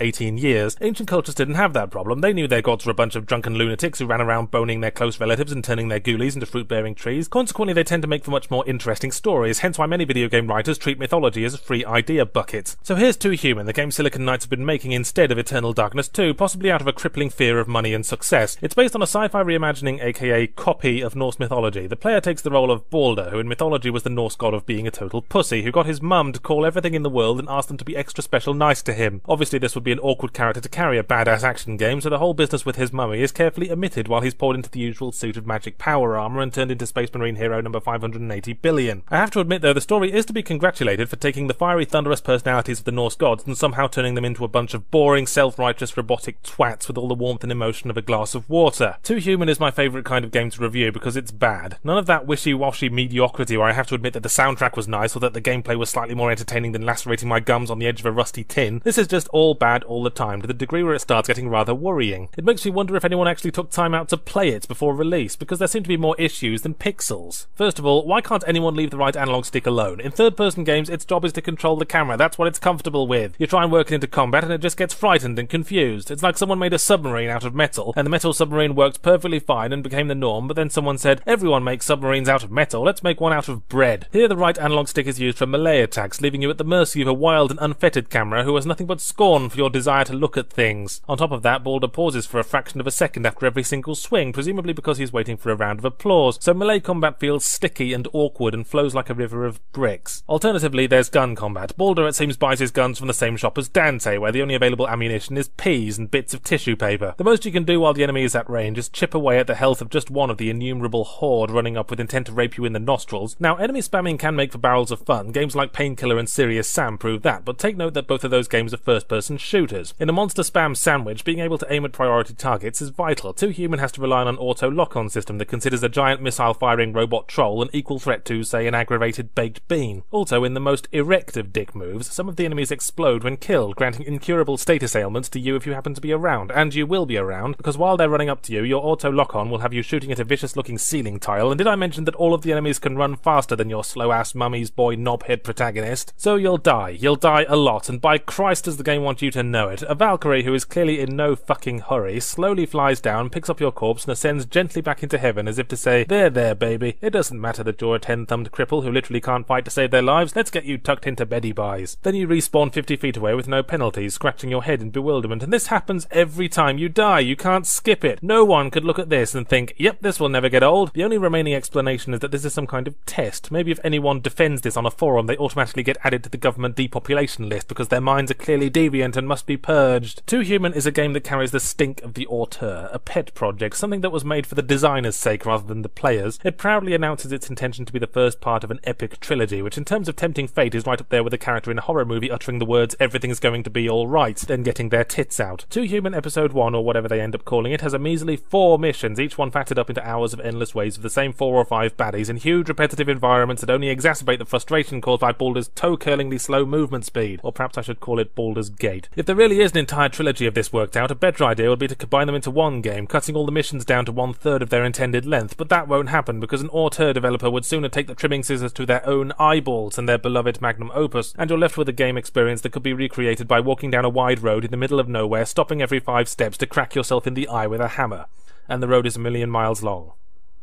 18 years. Ancient cultures didn't have that problem. They knew their gods were a bunch of drunken lunatics who ran around boning their close relatives and turning their ghoulies into fruit bearing trees. Consequently, they tend to make for much more interesting stories, hence why many video game writers treat mythology as a free idea bucket. So here's Too Human, the game Silicon Knights have been making instead of Eternal Darkness 2, possibly out of a crippling fear of money and success. It's based on a sci-fi reimagining, aka copy of Norse mythology. The player takes the role of Baldur, who in mythology was the Norse god of being a total pussy, who got his mum to call everything in the world and ask them to be extra special nice to him. Obviously, this would be an awkward character to carry a badass action game, so the whole business with his mummy is carefully omitted while he's poured into the usual suit of magic power armor and turned into Space Marine hero number 580 billion. I have to admit, though, the story is to be congratulated for taking the fiery, thunderous personalities of the Norse gods and somehow turning them into a bunch of boring, self-righteous, robotic twats with all the warmth and emotion of a glass of water. Too Human is my favourite kind of game to review because it's bad. None of that wishy-washy mediocrity where I have to admit that the soundtrack was nice or that the gameplay was slightly more entertaining than lacerating my gums on the edge of a rusty tin. This is just all bad all the time, to the degree where it starts getting rather worrying. It makes me wonder if anyone actually took time out to play it before release, because there seem to be more issues than pixels. First of all, why can't anyone leave the right analog stick alone? In third-person games, its job is to control the camera. That's what it's comfortable with. You try and work it into combat and it just gets frightened and confused. It's like someone made a submarine out of metal, and the metal submarine worked perfectly fine and became the norm, but then someone said, everyone makes submarines out of metal, let's make one out of bread. Here the right analog stick is used for melee attacks, leaving you at the mercy of a wild and unfettered camera who has nothing but scorn for your desire to look at things. On top of that, Baldur pauses for a fraction of a second after every single swing, presumably because he's waiting for a round of applause, so melee combat feels sticky and awkward and flows like a river of bricks. Alternatively, there's gun combat. Baldur, it seems, buys his guns from the same shop as Dante, where the only available ammunition is peas and bits of tissue paper. The most you can do while the enemy is at range is chip away at the health of just one of the innumerable horde running up with intent to rape you in the nostrils. Now, enemy spamming can make for barrels of fun. Games like Painkiller and Serious Sam prove that, but take note that both of those games are first-person shooters. In a monster spam sandwich, being able to aim at priority targets is vital. Too Human has to rely on an auto lock-on system that considers a giant missile-firing robot troll an equal threat to, say, an aggravated baked bean. Also, in the most erect of dick moves, some of the enemies explode when killed, granting incurable status ailments to you if you happen to be around, and you will be around, because while they're running up to you, your auto lock-on will have you shooting at a vicious looking ceiling tile, and did I mention that all of the enemies can run faster than your slow ass mummy's boy knobhead protagonist? So you'll die. You'll die a lot, and by Christ does the game want you to know it. A Valkyrie who is clearly in no fucking hurry slowly flies down, picks up your corpse, and ascends gently back into heaven as if to say, There, there, baby. It doesn't matter that you're a ten thumbed cripple who literally can't fight to save their lives. Let's get you tucked into beddy buys. Then you respawn 50 feet away with no penalties, scratching your head in bewilderment, and this happens every time you die. You can't skip it. No one could look at this and think, yep, this will never get old. The only remaining explanation is that this is some kind of test. Maybe if anyone defends this on a forum, they automatically get added to the government depopulation list because their minds are clearly deviant and must be purged. Too Human is a game that carries the stink of the auteur, a pet project, something that was made for the designer's sake rather than the player's. It proudly announces its intention to be the first part of an epic trilogy, which in terms of tempting fate is right up there with a character in a horror movie uttering the words everything's going to be alright, then getting their tits out. Too Human Episode 1, or whatever they end up calling it, has a measly four missions, each one fatted up into hours of endless waves of the same four or five baddies in huge repetitive environments that only exacerbate the frustration caused by Baldur's toe-curlingly slow movement speed, or perhaps I should call it Baldur's Gate. If there really is an entire trilogy of this worked out, a better idea would be to combine them into one game, cutting all the missions down to one third of their intended length, but that won't happen because an auteur developer would sooner take the trimming scissors to their own eyeballs than their beloved magnum opus, and you're left with a game experience that could be recreated by walking down a wide road in the middle of nowhere, stopping every five steps to crack yourself in the eye with a hammer. And the road is a million miles long.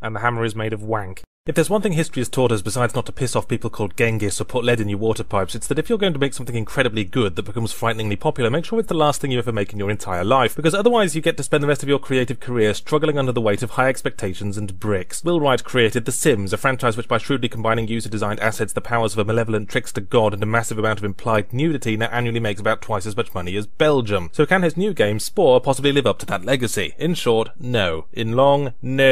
And the hammer is made of wank. If there's one thing history has taught us besides not to piss off people called Genghis or put lead in your water pipes, it's that if you're going to make something incredibly good that becomes frighteningly popular, make sure it's the last thing you ever make in your entire life, because otherwise you get to spend the rest of your creative career struggling under the weight of high expectations and bricks. Will Wright created The Sims, a franchise which by shrewdly combining user-designed assets, the powers of a malevolent trickster god, and a massive amount of implied nudity, now annually makes about twice as much money as Belgium. So can his new game, Spore, possibly live up to that legacy? In short, no. In long, no.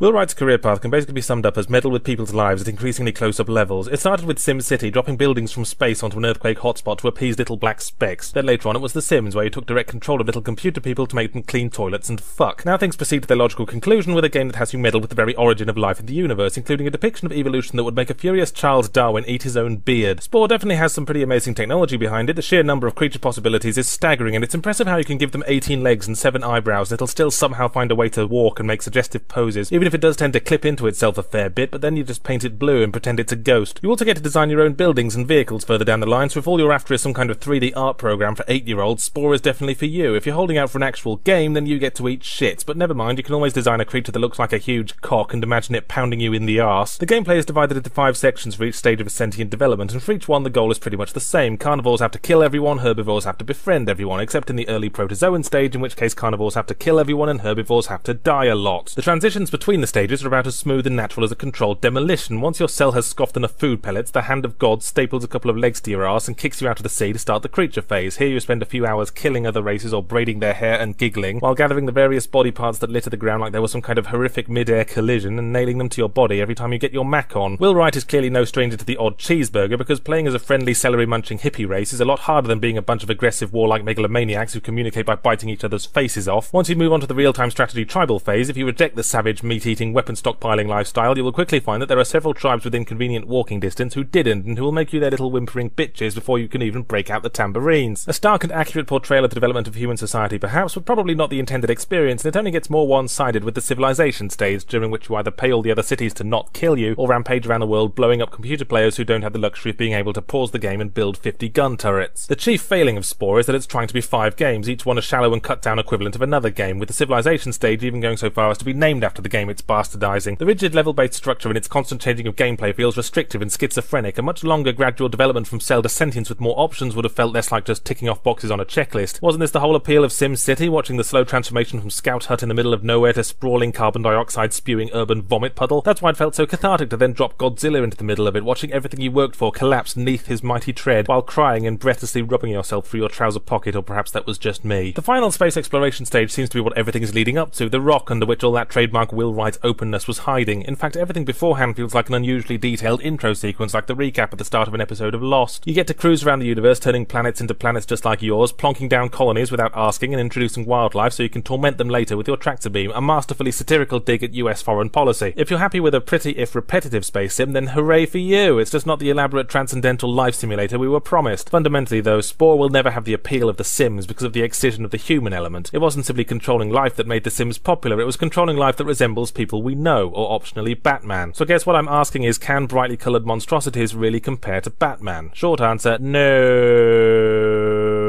Will Wright's career path can basically be summed up as meddle with people's lives at increasingly close-up levels. It started with SimCity, dropping buildings from space onto an earthquake hotspot to appease little black specks. Then later on it was The Sims, where you took direct control of little computer people to make them clean toilets and fuck. Now things proceed to their logical conclusion with a game that has you meddle with the very origin of life in the universe, including a depiction of evolution that would make a furious Charles Darwin eat his own beard. Spore definitely has some pretty amazing technology behind it. The sheer number of creature possibilities is staggering, and it's impressive how you can give them 18 legs and 7 eyebrows and it'll still somehow find a way to walk and make suggestive poses, even if it does tend to clip into itself a fair bit, but then you just paint it blue and pretend it's a ghost. You also get to design your own buildings and vehicles further down the line, so if all you're after is some kind of 3D art program for 8-year-olds, Spore is definitely for you. If you're holding out for an actual game, then you get to eat shit, but never mind, you can always design a creature that looks like a huge cock and imagine it pounding you in the arse. The gameplay is divided into five sections for each stage of its sentient development, and for each one the goal is pretty much the same. Carnivores have to kill everyone, herbivores have to befriend everyone, except in the early protozoan stage, in which case carnivores have to kill everyone and herbivores have to die a lot. The transitions between the stages are about as smooth and natural as a controlled demolition. Once your cell has scoffed enough food pellets, the hand of God staples a couple of legs to your ass and kicks you out of the sea to start the creature phase. Here you spend a few hours killing other races or braiding their hair and giggling, while gathering the various body parts that litter the ground like there was some kind of horrific mid-air collision and nailing them to your body every time you get your Mac on. Will Wright is clearly no stranger to the odd cheeseburger because playing as a friendly celery-munching hippie race is a lot harder than being a bunch of aggressive warlike megalomaniacs who communicate by biting each other's faces off. Once you move on to the real-time strategy tribal phase, if you reject the savage, meat-eating, weapon stockpiling lifestyle, you will quickly find that there are several tribes within convenient walking distance who didn't and who will make you their little whimpering bitches before you can even break out the tambourines. A stark and accurate portrayal of the development of human society perhaps, but probably not the intended experience, and it only gets more one-sided with the civilization stage, during which you either pay all the other cities to not kill you, or rampage around the world blowing up computer players who don't have the luxury of being able to pause the game and build 50 gun turrets. The chief failing of Spore is that it's trying to be five games, each one a shallow and cut down equivalent of another game, with the civilization stage even going so far as to be named after the game it's bastardizing. The rigid level-based structure and its constant changing of gameplay feels restrictive and schizophrenic. A much longer gradual development from cell to sentience with more options would have felt less like just ticking off boxes on a checklist. Wasn't this the whole appeal of Sim City, watching the slow transformation from scout hut in the middle of nowhere to sprawling carbon dioxide spewing urban vomit puddle? That's why it felt so cathartic to then drop Godzilla into the middle of it, watching everything you worked for collapse beneath his mighty tread, while crying and breathlessly rubbing yourself through your trouser pocket, or perhaps that was just me. The final space exploration stage seems to be what everything is leading up to, the rock under which all that trademark Will Wright openness was hiding. In fact, everything beforehand feels like an unusually detailed intro sequence, like the recap at the start of an episode of Lost. You get to cruise around the universe, turning planets into planets just like yours, plonking down colonies without asking, and introducing wildlife so you can torment them later with your tractor beam, a masterfully satirical dig at US foreign policy. If you're happy with a pretty, if repetitive space sim, then hooray for you! It's just not the elaborate transcendental life simulator we were promised. Fundamentally, though, Spore will never have the appeal of The Sims because of the excision of the human element. It wasn't simply controlling life that made The Sims popular, it was controlling life that resembles people we know, or optionally Batman. So I guess what I'm asking is, can brightly coloured monstrosities really compare to Batman? Short answer, no.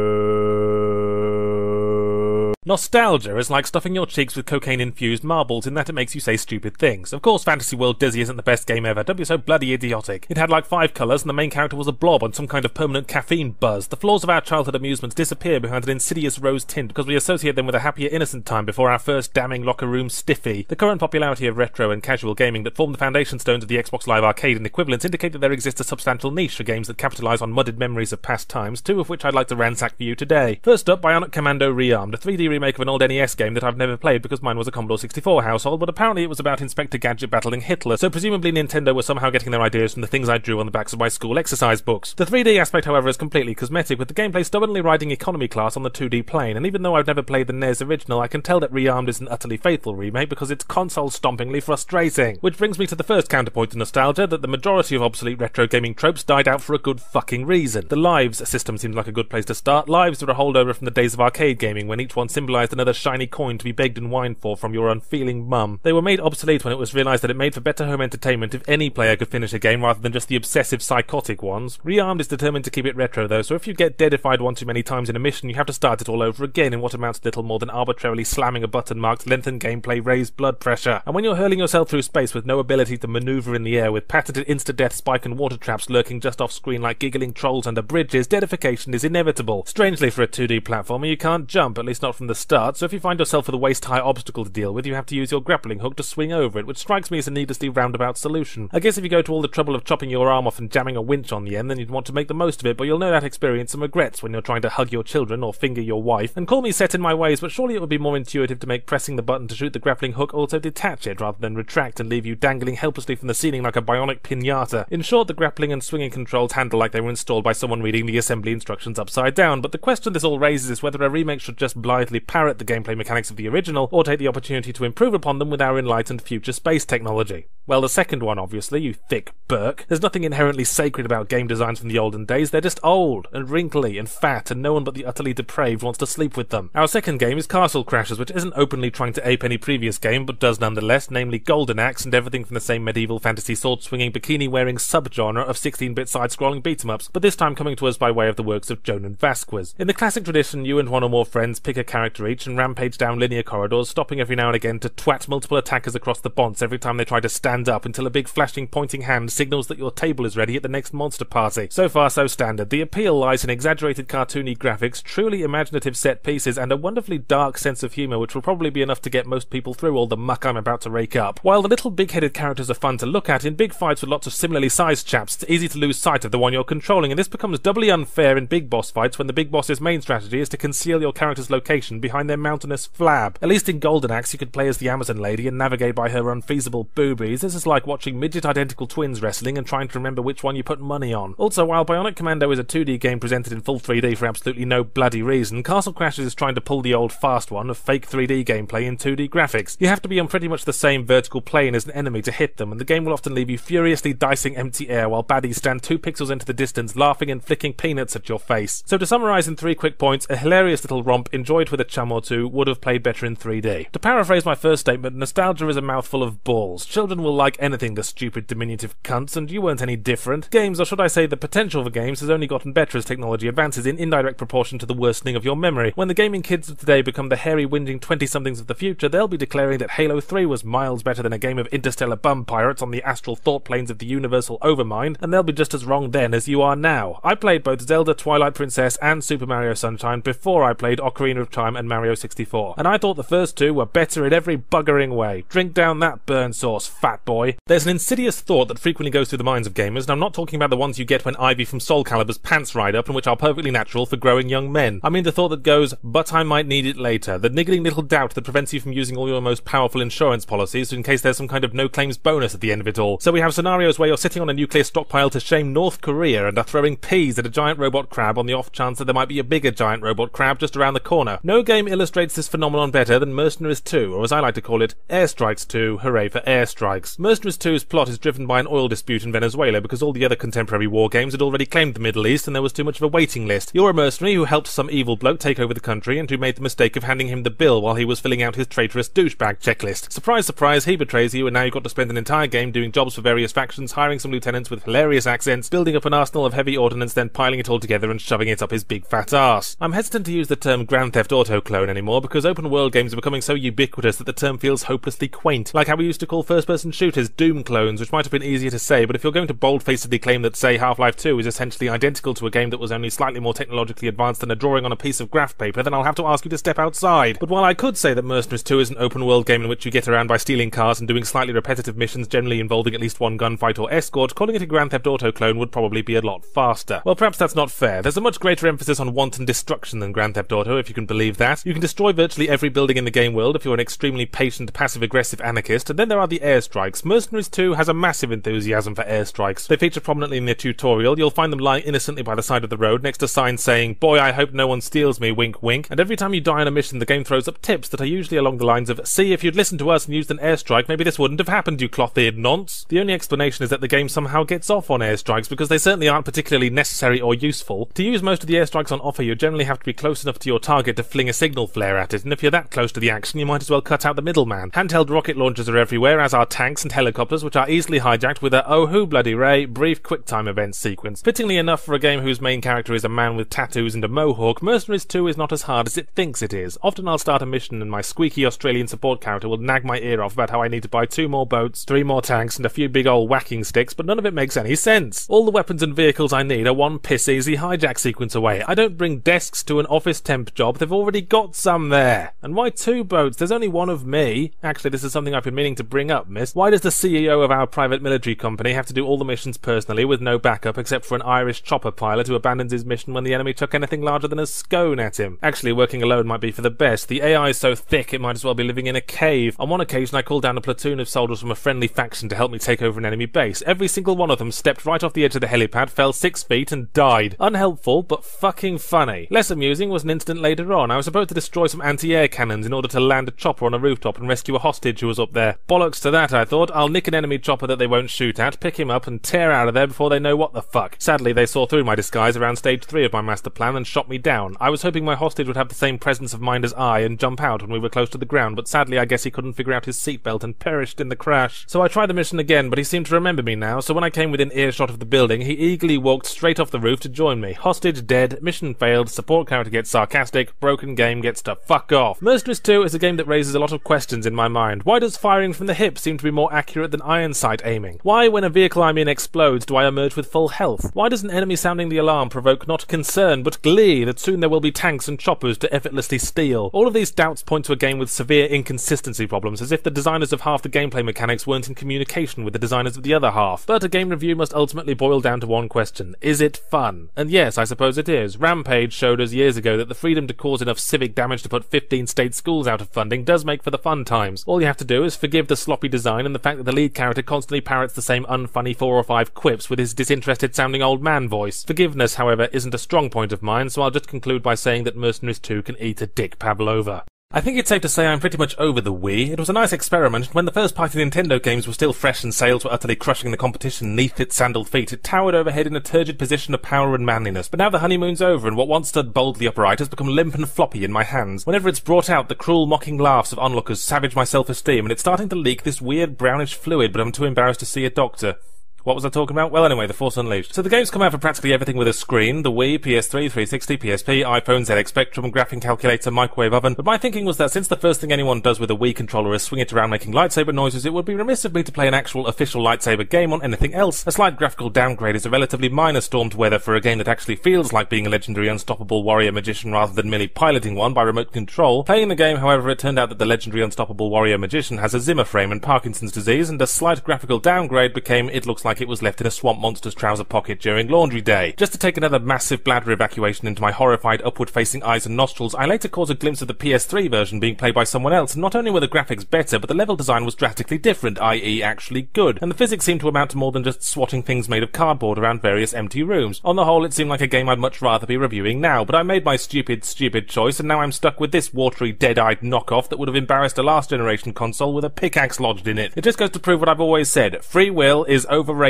Nostalgia is like stuffing your cheeks with cocaine-infused marbles in that it makes you say stupid things. Of course, Fantasy World Dizzy isn't the best game ever. Don't be so bloody idiotic. It had like five colours, and the main character was a blob on some kind of permanent caffeine buzz. The flaws of our childhood amusements disappear behind an insidious rose tint because we associate them with a happier innocent time before our first damning locker room stiffy. The current popularity of retro and casual gaming that form the foundation stones of the Xbox Live Arcade and equivalents indicate that there exists a substantial niche for games that capitalise on mudded memories of past times, two of which I'd like to ransack for you today. First up, Bionic Commando Rearmed, a 3D remake of an old NES game that I've never played because mine was a Commodore 64 household, but apparently it was about Inspector Gadget battling Hitler, so presumably Nintendo were somehow getting their ideas from the things I drew on the backs of my school exercise books. The 3D aspect, however, is completely cosmetic, with the gameplay stubbornly riding economy class on the 2D plane, and even though I've never played the NES original, I can tell that Rearmed is an utterly faithful remake because it's console-stompingly frustrating. Which brings me to the first counterpoint to nostalgia, that the majority of obsolete retro gaming tropes died out for a good fucking reason. The Lives system seems like a good place to start. Lives are a holdover from the days of arcade gaming, when each one symbolised another shiny coin to be begged and whined for from your unfeeling mum. They were made obsolete when it was realised that it made for better home entertainment if any player could finish a game rather than just the obsessive psychotic ones. Rearmed is determined to keep it retro though, so if you get deadified one too many times in a mission, you have to start it all over again in what amounts to little more than arbitrarily slamming a button marked lengthened gameplay, raised blood pressure. And when you're hurling yourself through space with no ability to maneuver in the air, with patented insta-death spike and water traps lurking just off screen like giggling trolls under bridges, deadification is inevitable. Strangely for a 2D platformer, you can't jump, at least not from the start, so if you find yourself with a waist high obstacle to deal with, you have to use your grappling hook to swing over it, which strikes me as a needlessly roundabout solution. I guess if you go to all the trouble of chopping your arm off and jamming a winch on the end, then you'd want to make the most of it, but you'll no doubt experience some regrets when you're trying to hug your children or finger your wife. And call me set in my ways, but surely it would be more intuitive to make pressing the button to shoot the grappling hook also detach it rather than retract and leave you dangling helplessly from the ceiling like a bionic pinata. In short, the grappling and swinging controls handle like they were installed by someone reading the assembly instructions upside down, but the question this all raises is whether a remake should just blithely parrot the gameplay mechanics of the original, or take the opportunity to improve upon them with our enlightened future space technology. Well, the second one, obviously, you thick berk. There's nothing inherently sacred about game designs from the olden days, they're just old, and wrinkly, and fat, and no one but the utterly depraved wants to sleep with them. Our second game is Castle Crashers, which isn't openly trying to ape any previous game, but does nonetheless, namely Golden Axe and everything from the same medieval fantasy sword swinging, bikini wearing subgenre of 16 bit side scrolling beat 'em ups, but this time coming to us by way of the works of Jhonen Vasquez. In the classic tradition, you and one or more friends pick a character each and rampage down linear corridors, stopping every now and again to twat multiple attackers across the bonds every time they try to stand up until a big flashing pointing hand signals that your table is ready at the next monster party. So far, so standard. The appeal lies in exaggerated cartoony graphics, truly imaginative set pieces, and a wonderfully dark sense of humour, which will probably be enough to get most people through all the muck I'm about to rake up. While the little big headed characters are fun to look at, in big fights with lots of similarly sized chaps, it's easy to lose sight of the one you're controlling, and this becomes doubly unfair in big boss fights when the big boss's main strategy is to conceal your character's location behind their mountainous flab. At least in Golden Axe, you could play as the Amazon lady and navigate by her unfeasible boobies. This is like watching midget identical twins wrestling and trying to remember which one you put money on. Also, while Bionic Commando is a 2D game presented in full 3D for absolutely no bloody reason, Castle Crashers is trying to pull the old fast one of fake 3D gameplay in 2D graphics. You have to be on pretty much the same vertical plane as an enemy to hit them, and the game will often leave you furiously dicing empty air while baddies stand two pixels into the distance laughing and flicking peanuts at your face. So to summarise in three quick points, a hilarious little romp enjoyed with a chum or two would have played better in 3D. To paraphrase my first statement, nostalgia is a mouthful of balls. Children will like anything the stupid diminutive cunts, and you weren't any different. Games, or should I say the potential for games, has only gotten better as technology advances in indirect proportion to the worsening of your memory. When the gaming kids of today become the hairy whinging 20-somethings of the future, they'll be declaring that Halo 3 was miles better than a game of interstellar bum pirates on the astral thought planes of the universal overmind, and they'll be just as wrong then as you are now. I played both Zelda Twilight Princess and Super Mario Sunshine before I played Ocarina of Time and Mario 64, and I thought the first two were better in every buggering way. Drink down that burn sauce, fat boy. There's an insidious thought that frequently goes through the minds of gamers, and I'm not talking about the ones you get when Ivy from Soul Calibur's pants ride up and which are perfectly natural for growing young men. I mean the thought that goes, but I might need it later. The niggling little doubt that prevents you from using all your most powerful insurance policies in case there's some kind of no claims bonus at the end of it all. So we have scenarios where you're sitting on a nuclear stockpile to shame North Korea and are throwing peas at a giant robot crab on the off chance that there might be a bigger giant robot crab just around the corner. No game illustrates this phenomenon better than Mercenaries 2, or as I like to call it, Airstrikes 2. Hooray for airstrikes. Mercenaries 2's plot is driven by an oil dispute in Venezuela because all the other contemporary war games had already claimed the Middle East and there was too much of a waiting list. You're a mercenary who helped some evil bloke take over the country and who made the mistake of handing him the bill while he was filling out his traitorous douchebag checklist. Surprise, surprise, he betrays you and now you've got to spend an entire game doing jobs for various factions, hiring some lieutenants with hilarious accents, building up an arsenal of heavy ordnance, then piling it all together and shoving it up his big fat ass. I'm hesitant to use the term Grand Theft Auto clone anymore because open world games are becoming so ubiquitous that the term feels hopelessly quaint, like how we used to call first person shooters Doom clones, which might have been easier to say, but if you're going to bold-facedly claim that, say, Half-Life 2 is essentially identical to a game that was only slightly more technologically advanced than a drawing on a piece of graph paper, then I'll have to ask you to step outside. But while I could say that Mercenaries 2 is an open world game in which you get around by stealing cars and doing slightly repetitive missions generally involving at least one gunfight or escort, calling it a Grand Theft Auto clone would probably be a lot faster. Well, perhaps that's not fair. There's a much greater emphasis on wanton destruction than Grand Theft Auto, if you can believe that. You can destroy virtually every building in the game world if you're an extremely patient, passive-aggressive anarchist, and then there are the airstrikes. Mercenaries 2 has a massive enthusiasm for airstrikes. They feature prominently in the tutorial. You'll find them lying innocently by the side of the road next to signs saying, Boy, I hope no one steals me, wink wink. And every time you die on a mission, the game throws up tips that are usually along the lines of, See, if you'd listened to us and used an airstrike, maybe this wouldn't have happened, you cloth-eared nonce. The only explanation is that the game somehow gets off on airstrikes because they certainly aren't particularly necessary or useful. To use most of the airstrikes on offer, you generally have to be close enough to your target to fling a signal flare at it, and if you're that close to the action, you might as well cut out the middleman. Handheld rocket launchers are everywhere, as are tanks, and helicopters which are easily hijacked with a oh who bloody ray brief quicktime event sequence. Fittingly enough for a game whose main character is a man with tattoos and a mohawk, Mercenaries 2 is not as hard as it thinks it is. Often I'll start a mission and my squeaky Australian support character will nag my ear off about how I need to buy two more boats, three more tanks, and a few big old whacking sticks, but none of it makes any sense. All the weapons and vehicles I need are one piss easy hijack sequence away. I don't bring desks to an office temp job, they've already got some there. And why two boats? There's only one of me. Actually, this is something I've been meaning to bring up, miss. Why does the CEO of our private military company have to do all the missions personally with no backup except for an Irish chopper pilot who abandons his mission when the enemy took anything larger than a scone at him? Actually, working alone might be for the best. The AI is so thick it might as well be living in a cave. On one occasion, I called down a platoon of soldiers from a friendly faction to help me take over an enemy base. Every single one of them stepped right off the edge of the helipad, fell six feet, and died. Unhelpful, but fucking funny. Less amusing was an incident later on. I was supposed to destroy some anti-air cannons in order to land a chopper on a rooftop and rescue a hostage who was up there. Bollocks to that, I thought. I'll nick an enemy chopper that they won't shoot at, pick him up, and tear out of there before they know what the fuck. Sadly, they saw through my disguise around stage three of my master plan and shot me down. I was hoping my hostage would have the same presence of mind as I and jump out when we were close to the ground, but sadly I guess he couldn't figure out his seatbelt and perished in the crash. So I tried the mission again, but he seemed to remember me now, so when I came within earshot of the building, he eagerly walked straight off the roof to join me. Hostage dead, mission failed, support character gets sarcastic, broken game gets to fuck off. Mercenaries 2 is a game that raises a lot of questions in my mind. Why does firing from the hip seem to be more accurate than iron sight aiming? Why, when a vehicle I'm in explodes, do I emerge with full health? Why does an enemy sounding the alarm provoke not concern but glee that soon there will be tanks and choppers to effortlessly steal? All of these doubts point to a game with severe inconsistency problems, as if the designers of half the gameplay mechanics weren't in communication with the designers of the other half. But a game review must ultimately boil down to one question. Is it fun? And yes, I suppose it is. Rampage showed us years ago that the freedom to cause enough civic damage to put 15 state schools out of funding does make for the fun times. All you have to do is forgive the sloppy design and the fact that the lead character constantly parrots the same unfunny four or five quips with his disinterested sounding old man voice. Forgiveness, however, isn't a strong point of mine, so I'll just conclude by saying that Mercenaries 2 can eat a dick Pavlova. I think it's safe to say I'm pretty much over the Wii. It was a nice experiment. When the first party Nintendo games were still fresh and sales were utterly crushing the competition neath its sandaled feet, it towered overhead in a turgid position of power and manliness. But now the honeymoon's over, and what once stood boldly upright has become limp and floppy in my hands. Whenever it's brought out, the cruel, mocking laughs of onlookers savage my self-esteem, and it's starting to leak this weird brownish fluid, but I'm too embarrassed to see a doctor. What was I talking about? Well, anyway, The Force Unleashed. So the game's come out for practically everything with a screen. The Wii, PS3, 360, PSP, iPhone, ZX Spectrum, graphing calculator, microwave oven. But my thinking was that since the first thing anyone does with a Wii controller is swing it around making lightsaber noises, it would be remiss of me to play an actual official lightsaber game on anything else. A slight graphical downgrade is a relatively minor storm to weather for a game that actually feels like being a legendary unstoppable warrior magician rather than merely piloting one by remote control. Playing the game, however, it turned out that the legendary unstoppable warrior magician has a Zimmer frame and Parkinson's disease, and a slight graphical downgrade became it looks like it was left in a swamp Monster's trouser pocket during laundry day. Just to take another massive bladder evacuation into my horrified upward facing eyes and nostrils, I later caught a glimpse of the PS3 version being played by someone else, and not only were the graphics better, but the level design was drastically different, i.e. actually good, and the physics seemed to amount to more than just swatting things made of cardboard around various empty rooms. On the whole, it seemed like a game I'd much rather be reviewing now, but I made my stupid, stupid choice, and now I'm stuck with this watery, dead-eyed knockoff that would have embarrassed a last generation console with a pickaxe lodged in it. It just goes to prove what I've always said. Free will is overrated.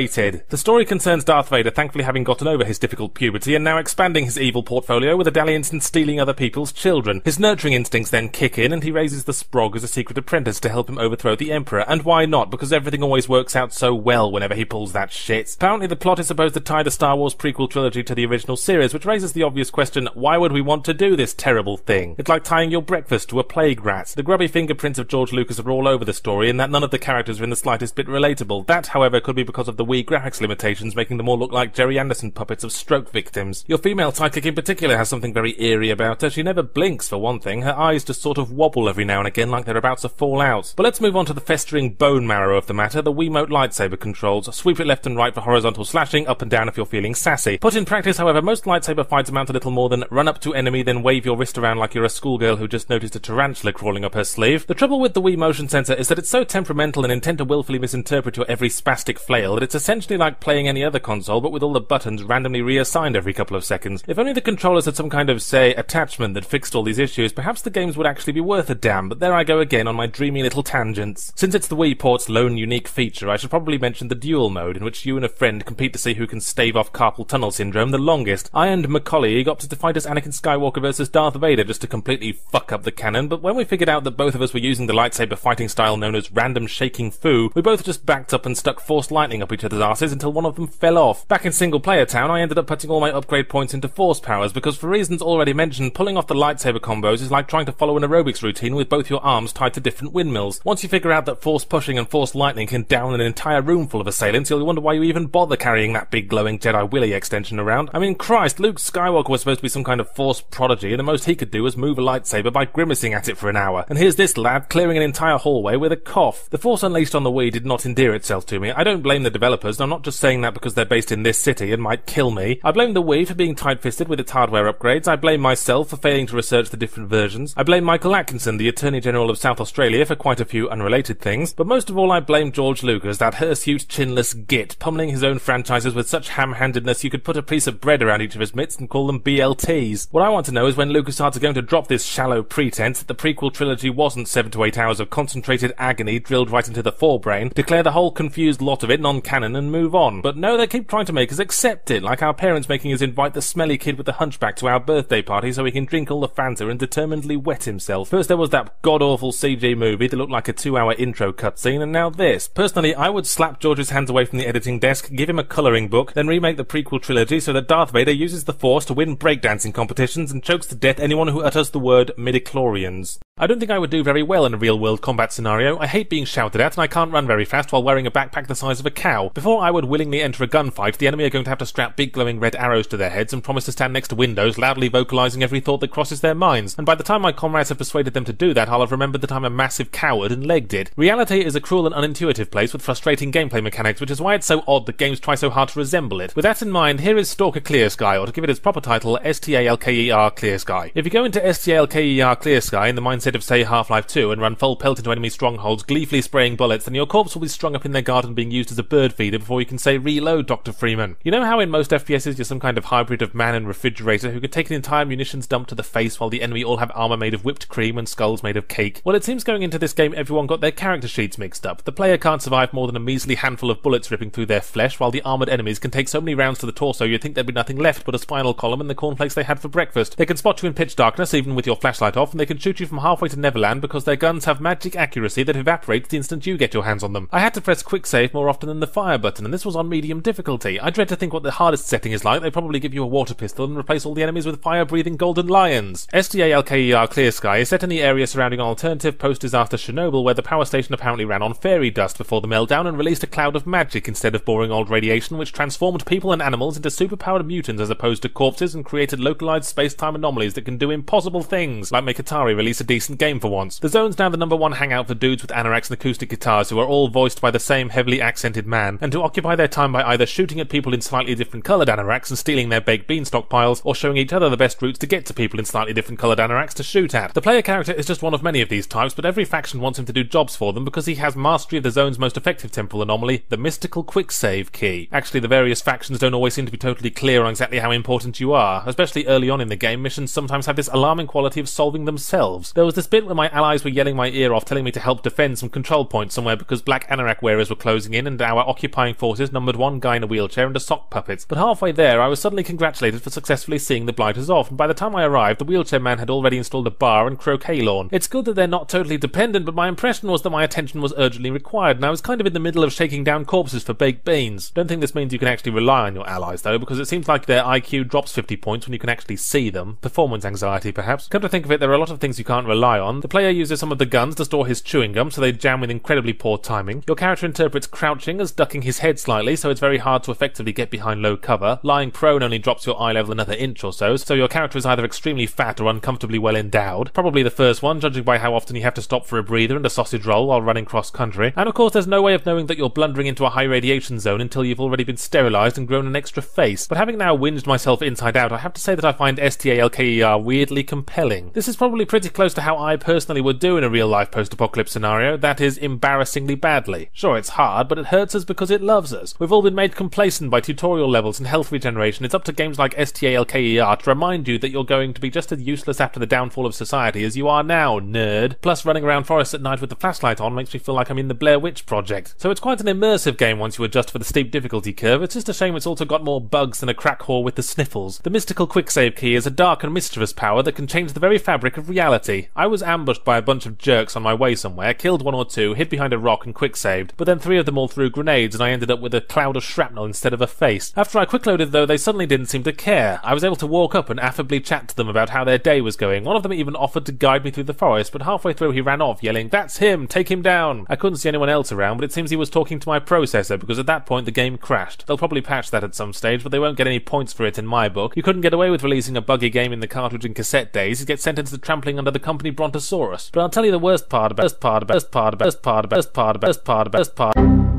The story concerns Darth Vader thankfully having gotten over his difficult puberty and now expanding his evil portfolio with a dalliance in stealing other people's children. His nurturing instincts then kick in and he raises the Sprog as a secret apprentice to help him overthrow the Emperor. And why not? Because everything always works out so well whenever he pulls that shit. Apparently the plot is supposed to tie the Star Wars prequel trilogy to the original series, which raises the obvious question, why would we want to do this terrible thing? It's like tying your breakfast to a plague rat. The grubby fingerprints of George Lucas are all over the story in that none of the characters are in the slightest bit relatable. That, however, could be because of the Wii graphics limitations making them all look like Gerry Anderson puppets of stroke victims. Your female sidekick in particular has something very eerie about her. She never blinks, for one thing. Her eyes just sort of wobble every now and again like they're about to fall out. But let's move on to the festering bone marrow of the matter, the Wiimote lightsaber controls. Sweep it left and right for horizontal slashing, up and down if you're feeling sassy. Put in practice, however, most lightsaber fights amount to little more than run up to enemy, then wave your wrist around like you're a schoolgirl who just noticed a tarantula crawling up her sleeve. The trouble with the Wii motion sensor is that it's so temperamental and intent to willfully misinterpret your every spastic flail that It's essentially like playing any other console, but with all the buttons randomly reassigned every couple of seconds. If only the controllers had some kind of, say, attachment that fixed all these issues, perhaps the games would actually be worth a damn, but there I go again on my dreamy little tangents. Since it's the Wii port's lone unique feature, I should probably mention the duel mode, in which you and a friend compete to see who can stave off carpal tunnel syndrome the longest. I and Macaulay opted to fight as Anakin Skywalker versus Darth Vader just to completely fuck up the canon, but when we figured out that both of us were using the lightsaber fighting style known as random shaking foo, we both just backed up and stuck force lightning up each other's asses until one of them fell off. Back in single player town, I ended up putting all my upgrade points into force powers because for reasons already mentioned, pulling off the lightsaber combos is like trying to follow an aerobics routine with both your arms tied to different windmills. Once you figure out that force pushing and force lightning can down an entire room full of assailants, you'll wonder why you even bother carrying that big glowing Jedi Willy extension around. I mean, Christ, Luke Skywalker was supposed to be some kind of force prodigy, and the most he could do was move a lightsaber by grimacing at it for an hour. And here's this lad clearing an entire hallway with a cough. The Force Unleashed on the Wii did not endear itself to me. I don't blame the developers, and I'm not just saying that because they're based in this city and might kill me. I blame the Wii for being tight-fisted with its hardware upgrades. I blame myself for failing to research the different versions. I blame Michael Atkinson, the Attorney General of South Australia, for quite a few unrelated things. But most of all, I blame George Lucas, that hirsute, chinless git, pummeling his own franchises with such ham-handedness you could put a piece of bread around each of his mitts and call them BLTs. What I want to know is when LucasArts are going to drop this shallow pretense that the prequel trilogy wasn't seven to eight hours of concentrated agony drilled right into the forebrain, declare the whole confused lot of it non-canon and move on. But no, they keep trying to make us accept it, like our parents making us invite the smelly kid with the hunchback to our birthday party so he can drink all the Fanta and determinedly wet himself. First there was that god-awful CG movie that looked like a two-hour intro cutscene, and now this. Personally, I would slap George's hands away from the editing desk, give him a colouring book, then remake the prequel trilogy so that Darth Vader uses the Force to win breakdancing competitions and chokes to death anyone who utters the word midichlorians. I don't think I would do very well in a real world combat scenario. I hate being shouted at and I can't run very fast while wearing a backpack the size of a cow. Before I would willingly enter a gunfight, the enemy are going to have to strap big glowing red arrows to their heads and promise to stand next to windows, loudly vocalizing every thought that crosses their minds. And by the time my comrades have persuaded them to do that, I'll have remembered that I'm a massive coward and legged it. Reality is a cruel and unintuitive place with frustrating gameplay mechanics, which is why it's so odd that games try so hard to resemble it. With that in mind, here is Stalker Clear Sky, or to give it its proper title, STALKER Clear Sky. If you go into STALKER Clear Sky in the mindset of, say, Half-Life 2 and run full pelt into enemy strongholds, gleefully spraying bullets, then your corpse will be strung up in their garden being used as a bird feeder before you can say reload, Dr. Freeman. You know how in most FPSs you're some kind of hybrid of man and refrigerator who can take an entire munitions dump to the face while the enemy all have armor made of whipped cream and skulls made of cake? Well, it seems going into this game everyone got their character sheets mixed up. The player can't survive more than a measly handful of bullets ripping through their flesh, while the armored enemies can take so many rounds to the torso you'd think there'd be nothing left but a spinal column and the cornflakes they had for breakfast. They can spot you in pitch darkness even with your flashlight off, and they can shoot you from halfway to Neverland because their guns have magic accuracy that evaporates the instant you get your hands on them. I had to press quick save more often than the fire button, and this was on medium difficulty. I dread to think what the hardest setting is like. They probably give you a water pistol and replace all the enemies with fire-breathing golden lions. STALKER Clear Sky is set in the area surrounding an alternative post-disaster Chernobyl where the power station apparently ran on fairy dust before the meltdown and released a cloud of magic instead of boring old radiation which transformed people and animals into superpowered mutants as opposed to corpses and created localized space-time anomalies that can do impossible things, like make Atari release a decent game for once. The zone's now the number one hangout for dudes with anoraks and acoustic guitars who are all voiced by the same heavily accented man, and to occupy their time by either shooting at people in slightly different coloured anoraks and stealing their baked bean stockpiles, or showing each other the best routes to get to people in slightly different coloured anoraks to shoot at. The player character is just one of many of these types, but every faction wants him to do jobs for them because he has mastery of the zone's most effective temporal anomaly, the mystical quick save key. Actually, the various factions don't always seem to be totally clear on exactly how important you are. Especially early on in the game, missions sometimes have this alarming quality of solving themselves. There was this bit where my allies were yelling my ear off, telling me to help defend some control points somewhere because black anorak wearers were closing in and our occupying forces numbered one guy in a wheelchair and a sock puppet. But halfway there, I was suddenly congratulated for successfully seeing the blighters off, and by the time I arrived, the wheelchair man had already installed a bar and croquet lawn. It's good that they're not totally dependent, but my impression was that my attention was urgently required, and I was kind of in the middle of shaking down corpses for baked beans. Don't think this means you can actually rely on your allies, though, because it seems like their IQ drops 50 points when you can actually see them. Performance anxiety, perhaps. Come to think of it, there are a lot of things you can't rely on. The player uses some of the guns to store his chewing gum, so they jam with incredibly poor timing. Your character interprets crouching as ducking his head slightly, so it's very hard to effectively get behind low cover. Lying prone only drops your eye level another inch or so, so your character is either extremely fat or uncomfortably well endowed. Probably the first one, judging by how often you have to stop for a breather and a sausage roll while running cross country. And of course, there's no way of knowing that you're blundering into a high radiation zone until you've already been sterilized and grown an extra face. But having now whinged myself inside out, I have to say that I find STALKER weirdly compelling. This is probably pretty close to how I personally would do in a real life post apocalypse scenario, that is, embarrassingly badly. Sure, it's hard, but it hurts us because because it loves us. We've all been made complacent by tutorial levels and health regeneration. It's up to games like STALKER to remind you that you're going to be just as useless after the downfall of society as you are now, nerd. Plus, running around forests at night with the flashlight on makes me feel like I'm in the Blair Witch Project. So it's quite an immersive game once you adjust for the steep difficulty curve. It's just a shame it's also got more bugs than a crack whore with the sniffles. The mystical quicksave key is a dark and mischievous power that can change the very fabric of reality. I was ambushed by a bunch of jerks on my way somewhere, killed one or two, hid behind a rock and quicksaved, but then three of them all threw grenades and I ended up with a cloud of shrapnel instead of a face. After I quick loaded though, they suddenly didn't seem to care. I was able to walk up and affably chat to them about how their day was going. One of them even offered to guide me through the forest, but halfway through he ran off, yelling, That's him! Take him down! I couldn't see anyone else around, but it seems he was talking to my processor because at that point the game crashed. They'll probably patch that at some stage, but they won't get any points for it in my book. You couldn't get away with releasing a buggy game in the cartridge and cassette days. You'd get sentenced to trampling under the company Brontosaurus. But I'll tell you the worst part about, worst part about, worst part about, worst part about, worst part about, worst part about, worst part.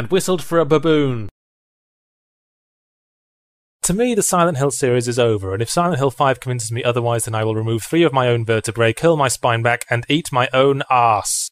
And whistled for a baboon. To me, the Silent Hill series is over, and if Silent Hill 5 convinces me otherwise, then I will remove three of my own vertebrae, curl my spine back, and eat my own arse.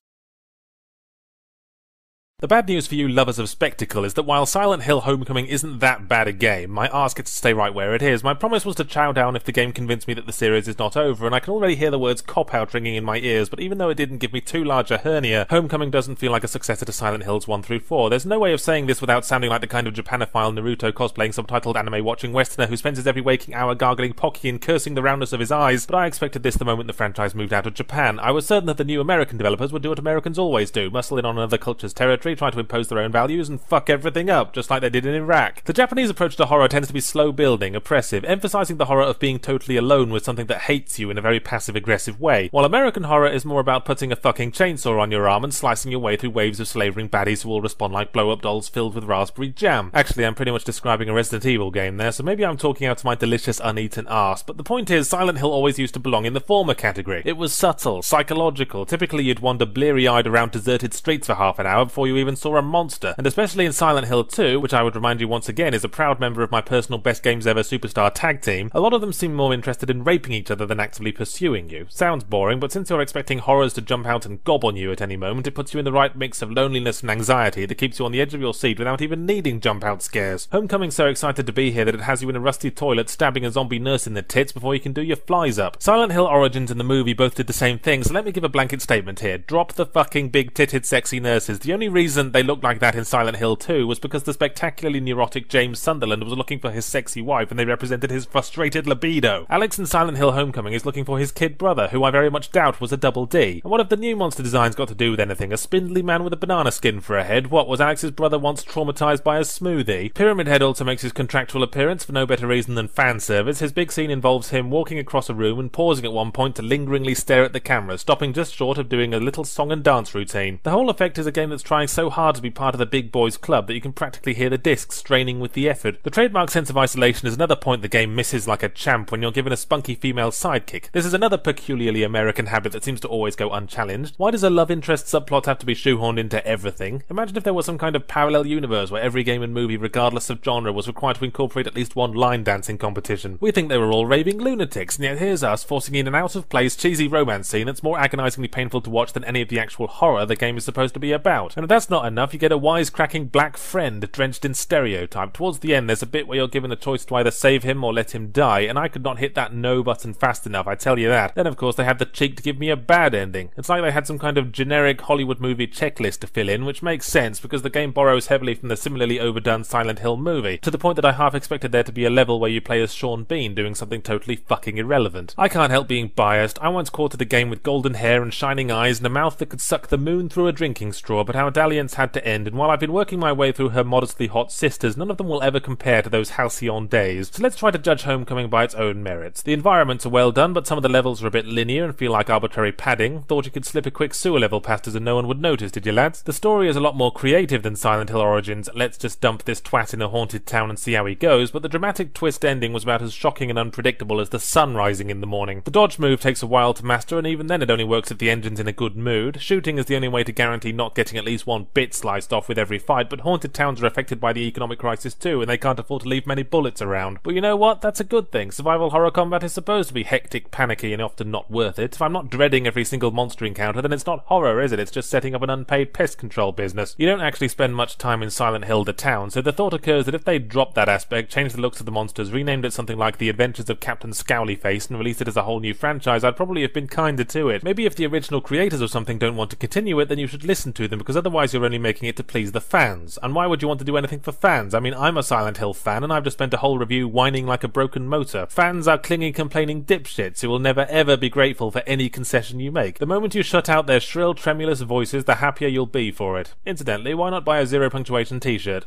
The bad news for you lovers of spectacle is that while Silent Hill Homecoming isn't that bad a game, my ask gets to stay right where it is. My promise was to chow down if the game convinced me that the series is not over, and I can already hear the words cop out ringing in my ears, but even though it didn't give me too large a hernia, Homecoming doesn't feel like a successor to Silent Hills 1 through 4. There's no way of saying this without sounding like the kind of Japanophile Naruto cosplaying subtitled anime watching westerner who spends his every waking hour gargling Pocky and cursing the roundness of his eyes, but I expected this the moment the franchise moved out of Japan. I was certain that the new American developers would do what Americans always do, muscle in on another culture's territory, try to impose their own values and fuck everything up, just like they did in Iraq. The Japanese approach to horror tends to be slow building, oppressive, emphasizing the horror of being totally alone with something that hates you in a very passive aggressive way, while American horror is more about putting a fucking chainsaw on your arm and slicing your way through waves of slavering baddies who all respond like blow up dolls filled with raspberry jam. Actually, I'm pretty much describing a Resident Evil game there, so maybe I'm talking out of my delicious uneaten arse, but the point is, Silent Hill always used to belong in the former category. It was subtle, psychological, typically you'd wander bleary eyed around deserted streets for half an hour before you even saw a monster, and especially in Silent Hill 2, which I would remind you once again is a proud member of my personal Best Games Ever Superstar tag team, a lot of them seem more interested in raping each other than actively pursuing you. Sounds boring, but since you're expecting horrors to jump out and gob on you at any moment, it puts you in the right mix of loneliness and anxiety that keeps you on the edge of your seat without even needing jump out scares. Homecoming's so excited to be here that it has you in a rusty toilet stabbing a zombie nurse in the tits before you can do your flies up. Silent Hill Origins and the movie both did the same thing, so let me give a blanket statement here. Drop the fucking big titted sexy nurses. The only reason they looked like that in Silent Hill 2 was because the spectacularly neurotic James Sunderland was looking for his sexy wife and they represented his frustrated libido. Alex in Silent Hill Homecoming is looking for his kid brother, who I very much doubt was a double D. And what have the new monster designs got to do with anything? A spindly man with a banana skin for a head? What, was Alex's brother once traumatized by a smoothie? Pyramid Head also makes his contractual appearance for no better reason than fan service. His big scene involves him walking across a room and pausing at one point to lingeringly stare at the camera, stopping just short of doing a little song and dance routine. The whole effect is a game that's trying so hard to be part of the big boys club that you can practically hear the discs straining with the effort. The trademark sense of isolation is another point the game misses like a champ when you're given a spunky female sidekick. This is another peculiarly American habit that seems to always go unchallenged. Why does a love interest subplot have to be shoehorned into everything? Imagine if there was some kind of parallel universe where every game and movie, regardless of genre, was required to incorporate at least one line dancing competition. We think they were all raving lunatics, and yet here's us forcing in an out of place cheesy romance scene that's more agonizingly painful to watch than any of the actual horror the game is supposed to be about. And if that's not enough, you get a wisecracking black friend drenched in stereotype. Towards the end, there's a bit where you're given a choice to either save him or let him die, and I could not hit that no button fast enough, I tell you that. Then, of course, they had the cheek to give me a bad ending. It's like they had some kind of generic Hollywood movie checklist to fill in, which makes sense because the game borrows heavily from the similarly overdone Silent Hill movie, to the point that I half expected there to be a level where you play as Sean Bean doing something totally fucking irrelevant. I can't help being biased. I once courted a game with golden hair and shining eyes and a mouth that could suck the moon through a drinking straw, but our dalliance had to end, and while I've been working my way through her modestly hot sisters, none of them will ever compare to those halcyon days. So let's try to judge Homecoming by its own merits. The environments are well done, but some of the levels are a bit linear and feel like arbitrary padding. Thought you could slip a quick sewer level past us and no one would notice, did you lads? The story is a lot more creative than Silent Hill Origins. Let's just dump this twat in a haunted town and see how he goes, but the dramatic twist ending was about as shocking and unpredictable as the sun rising in the morning. The dodge move takes a while to master, and even then it only works if the engine's in a good mood. Shooting is the only way to guarantee not getting at least one want bits sliced off with every fight, but haunted towns are affected by the economic crisis too, and they can't afford to leave many bullets around. But you know what? That's a good thing. Survival horror combat is supposed to be hectic, panicky, and often not worth it. If I'm not dreading every single monster encounter, then it's not horror, is it? It's just setting up an unpaid pest control business. You don't actually spend much time in Silent Hill the town, so the thought occurs that if they dropped that aspect, changed the looks of the monsters, renamed it something like The Adventures of Captain Scowlyface, and released it as a whole new franchise, I'd probably have been kinder to it. Maybe if the original creators of something don't want to continue it, then you should listen to them, because otherwise you're only making it to please the fans. And why would you want to do anything for fans? I mean, I'm a Silent Hill fan, and I've just spent a whole review whining like a broken motor. Fans are clingy, complaining dipshits who will never ever be grateful for any concession you make. The moment you shut out their shrill, tremulous voices, the happier you'll be for it. Incidentally, why not buy a zero punctuation t-shirt?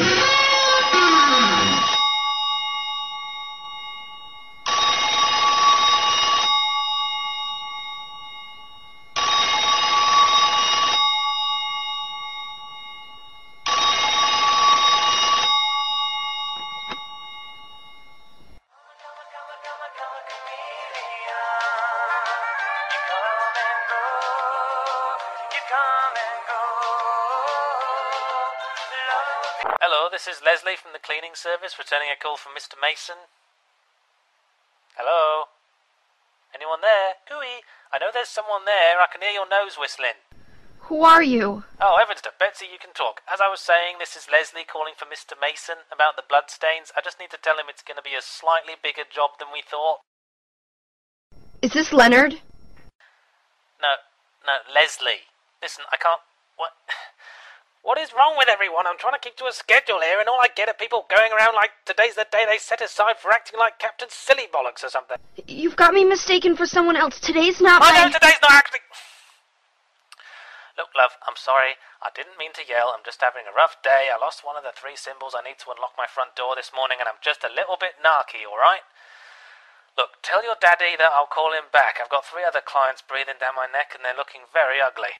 this is Leslie from the cleaning service returning a call from Mr. Mason. Hello? Anyone there? Cooey, I know there's someone there. I can hear your nose whistling. Who are you? Oh, heavens to Betsy, you can talk. As I was saying, this is Leslie calling for Mr. Mason about the bloodstains. I just need to tell him it's going to be a slightly bigger job than we thought. Is this Leonard? No, no, Leslie. Listen, I can't. What? What is wrong with everyone? I'm trying to keep to a schedule here, and all I get are people going around like today's the day they set aside for acting like Captain Silly Bollocks or something. You've got me mistaken for someone else. Today's not oh, I know my... today's not acting. Look, love, I'm sorry. I didn't mean to yell. I'm just having a rough day. I lost one of the three symbols I need to unlock my front door this morning, and I'm just a little bit narky, alright? Look, tell your daddy that I'll call him back. I've got three other clients breathing down my neck, and they're looking very ugly.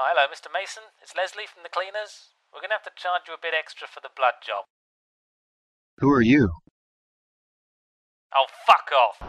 Oh, hello, Mr. Mason. It's Leslie from the cleaners. We're going to have to charge you a bit extra for the blood job. Who are you? Oh, fuck off.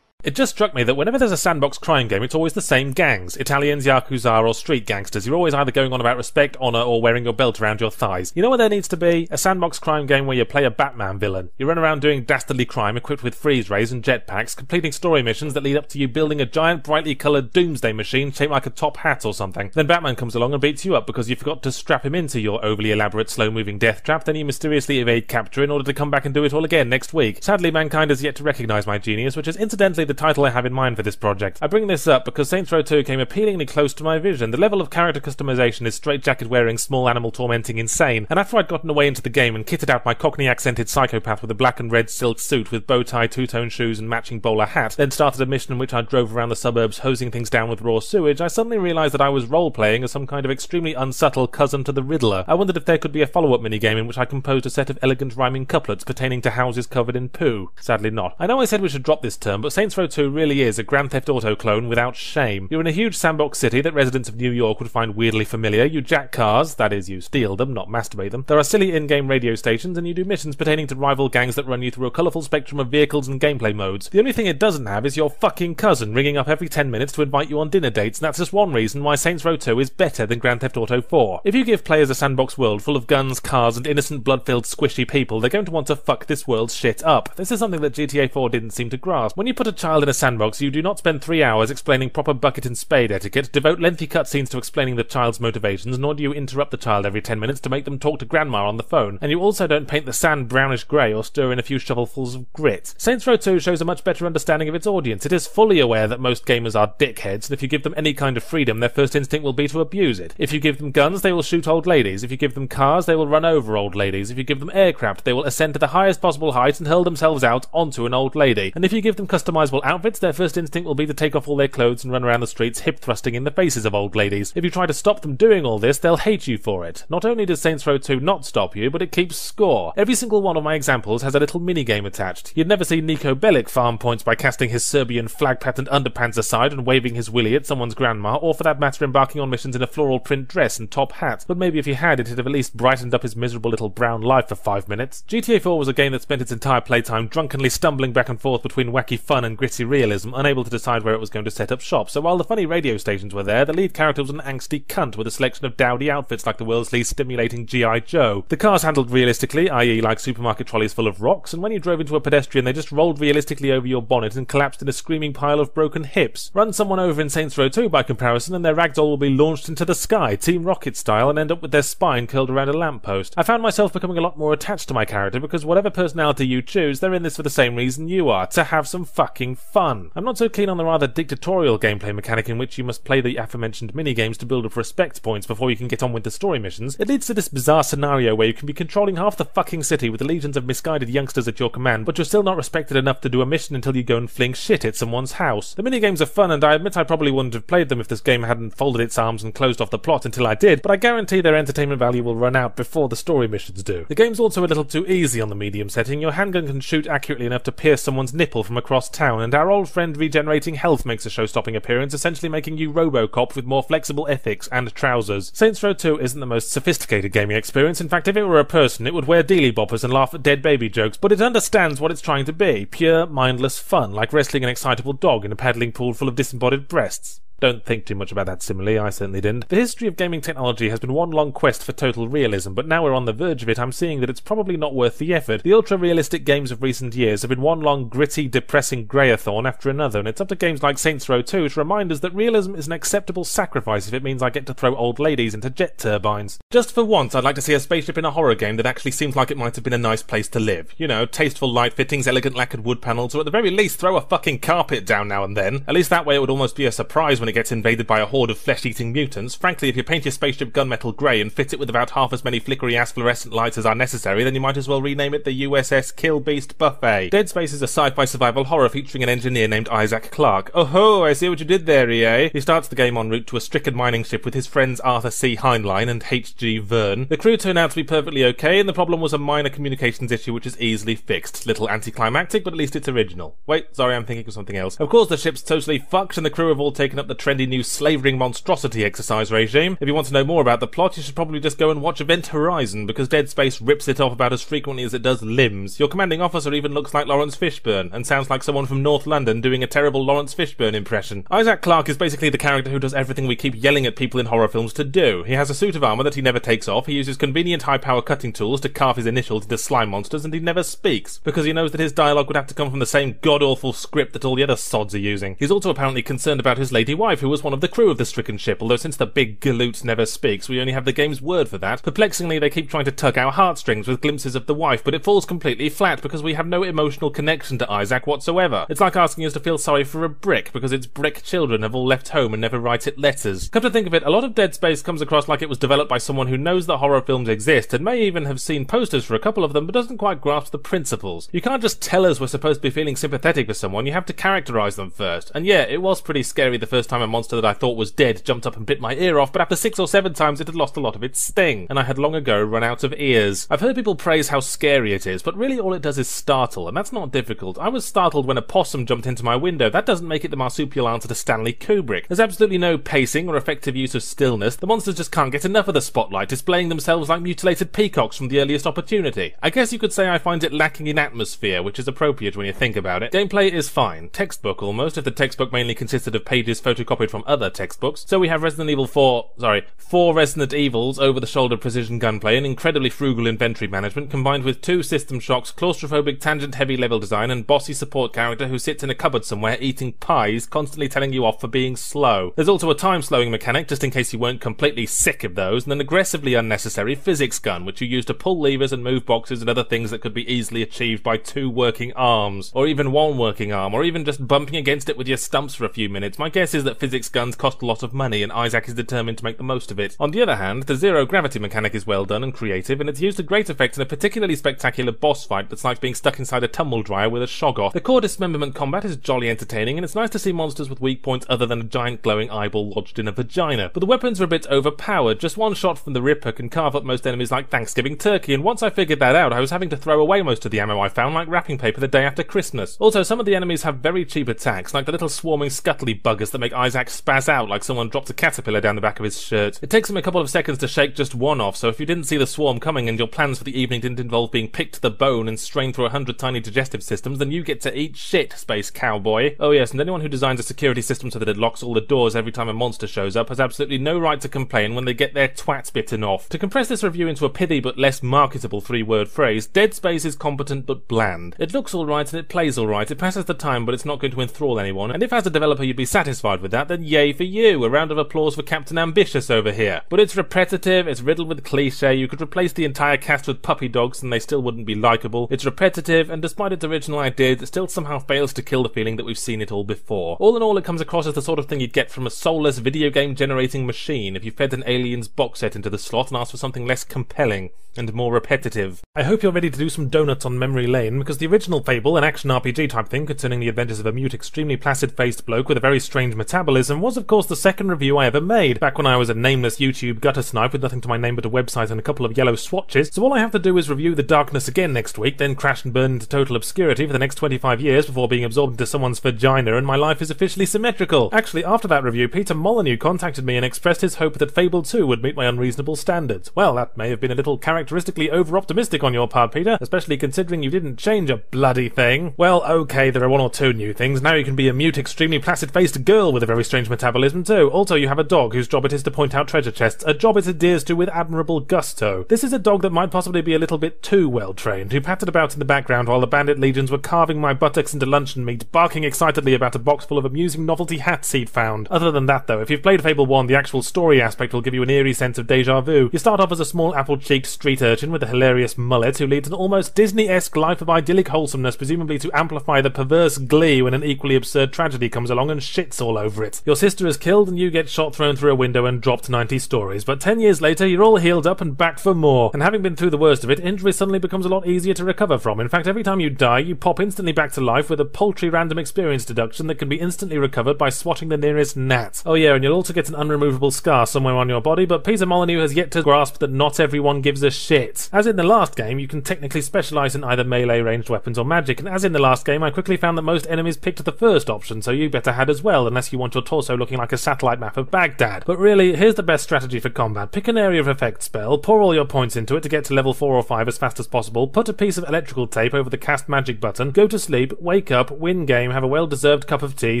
It just struck me that whenever there's a sandbox crime game, it's always the same gangs Italians, Yakuza, or street gangsters. You're always either going on about respect, honour, or wearing your belt around your thighs. You know what there needs to be? A sandbox crime game where you play a Batman villain. You run around doing dastardly crime equipped with freeze rays and jetpacks, completing story missions that lead up to you building a giant, brightly coloured doomsday machine shaped like a top hat or something. Then Batman comes along and beats you up because you forgot to strap him into your overly elaborate, slow moving death trap. Then you mysteriously evade capture in order to come back and do it all again next week. Sadly, mankind has yet to recognise my genius, which is incidentally the title I have in mind for this project. I bring this up because Saints Row 2 came appealingly close to my vision. The level of character customization is straitjacket wearing, small animal tormenting insane. And after I'd gotten away into the game and kitted out my cockney accented psychopath with a black and red silk suit with bow tie, two tone shoes, and matching bowler hat, then started a mission in which I drove around the suburbs hosing things down with raw sewage, I suddenly realised that I was role playing as some kind of extremely unsubtle cousin to the Riddler. I wondered if there could be a follow up minigame in which I composed a set of elegant rhyming couplets pertaining to houses covered in poo. Sadly not. I know I said we should drop this term, but Saints Row 2 really is a Grand Theft Auto clone without shame. You're in a huge sandbox city that residents of New York would find weirdly familiar. You jack cars, that is, you steal them, not masturbate them. There are silly in-game radio stations, and you do missions pertaining to rival gangs that run you through a colourful spectrum of vehicles and gameplay modes. The only thing it doesn't have is your fucking cousin ringing up every 10 minutes to invite you on dinner dates, and that's just one reason why Saints Row 2 is better than Grand Theft Auto 4. If you give players a sandbox world full of guns, cars, and innocent blood-filled squishy people, they're going to want to fuck this world's shit up. This is something that GTA 4 didn't seem to grasp. When you put a child in a sandbox, you do not spend three hours explaining proper bucket and spade etiquette, devote lengthy cutscenes to explaining the child's motivations, nor do you interrupt the child every 10 minutes to make them talk to grandma on the phone, and you also don't paint the sand brownish grey or stir in a few shovelfuls of grit. Saints Row 2 shows a much better understanding of its audience. It is fully aware that most gamers are dickheads, and if you give them any kind of freedom, their first instinct will be to abuse it. If you give them guns, they will shoot old ladies. If you give them cars, they will run over old ladies. If you give them aircraft, they will ascend to the highest possible height and hurl themselves out onto an old lady. And if you give them customizable outfits, their first instinct will be to take off all their clothes and run around the streets hip thrusting in the faces of old ladies. If you try to stop them doing all this, they'll hate you for it. Not only does Saints Row 2 not stop you, but it keeps score. Every single one of my examples has a little minigame attached. You'd never see Niko Bellic farm points by casting his Serbian flag patterned underpants aside and waving his willy at someone's grandma, or for that matter embarking on missions in a floral print dress and top hat. But maybe if he had, it'd have at least brightened up his miserable little brown life for five minutes. GTA 4 was a game that spent its entire playtime drunkenly stumbling back and forth between wacky fun and gritty realism, unable to decide where it was going to set up shop. So while the funny radio stations were there, the lead character was an angsty cunt with a selection of dowdy outfits like the world's least stimulating G.I. Joe. The cars handled realistically, i.e., like supermarket trolleys full of rocks, and when you drove into a pedestrian, they just rolled realistically over your bonnet and collapsed in a screaming pile of broken hips. Run someone over in Saints Row 2 by comparison, and their ragdoll will be launched into the sky, Team Rocket style, and end up with their spine curled around a lamppost. I found myself becoming a lot more attached to my character because whatever personality you choose, they're in this for the same reason you are to have some fucking fun. I'm not so keen on the rather dictatorial gameplay mechanic in which you must play the aforementioned minigames to build up respect points before you can get on with the story missions. It leads to this bizarre scenario where you can be controlling half the fucking city with legions of misguided youngsters at your command, but you're still not respected enough to do a mission until you go and fling shit at someone's house. The minigames are fun, and I admit I probably wouldn't have played them if this game hadn't folded its arms and closed off the plot until I did, but I guarantee their entertainment value will run out before the story missions do. The game's also a little too easy on the medium setting. Your handgun can shoot accurately enough to pierce someone's nipple from across town, and our old friend Regenerating Health makes a show-stopping appearance, essentially making you Robocop with more flexible ethics and trousers. Saints Row 2 isn't the most sophisticated gaming experience. In fact, if it were a person, it would wear dealy boppers and laugh at dead baby jokes, but it understands what it's trying to be. Pure, mindless fun, like wrestling an excitable dog in a paddling pool full of disembodied breasts. Don't think too much about that simile, I certainly didn't. The history of gaming technology has been one long quest for total realism, but now we're on the verge of it, I'm seeing that it's probably not worth the effort. The ultra realistic games of recent years have been one long gritty, depressing greyathorn after another, and it's up to games like Saints Row 2 to remind us that realism is an acceptable sacrifice if it means I get to throw old ladies into jet turbines. Just for once, I'd like to see a spaceship in a horror game that actually seems like it might have been a nice place to live. You know, tasteful light fittings, elegant lacquered wood panels, or at the very least throw a fucking carpet down now and then. At least that way it would almost be a surprise when it gets invaded by a horde of flesh-eating mutants. Frankly, if you paint your spaceship gunmetal grey and fit it with about half as many flickery ass fluorescent lights as are necessary, then you might as well rename it the USS Kill Beast Buffet. Dead Space is a sci-fi survival horror featuring an engineer named Isaac Clarke. Oh ho, I see what you did there, EA. He starts the game en route to a stricken mining ship with his friends Arthur C. Heinlein and H.G. Verne. The crew turned out to be perfectly okay, and the problem was a minor communications issue which is easily fixed. Little anticlimactic, but at least it's original. Wait, sorry, I'm thinking of something else. Of course, the ship's totally fucked, and the crew have all taken up the trendy new slave ring monstrosity exercise regime. If you want to know more about the plot, you should probably just go and watch Event Horizon, because Dead Space rips it off about as frequently as it does limbs. Your commanding officer even looks like Laurence Fishburne, and sounds like someone from North London doing a terrible Laurence Fishburne impression. Isaac Clarke is basically the character who does everything we keep yelling at people in horror films to do. He has a suit of armor that he never takes off, he uses convenient high-power cutting tools to carve his initials into slime monsters, and he never speaks, because he knows that his dialogue would have to come from the same god-awful script that all the other sods are using. He's also apparently concerned about his lady wife, who was one of the crew of the stricken ship, although since the big galoot never speaks, we only have the game's word for that. Perplexingly, they keep trying to tug our heartstrings with glimpses of the wife, but it falls completely flat because we have no emotional connection to Isaac whatsoever. It's like asking us to feel sorry for a brick because its brick children have all left home and never write it letters. Come to think of it, a lot of Dead Space comes across like it was developed by someone who knows that horror films exist and may even have seen posters for a couple of them but doesn't quite grasp the principles. You can't just tell us we're supposed to be feeling sympathetic for someone, you have to characterize them first. And yeah, it was pretty scary the first time a monster that I thought was dead jumped up and bit my ear off, but after six or seven times it had lost a lot of its sting, and I had long ago run out of ears. I've heard people praise how scary it is, but really all it does is startle, and that's not difficult. I was startled when a possum jumped into my window. That doesn't make it the marsupial answer to Stanley Kubrick. There's absolutely no pacing or effective use of stillness. The monsters just can't get enough of the spotlight, displaying themselves like mutilated peacocks from the earliest opportunity. I guess you could say I find it lacking in atmosphere, which is appropriate when you think about it. Gameplay is fine, textbook almost, if the textbook mainly consisted of pages photocopied from other textbooks. So we have Resident Evil 4, sorry, four Resident Evils over the shoulder precision gunplay and incredibly frugal inventory management combined with two system shocks, claustrophobic tangent heavy level design and bossy support character who sits in a cupboard somewhere eating pies, constantly telling you off for being slow. There's also a time slowing mechanic just in case you weren't completely sick of those and an aggressively unnecessary physics gun which you use to pull levers and move boxes and other things that could be easily achieved by two working arms or even one working arm or even just bumping against it with your stumps for a few minutes. My guess is that that physics guns cost a lot of money and Isaac is determined to make the most of it. On the other hand, the zero gravity mechanic is well done and creative, and it's used to great effect in a particularly spectacular boss fight that's like being stuck inside a tumble dryer with a shoggoth. The core dismemberment combat is jolly entertaining, and it's nice to see monsters with weak points other than a giant glowing eyeball lodged in a vagina. But the weapons are a bit overpowered. Just one shot from the Ripper can carve up most enemies like Thanksgiving turkey, and once I figured that out, I was having to throw away most of the ammo I found like wrapping paper the day after Christmas. Also, some of the enemies have very cheap attacks, like the little swarming scuttly buggers that make Isaac spaz out like someone dropped a caterpillar down the back of his shirt. It takes him a couple of seconds to shake just one off, so if you didn't see the swarm coming and your plans for the evening didn't involve being picked to the bone and strained through a hundred tiny digestive systems, then you get to eat shit, space cowboy. Oh yes, and anyone who designs a security system so that it locks all the doors every time a monster shows up has absolutely no right to complain when they get their twats bitten off. To compress this review into a pithy but less marketable three-word phrase, Dead Space is competent but bland. It looks alright and it plays alright, it passes the time but it's not going to enthrall anyone, and if as a developer you'd be satisfied with that, then yay for you! A round of applause for Captain Ambitious over here. But it's repetitive, it's riddled with cliche, you could replace the entire cast with puppy dogs and they still wouldn't be likable. It's repetitive, and despite its original ideas, it still somehow fails to kill the feeling that we've seen it all before. All in all, it comes across as the sort of thing you'd get from a soulless video game generating machine if you fed an Aliens box set into the slot and asked for something less compelling and more repetitive. I hope you're ready to do some donuts on memory lane, because the original Fable, an action RPG type thing concerning the adventures of a mute, extremely placid faced bloke with a very strange metabolism, was of course the second review I ever made, back when I was a nameless YouTube gutter snipe with nothing to my name but a website and a couple of yellow swatches. So all I have to do is review The Darkness again next week, then crash and burn into total obscurity for the next 25 years before being absorbed into someone's vagina, and my life is officially symmetrical. Actually, after that review, Peter Molyneux contacted me and expressed his hope that Fable 2 would meet my unreasonable standards. Well, that may have been a little characteristically over optimistic on your part, Peter, especially considering you didn't change a bloody thing. Well, okay, there are one or two new things. Now you can be a mute, extremely placid faced girl with a very strange metabolism, too. Also, you have a dog whose job it is to point out treasure chests, a job it adheres to with admirable gusto. This is a dog that might possibly be a little bit too well trained, who pattered about in the background while the bandit legions were carving my buttocks into luncheon meat, barking excitedly about a box full of amusing novelty hats he'd found. Other than that, though, if you've played Fable 1, the actual story aspect will give you an eerie sense of deja vu. You start off as a small apple cheeked street urchin with a hilarious mullet who leads an almost Disney esque life of idyllic wholesomeness, presumably to amplify the perverse glee when an equally absurd tragedy comes along and shits all over it. Your sister is killed and you get shot thrown through a window and dropped 90 stories, but 10 years later you're all healed up and back for more. And having been through the worst of it, injury suddenly becomes a lot easier to recover from. In fact, every time you die, you pop instantly back to life with a paltry random experience deduction that can be instantly recovered by swatting the nearest gnat. Oh yeah, and you'll also get an unremovable scar somewhere on your body, but Peter Molyneux has yet to grasp that not everyone gives a shit. As in the last game, you can technically specialize in either melee ranged weapons or magic, and as in the last game, I quickly found that most enemies picked the first option, so you better had as well, unless you want your torso looking like a satellite map of Baghdad. But really, here's the best strategy for combat. Pick an area of effect spell, pour all your points into it to get to level 4 or 5 as fast as possible, put a piece of electrical tape over the cast magic button, go to sleep, wake up, win game, have a well deserved cup of tea,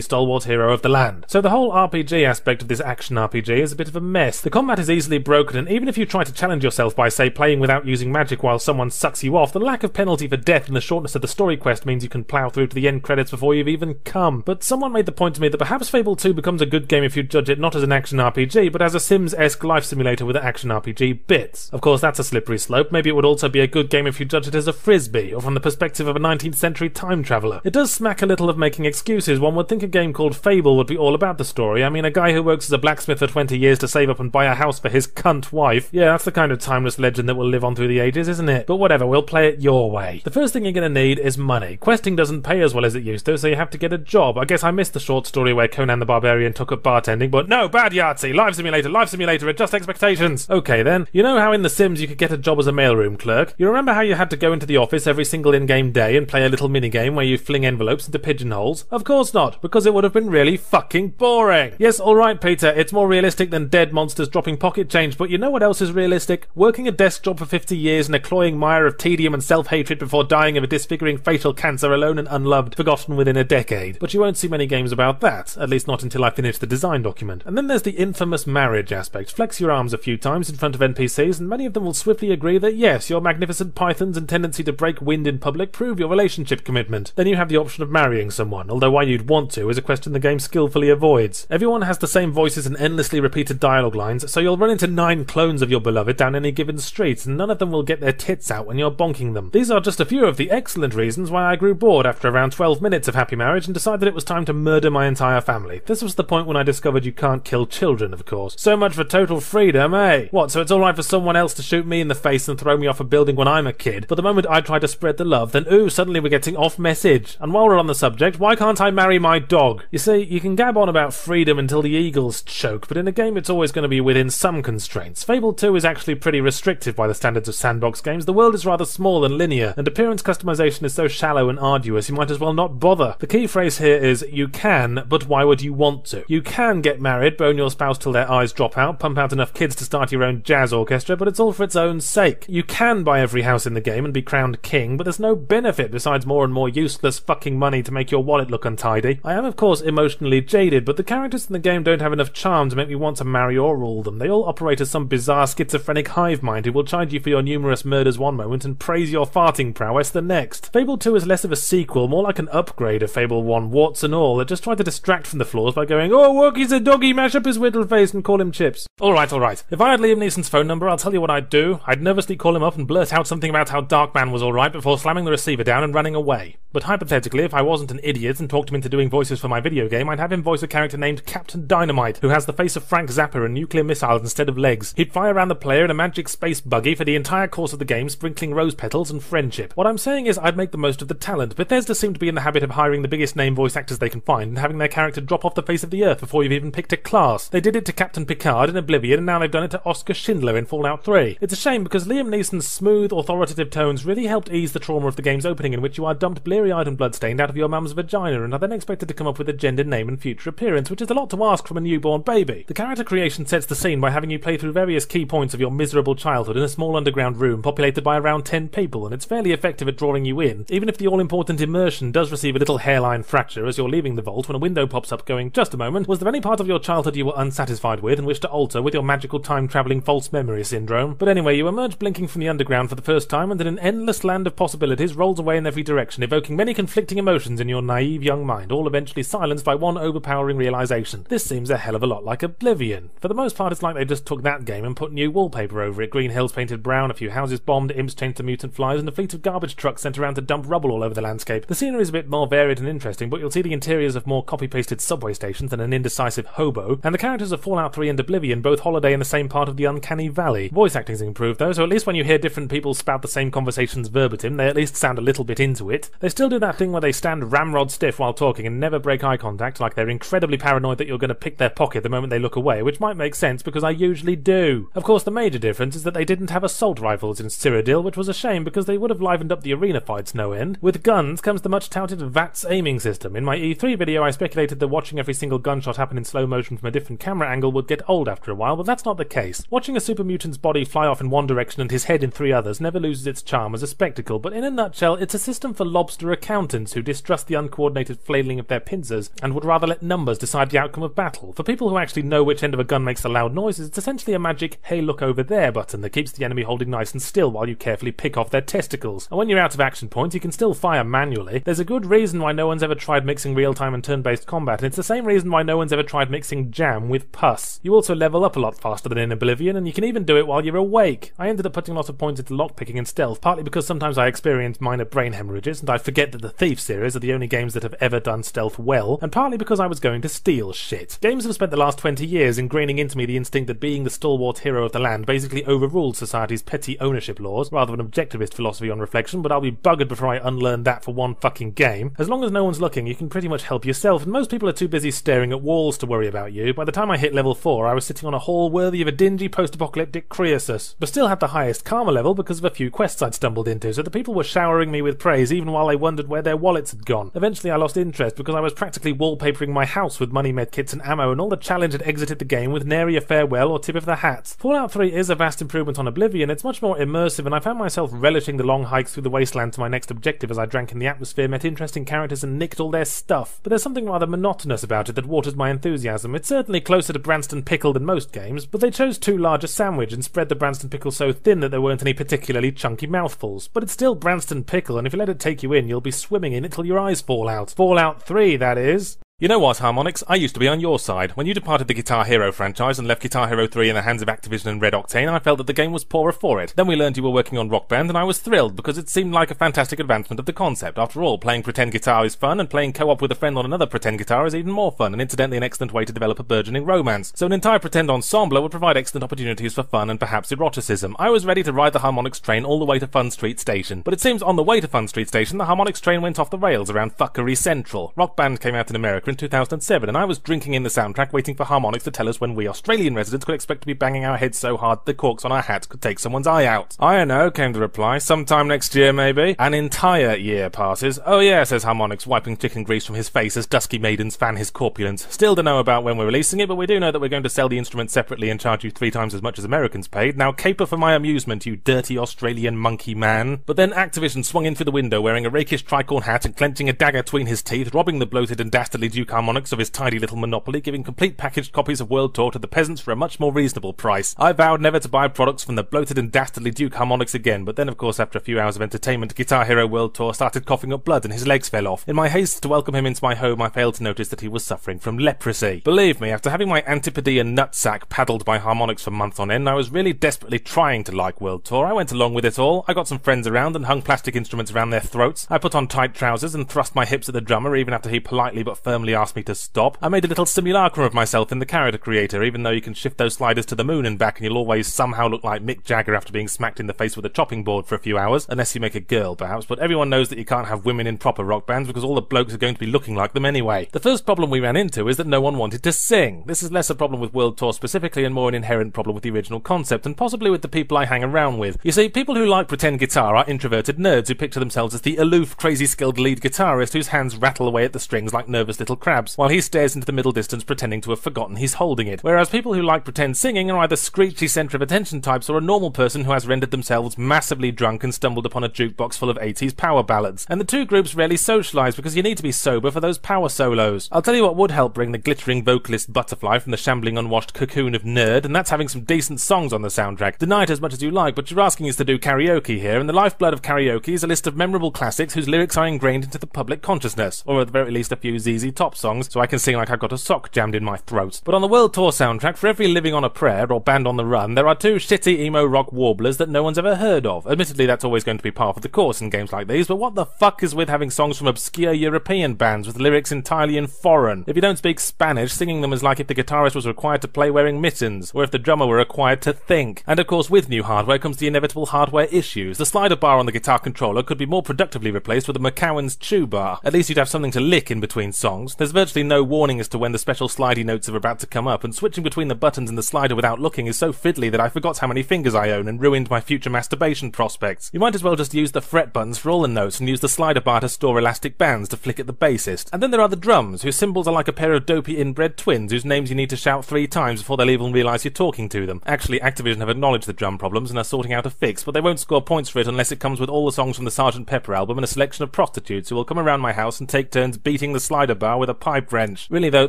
stalwart hero of the land. So the whole RPG aspect of this action RPG is a bit of a mess. The combat is easily broken, and even if you try to challenge yourself by, say, playing without using magic while someone sucks you off, the lack of penalty for death and the shortness of the story quest means you can plough through to the end credits before you've even come. But someone made the point to me that perhaps Fable 2 becomes a good game if you judge it not as an action RPG, but as a Sims-esque life simulator with action RPG bits. Of course, that's a slippery slope. Maybe it would also be a good game if you judge it as a frisbee, or from the perspective of a 19th century time traveller. It does smack a little of making excuses. One would think a game called Fable would be all about the story. I mean, a guy who works as a blacksmith for 20 years to save up and buy a house for his cunt wife. Yeah, that's the kind of timeless legend that will live on through the ages, isn't it? But whatever, we'll play it your way. The first thing you're to need is money. Questing doesn't pay as well as it used to, so you have to get a job. I guess I missed the short story where Conan the Barbarian took up bartending, but no, bad Yahtzee! Life Simulator, Life Simulator, adjust expectations! Okay then, you know how in The Sims you could get a job as a mailroom clerk? You remember how you had to go into the office every single in-game day and play a little minigame where you fling envelopes into pigeonholes? Of course not, because it would have been really fucking boring! Yes, alright Peter, it's more realistic than dead monsters dropping pocket change, but you know what else is realistic? Working a desk job for 50 years in a cloying mire of tedium and self-hatred before dying of a disfiguring fatal cancer alone and unloved, forgotten within a decade. But you won't see many games about that, at least not until I finish the design document. And then there's the infamous marriage aspect. Flex your arms a few times in front of NPCs, and many of them will swiftly agree that yes, your magnificent pythons and tendency to break wind in public prove your relationship commitment. Then you have the option of marrying someone, although why you'd want to is a question the game skillfully avoids. Everyone has the same voices and endlessly repeated dialogue lines, so you'll run into nine clones of your beloved down any given street, and none of them will get their tits out when you're bonking them. These are just a few of the excellent reasons why I grew bored after around 12 minutes of happy marriage and decided it was time to murder my entire family. This was the point when I discovered you can't kill children, of course. So much for total freedom, eh? What, so it's alright for someone else to shoot me in the face and throw me off a building when I'm a kid, but the moment I try to spread the love, then ooh, suddenly we're getting off message. And while we're on the subject, why can't I marry my dog? You see, you can gab on about freedom until the eagles choke, but in a game it's always going to be within some constraints. Fable 2 is actually pretty restrictive by the standards of sandbox games. The world is rather small and linear, and appearance customization is so shallow and arduous you might as well not bother. The key phrase here is you can, but why would you want to? You can get married, bone your spouse till their eyes drop out, pump out enough kids to start your own jazz orchestra, but it's all for its own sake. You can buy every house in the game and be crowned king, but there's no benefit besides more and more useless fucking money to make your wallet look untidy. I am, of course, emotionally jaded, but the characters in the game don't have enough charm to make me want to marry or rule them. They all operate as some bizarre schizophrenic hive mind who will chide you for your numerous murders one moment and praise your farting prowess the next. Fable 2 is less of a sequel, more like an upgrade of Fable 1, warts and all, that just tried to distract from the by going, Oh, Wookie's a doggy, mash up his whittle face and call him Chips. Alright, alright. If I had Liam Neeson's phone number, I'll tell you what I'd do. I'd nervously call him up and blurt out something about how Darkman was alright before slamming the receiver down and running away. But hypothetically, if I wasn't an idiot and talked him into doing voices for my video game, I'd have him voice a character named Captain Dynamite, who has the face of Frank Zappa and nuclear missiles instead of legs. He'd fly around the player in a magic space buggy for the entire course of the game, sprinkling rose petals and friendship. What I'm saying is I'd make the most of the talent. Bethesda seem to be in the habit of hiring the biggest name voice actors they can find and having their character drop off the face of the earth before you've even picked a class. They did it to Captain Picard in Oblivion, and now they've done it to Oscar Schindler in Fallout 3. It's a shame because Liam Neeson's smooth, authoritative tones really helped ease the trauma of the game's opening, in which you are dumped bleary-eyed and bloodstained out of your mum's vagina and are then expected to come up with a gendered name and future appearance, which is a lot to ask from a newborn baby. The character creation sets the scene by having you play through various key points of your miserable childhood in a small underground room populated by around 10 people, and it's fairly effective at drawing you in, even if the all-important immersion does receive a little hairline fracture as you're leaving the vault when a window pops up going, just a moment, was there any part of your childhood you were unsatisfied with and wish to alter with your magical time-travelling false memory syndrome? But anyway, you emerge blinking from the underground for the first time, and in an endless land of possibilities rolls away in every direction, evoking many conflicting emotions in your naive young mind, all eventually silenced by one overpowering realization. This seems a hell of a lot like Oblivion. For the most part, it's like they just took that game and put new wallpaper over it. Green hills painted brown, a few houses bombed, imps changed to mutant flies, and a fleet of garbage trucks sent around to dump rubble all over the landscape. The scenery is a bit more varied and interesting, but you'll see the interiors of more copy-pasted subway stations than an indecisive hobo, and the characters of Fallout 3 and Oblivion both holiday in the same part of the uncanny valley. Voice acting's improved though, so at least when you hear different people spout the same conversations verbatim, they at least sound a little bit into it. They still do that thing where they stand ramrod stiff while talking and never break eye contact, like they're incredibly paranoid that you're going to pick their pocket the moment they look away, which might make sense because I usually do. Of course, the major difference is that they didn't have assault rifles in Cyrodiil, which was a shame because they would have livened up the arena fights no end. With guns comes the much touted VATS aiming system. In my E3 video, I speculated that watching every single gunshot happen in slow motion from a different camera angle would get old after a while, but that's not the case. Watching a super mutant's body fly off in one direction and his head in three others never loses its charm as a spectacle, but in a nutshell, it's a system for lobster accountants who distrust the uncoordinated flailing of their pincers and would rather let numbers decide the outcome of battle. For people who actually know which end of a gun makes the loud noises, it's essentially a magic hey look over there button that keeps the enemy holding nice and still while you carefully pick off their testicles. And when you're out of action points, you can still fire manually. There's a good reason why no one's ever tried mixing real-time and turn-based combat, and it's the same reason why no one's ever tried mixing jam with pus. You also level up a lot faster than in Oblivion, and you can even do it while you're awake. I ended up putting a lot of points into lockpicking and stealth, partly because sometimes I experience minor brain hemorrhages, and I forget that the Thief series are the only games that have ever done stealth well, and partly because I was going to steal shit. Games have spent the last 20 years ingraining into me the instinct that being the stalwart hero of the land basically overrules society's petty ownership laws, rather than objectivist philosophy on reflection, but I'll be buggered before I unlearn that for one fucking game. As long as no one's looking, you can pretty much help yourself, and most people are too busy staring at walls to worry about you. By the time I hit level 4, I was sitting on a haul worthy of a dingy post-apocalyptic Croesus, but still had the highest karma level because of a few quests I'd stumbled into, so the people were showering me with praise even while they wondered where their wallets had gone. Eventually I lost interest because I was practically wallpapering my house with money medkits and ammo, and all the challenge had exited the game with nary a farewell or tip of the hat. Fallout 3 is a vast improvement on Oblivion, it's much more immersive, and I found myself relishing the long hikes through the wasteland to my next objective as I drank in the atmosphere, met interesting characters, and nicked all their stuff. But there's something rather monotonous about it that waters my enthusiasm. It's certainly closer to Branston Pickle than most games, but they chose too large a sandwich and spread the Branston Pickle so thin that there weren't any particularly chunky mouthfuls. But it's still Branston Pickle, and if you let it take you in, you'll be swimming in it till your eyes fall out. Fallout 3, that is. You know what, Harmonix? I used to be on your side. When you departed the Guitar Hero franchise and left Guitar Hero 3 in the hands of Activision and RedOctane, I felt that the game was poorer for it. Then we learned you were working on Rock Band, and I was thrilled because it seemed like a fantastic advancement of the concept. After all, playing pretend guitar is fun, and playing co-op with a friend on another pretend guitar is even more fun, and incidentally an excellent way to develop a burgeoning romance. So an entire pretend ensemble would provide excellent opportunities for fun and perhaps eroticism. I was ready to ride the Harmonix train all the way to Fun Street Station. But it seems on the way to Fun Street Station, the Harmonix train went off the rails around Fuckery Central. Rock Band came out in America in 2007, and I was drinking in the soundtrack waiting for Harmonix to tell us when we Australian residents could expect to be banging our heads so hard the corks on our hats could take someone's eye out. I don't know, came the reply. Sometime next year, maybe. An entire year passes. Oh yeah, says Harmonix, wiping chicken grease from his face as dusky maidens fan his corpulence. Still don't know about when we're releasing it, but we do know that we're going to sell the instrument separately and charge you three times as much as Americans paid. Now caper for my amusement, you dirty Australian monkey man. But then Activision swung in through the window wearing a rakish tricorn hat and clenching a dagger between his teeth, robbing the bloated and dastardly Duke Harmonix of his tidy little monopoly, giving complete packaged copies of World Tour to the peasants for a much more reasonable price. I vowed never to buy products from the bloated and dastardly Duke Harmonix again, but then of course after a few hours of entertainment, Guitar Hero World Tour started coughing up blood and his legs fell off. In my haste to welcome him into my home, I failed to notice that he was suffering from leprosy. Believe me, after having my Antipodean nutsack paddled by Harmonix for months on end, I was really desperately trying to like World Tour. I went along with it all. I got some friends around and hung plastic instruments around their throats. I put on tight trousers and thrust my hips at the drummer even after he politely but firmly asked me to stop. I made a little simulacrum of myself in the character creator, even though you can shift those sliders to the moon and back and you'll always somehow look like Mick Jagger after being smacked in the face with a chopping board for a few hours, unless you make a girl perhaps, but everyone knows that you can't have women in proper rock bands because all the blokes are going to be looking like them anyway. The first problem we ran into is that no one wanted to sing. This is less a problem with World Tour specifically and more an inherent problem with the original concept and possibly with the people I hang around with. You see, people who like pretend guitar are introverted nerds who picture themselves as the aloof, crazy skilled lead guitarist whose hands rattle away at the strings like nervous little crabs, while he stares into the middle distance pretending to have forgotten he's holding it. Whereas people who like pretend singing are either screechy centre of attention types or a normal person who has rendered themselves massively drunk and stumbled upon a jukebox full of 80s power ballads. And the two groups rarely socialise because you need to be sober for those power solos. I'll tell you what would help bring the glittering vocalist butterfly from the shambling unwashed cocoon of nerd, and that's having some decent songs on the soundtrack. Deny it as much as you like, but you're asking us to do karaoke here, and the lifeblood of karaoke is a list of memorable classics whose lyrics are ingrained into the public consciousness, or at the very least a few ZZ Top songs, so I can sing like I've got a sock jammed in my throat. But on the World Tour soundtrack, for every Living on a Prayer or Band on the Run, there are two shitty emo rock warblers that no one's ever heard of. Admittedly, that's always going to be par for the course in games like these, but what the fuck is with having songs from obscure European bands with lyrics entirely in foreign? If you don't speak Spanish, singing them is like if the guitarist was required to play wearing mittens, or if the drummer were required to think. And of course, with new hardware comes the inevitable hardware issues. The slider bar on the guitar controller could be more productively replaced with a McCowan's chew bar. At least you'd have something to lick in between songs. There's virtually no warning as to when the special slidey notes are about to come up, and switching between the buttons and the slider without looking is so fiddly that I forgot how many fingers I own and ruined my future masturbation prospects. You might as well just use the fret buttons for all the notes and use the slider bar to store elastic bands to flick at the bassist. And then there are the drums, whose cymbals are like a pair of dopey inbred twins whose names you need to shout three times before they'll even realise you're talking to them. Actually, Activision have acknowledged the drum problems and are sorting out a fix, but they won't score points for it unless it comes with all the songs from the Sgt. Pepper album and a selection of prostitutes who will come around my house and take turns beating the slider bar with a pipe wrench. Really though,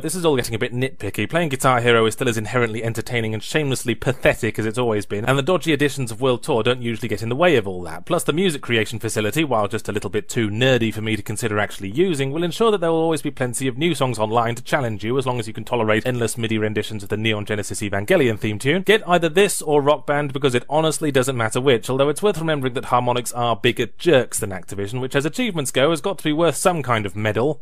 this is all getting a bit nitpicky. Playing Guitar Hero is still as inherently entertaining and shamelessly pathetic as it's always been, and the dodgy editions of World Tour don't usually get in the way of all that. Plus, the music creation facility, while just a little bit too nerdy for me to consider actually using, will ensure that there will always be plenty of new songs online to challenge you as long as you can tolerate endless MIDI renditions of the Neon Genesis Evangelion theme tune. Get either this or Rock Band because it honestly doesn't matter which, although it's worth remembering that Harmonix are bigger jerks than Activision, which as achievements go has got to be worth some kind of medal.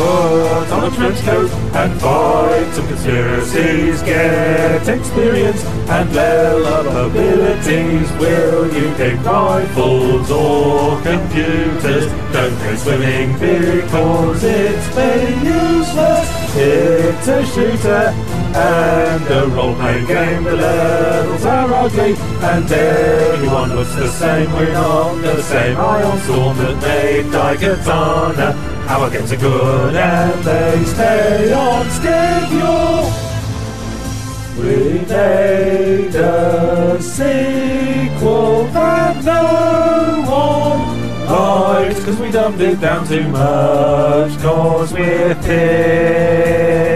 Put on a trench coat and fight some conspiracies. Get experience and level up abilities. Will you take rifles or computers? Don't go swimming because it's very useless. It's a shooter and a role-playing game. The levels are ugly and everyone looks the same. We're not the same Ion Storm that made Daikatana. Our games are good and they stay on schedule. We made a sequel that no one liked Cause we dumbed it down too much Cause we're thick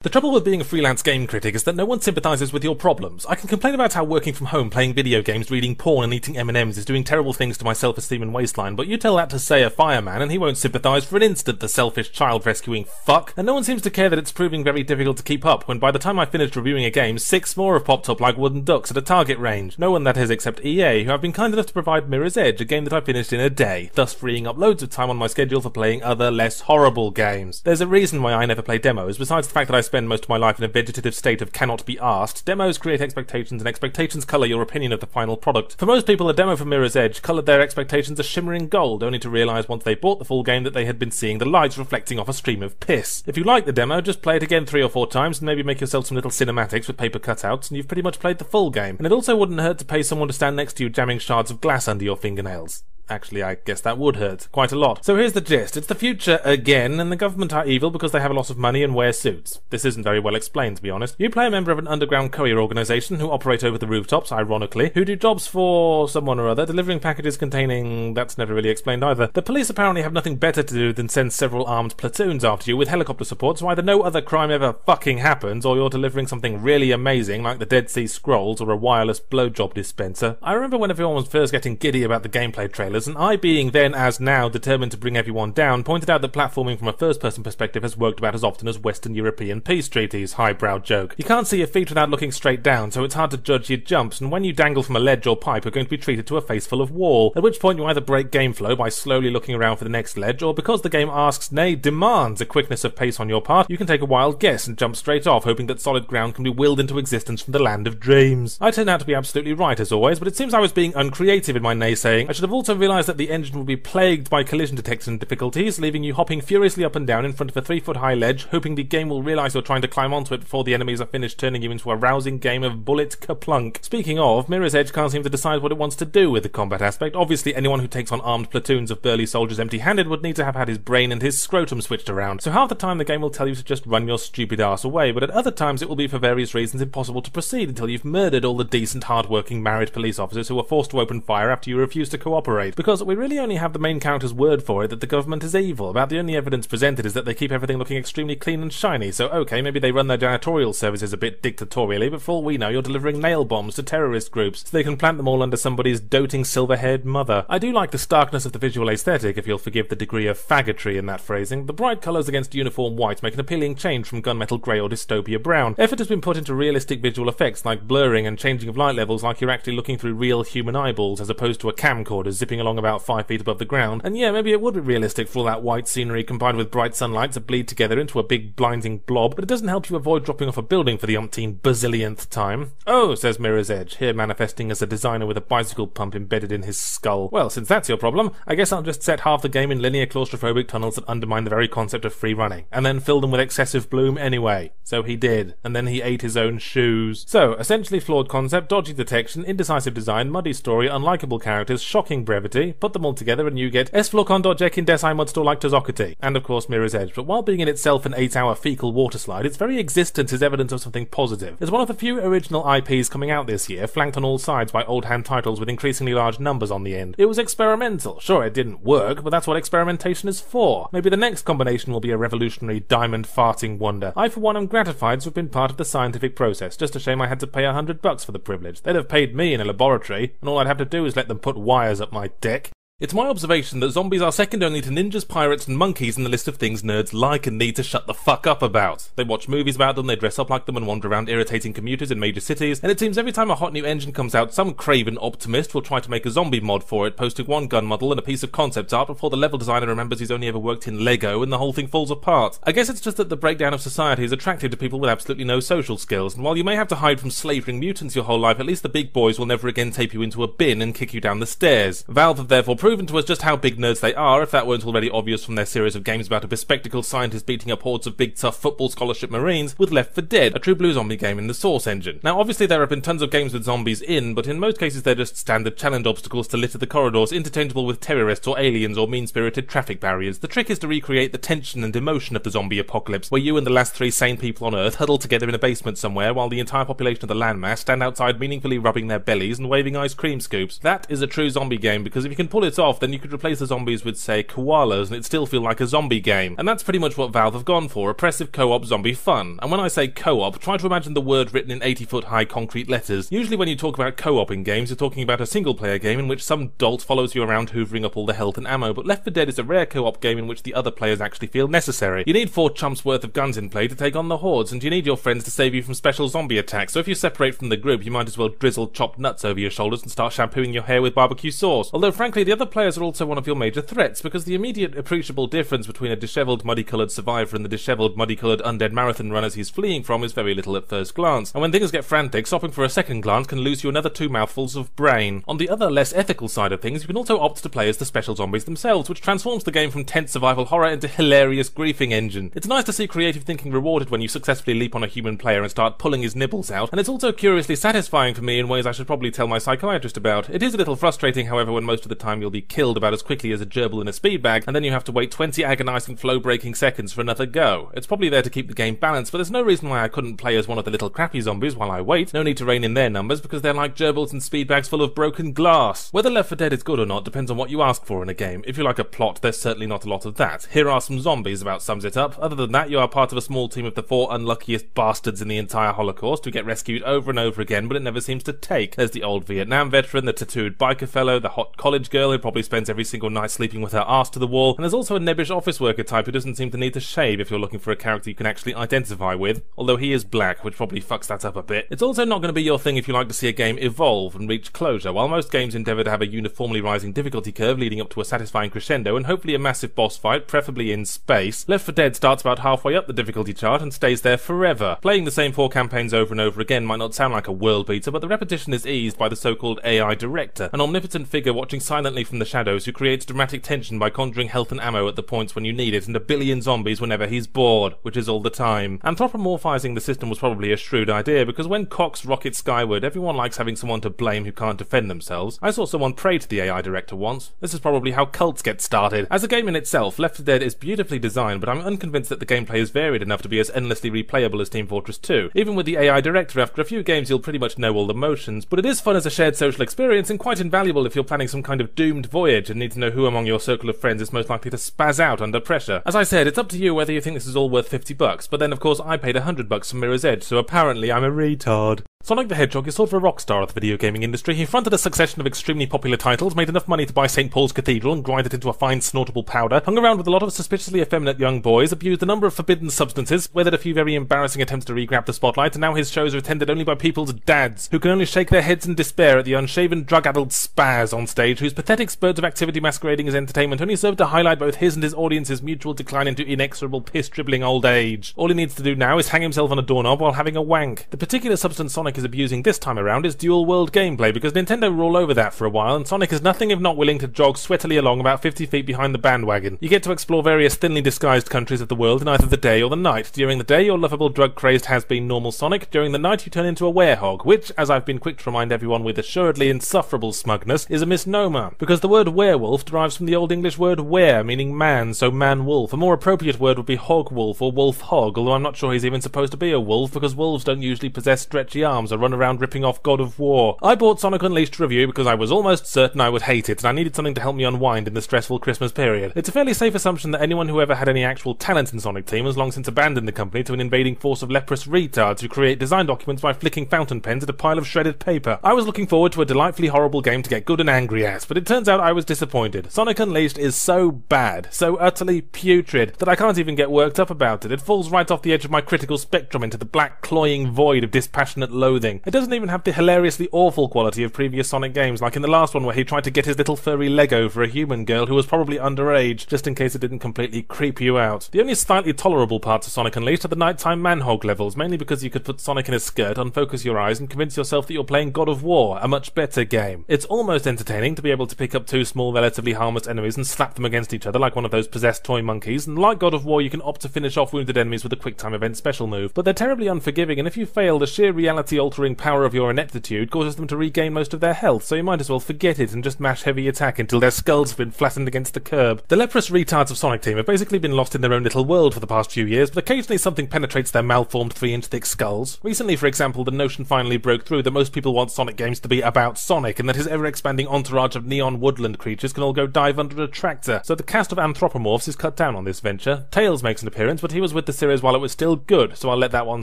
The trouble with being a freelance game critic is that no one sympathizes with your problems. I can complain about how working from home, playing video games, reading porn, and eating M&Ms is doing terrible things to my self-esteem and waistline, but you tell that to, say, a fireman, and he won't sympathize for an instant, the selfish child-rescuing fuck. And no one seems to care that it's proving very difficult to keep up, when by the time I finished reviewing a game, six more have popped up like wooden ducks at a target range. No one, that is, except EA, who have been kind enough to provide Mirror's Edge, a game that I finished in a day, thus freeing up loads of time on my schedule for playing other, less horrible games. There's a reason why I never play demos, besides the fact that I spend most of my life in a vegetative state of cannot be asked. Demos create expectations, and expectations colour your opinion of the final product. For most people, a demo for Mirror's Edge coloured their expectations a shimmering gold, only to realise once they bought the full game that they had been seeing the lights reflecting off a stream of piss. If you like the demo, just play it again three or four times and maybe make yourself some little cinematics with paper cutouts, and you've pretty much played the full game. And it also wouldn't hurt to pay someone to stand next to you jamming shards of glass under your fingernails. Actually, I guess that would hurt quite a lot. So here's the gist. It's the future again, and the government are evil because they have a lot of money and wear suits. This isn't very well explained, to be honest. You play a member of an underground courier organization who operate over the rooftops, ironically, who do jobs for someone or other, delivering packages containing... that's never really explained either. The police apparently have nothing better to do than send several armed platoons after you with helicopter support, so either no other crime ever fucking happens, or you're delivering something really amazing like the Dead Sea Scrolls or a wireless blowjob dispenser. I remember when everyone was first getting giddy about the gameplay trailers, and I, being then as now determined to bring everyone down, pointed out that platforming from a first person perspective has worked about as often as Western European peace treaties. Highbrow joke. You can't see your feet without looking straight down, so it's hard to judge your jumps, and when you dangle from a ledge or pipe, you're going to be treated to a face full of wall, at which point you either break game flow by slowly looking around for the next ledge, or because the game asks, nay, demands a quickness of pace on your part, you can take a wild guess and jump straight off, hoping that solid ground can be willed into existence from the land of dreams. I turned out to be absolutely right as always, but it seems I was being uncreative in my naysaying. I should have also realised that the engine will be plagued by collision detection difficulties, leaving you hopping furiously up and down in front of a three foot high ledge, hoping the game will realise you're trying to climb onto it before the enemies are finished turning you into a rousing game of bullet KerPlunk. Speaking of, Mirror's Edge can't seem to decide what it wants to do with the combat aspect. Obviously, anyone who takes on armed platoons of burly soldiers empty handed would need to have had his brain and his scrotum switched around. So half the time the game will tell you to just run your stupid ass away, but at other times it will be for various reasons impossible to proceed until you've murdered all the decent, hard-working married police officers who were forced to open fire after you refused to cooperate. Because we really only have the main character's word for it that the government is evil. About the only evidence presented is that they keep everything looking extremely clean and shiny, so okay, maybe they run their janitorial services a bit dictatorially, but for all we know, you're delivering nail bombs to terrorist groups, so they can plant them all under somebody's doting silver-haired mother. I do like the starkness of the visual aesthetic, if you'll forgive the degree of faggotry in that phrasing. The bright colours against uniform white make an appealing change from gunmetal grey or dystopia brown. Effort has been put into realistic visual effects like blurring and changing of light levels like you're actually looking through real human eyeballs as opposed to a camcorder zipping along about five feet above the ground. And yeah, maybe it would be realistic for all that white scenery combined with bright sunlight to bleed together into a big blinding blob, but it doesn't help you avoid dropping off a building for the umpteen bazillionth time. Oh, says Mirror's Edge, here manifesting as a designer with a bicycle pump embedded in his skull. Well, since that's your problem, I guess I'll just set half the game in linear claustrophobic tunnels that undermine the very concept of free running, and then fill them with excessive bloom anyway. So he did, and then he ate his own shoes. So, essentially flawed concept, dodgy detection, indecisive design, muddy story, unlikable characters, shocking brevity, put them all together and you get S Florkon.jek in Desai Mud like Tozokati, and of course Mirror's Edge, but while being in itself an 8 hour fecal water slide, its very existence is evidence of something positive. It's one of the few original IPs coming out this year, flanked on all sides by old hand titles with increasingly large numbers on the end. It was experimental. Sure, it didn't work, but that's what experimentation is for. Maybe the next combination will be a revolutionary diamond farting wonder. I, for one, am gratified to have been part of the scientific process. Just a shame I had to pay a hundred bucks for the privilege. They'd have paid me in a laboratory, and all I'd have to do is let them put wires up my dick. It's my observation that zombies are second only to ninjas, pirates, and monkeys in the list of things nerds like and need to shut the fuck up about. They watch movies about them, they dress up like them, and wander around irritating commuters in major cities, and it seems every time a hot new engine comes out, some craven optimist will try to make a zombie mod for it, posting one gun model and a piece of concept art before the level designer remembers he's only ever worked in Lego and the whole thing falls apart. I guess it's just that the breakdown of society is attractive to people with absolutely no social skills, and while you may have to hide from slavering mutants your whole life, at least the big boys will never again tape you into a bin and kick you down the stairs. Valve have therefore proven to us just how big nerds they are, if that weren't already obvious from their series of games about a bespectacled scientist beating up hordes of big tough football scholarship marines, with Left 4 Dead, a true blue zombie game in the Source engine. Now obviously there have been tons of games with zombies in, but in most cases they're just standard challenge obstacles to litter the corridors, interchangeable with terrorists or aliens or mean-spirited traffic barriers. The trick is to recreate the tension and emotion of the zombie apocalypse, where you and the last three sane people on Earth huddle together in a basement somewhere while the entire population of the landmass stand outside meaningfully rubbing their bellies and waving ice cream scoops. That is a true zombie game because if you can pull it off, then you could replace the zombies with, say, koalas, and it'd still feel like a zombie game. And that's pretty much what Valve have gone for, oppressive co-op zombie fun. And when I say co-op, try to imagine the word written in 80 foot high concrete letters. Usually when you talk about co-op in games, you're talking about a single player game in which some dolt follows you around hoovering up all the health and ammo, but Left 4 Dead is a rare co-op game in which the other players actually feel necessary. You need four chumps worth of guns in play to take on the hordes, and you need your friends to save you from special zombie attacks, so if you separate from the group, you might as well drizzle chopped nuts over your shoulders and start shampooing your hair with barbecue sauce. Although frankly, the other players are also one of your major threats, because the immediate appreciable difference between a dishevelled, muddy-coloured survivor and the dishevelled, muddy-coloured undead marathon runners he's fleeing from is very little at first glance. And when things get frantic, stopping for a second glance can lose you another two mouthfuls of brain. On the other, less ethical side of things, you can also opt to play as the special zombies themselves, which transforms the game from tense survival horror into hilarious griefing engine. It's nice to see creative thinking rewarded when you successfully leap on a human player and start pulling his nibbles out, and it's also curiously satisfying for me in ways I should probably tell my psychiatrist about. It is a little frustrating, however, when most of the time you'll be killed about as quickly as a gerbil in a speed bag, and then you have to wait 20 agonizing flow breaking seconds for another go. It's probably there to keep the game balanced, but there's no reason why I couldn't play as one of the little crappy zombies while I wait. No need to rein in their numbers because they're like gerbils in speed bags full of broken glass. Whether Left 4 Dead is good or not depends on what you ask for in a game. If you like a plot, there's certainly not a lot of that. Here are some zombies about sums it up. Other than that, you are part of a small team of the four unluckiest bastards in the entire Holocaust who get rescued over and over again, but it never seems to take. There's the old Vietnam veteran, the tattooed biker fellow, the hot college girl who probably spends every single night sleeping with her ass to the wall, and there's also a nebbish office worker type who doesn't seem to need to shave if you're looking for a character you can actually identify with, although he is black, which probably fucks that up a bit. It's also not going to be your thing if you like to see a game evolve and reach closure. While most games endeavour to have a uniformly rising difficulty curve leading up to a satisfying crescendo and hopefully a massive boss fight, preferably in space, Left 4 Dead starts about halfway up the difficulty chart and stays there forever. Playing the same four campaigns over and over again might not sound like a world beater, but the repetition is eased by the so-called AI director, an omnipotent figure watching silently from the shadows who creates dramatic tension by conjuring health and ammo at the points when you need it and a billion zombies whenever he's bored, which is all the time. Anthropomorphizing the system was probably a shrewd idea because when Cox rocket skyward, everyone likes having someone to blame who can't defend themselves. I saw someone pray to the AI director once. This is probably how cults get started. As a game in itself, Left 4 Dead is beautifully designed, but I'm unconvinced that the gameplay is varied enough to be as endlessly replayable as Team Fortress 2. Even with the AI director, after a few games you'll pretty much know all the motions, but it is fun as a shared social experience and quite invaluable if you're planning some kind of doomed voyage and need to know who among your circle of friends is most likely to spaz out under pressure. As I said, it's up to you whether you think this is all worth 50 bucks, but then of course I paid 100 bucks for Mirror's Edge, so apparently I'm a retard. Sonic the Hedgehog is sort of a rock star of the video gaming industry. He fronted a succession of extremely popular titles, made enough money to buy St. Paul's Cathedral and grind it into a fine snortable powder, hung around with a lot of suspiciously effeminate young boys, abused a number of forbidden substances, weathered a few very embarrassing attempts to re-grab the spotlight, and now his shows are attended only by people's dads, who can only shake their heads in despair at the unshaven, drug-addled spaz on stage, whose pathetic spurts of activity masquerading as entertainment only serve to highlight both his and his audience's mutual decline into inexorable piss-dribbling old age. All he needs to do now is hang himself on a doorknob while having a wank. The particular substance Sonic is abusing this time around is dual world gameplay because Nintendo were all over that for a while and Sonic is nothing if not willing to jog sweatily along about 50 feet behind the bandwagon. You get to explore various thinly disguised countries of the world in either the day or the night. During the day, your lovable drug-crazed has-been normal Sonic. During the night, you turn into a werehog, which, as I've been quick to remind everyone with assuredly insufferable smugness, is a misnomer, because the word werewolf derives from the Old English word were, meaning man, so man-wolf. A more appropriate word would be hog-wolf or wolf-hog, although I'm not sure he's even supposed to be a wolf, because wolves don't usually possess stretchy arms or run around ripping off God of War. I bought Sonic Unleashed to review because I was almost certain I would hate it, and I needed something to help me unwind in the stressful Christmas period. It's a fairly safe assumption that anyone who ever had any actual talent in Sonic Team has long since abandoned the company to an invading force of leprous retards who create design documents by flicking fountain pens at a pile of shredded paper. I was looking forward to a delightfully horrible game to get good and angry at, but it turns out I was disappointed. Sonic Unleashed is so bad, so utterly putrid, that I can't even get worked up about it. It falls right off the edge of my critical spectrum into the black, cloying void of dispassionate It doesn't even have the hilariously awful quality of previous Sonic games, like in the last one where he tried to get his little furry Lego for a human girl who was probably underage, just in case it didn't completely creep you out. The only slightly tolerable parts of Sonic Unleashed are the nighttime manhog levels, mainly because you could put Sonic in a skirt, unfocus your eyes, and convince yourself that you're playing God of War, a much better game. It's almost entertaining to be able to pick up two small, relatively harmless enemies and slap them against each other like one of those possessed toy monkeys, and like God of War, you can opt to finish off wounded enemies with a quick time event special move, but they're terribly unforgiving, and if you fail, the sheer reality reality-altering power of your ineptitude causes them to regain most of their health, so you might as well forget it and just mash heavy attack until their skulls have been flattened against the curb. The leprous retards of Sonic Team have basically been lost in their own little world for the past few years, but occasionally something penetrates their malformed three-inch thick skulls. Recently, for example, the notion finally broke through that most people want Sonic games to be about Sonic, and that his ever-expanding entourage of neon woodland creatures can all go dive under a tractor. So the cast of anthropomorphs is cut down on this venture. Tails makes an appearance, but he was with the series while it was still good, so I'll let that one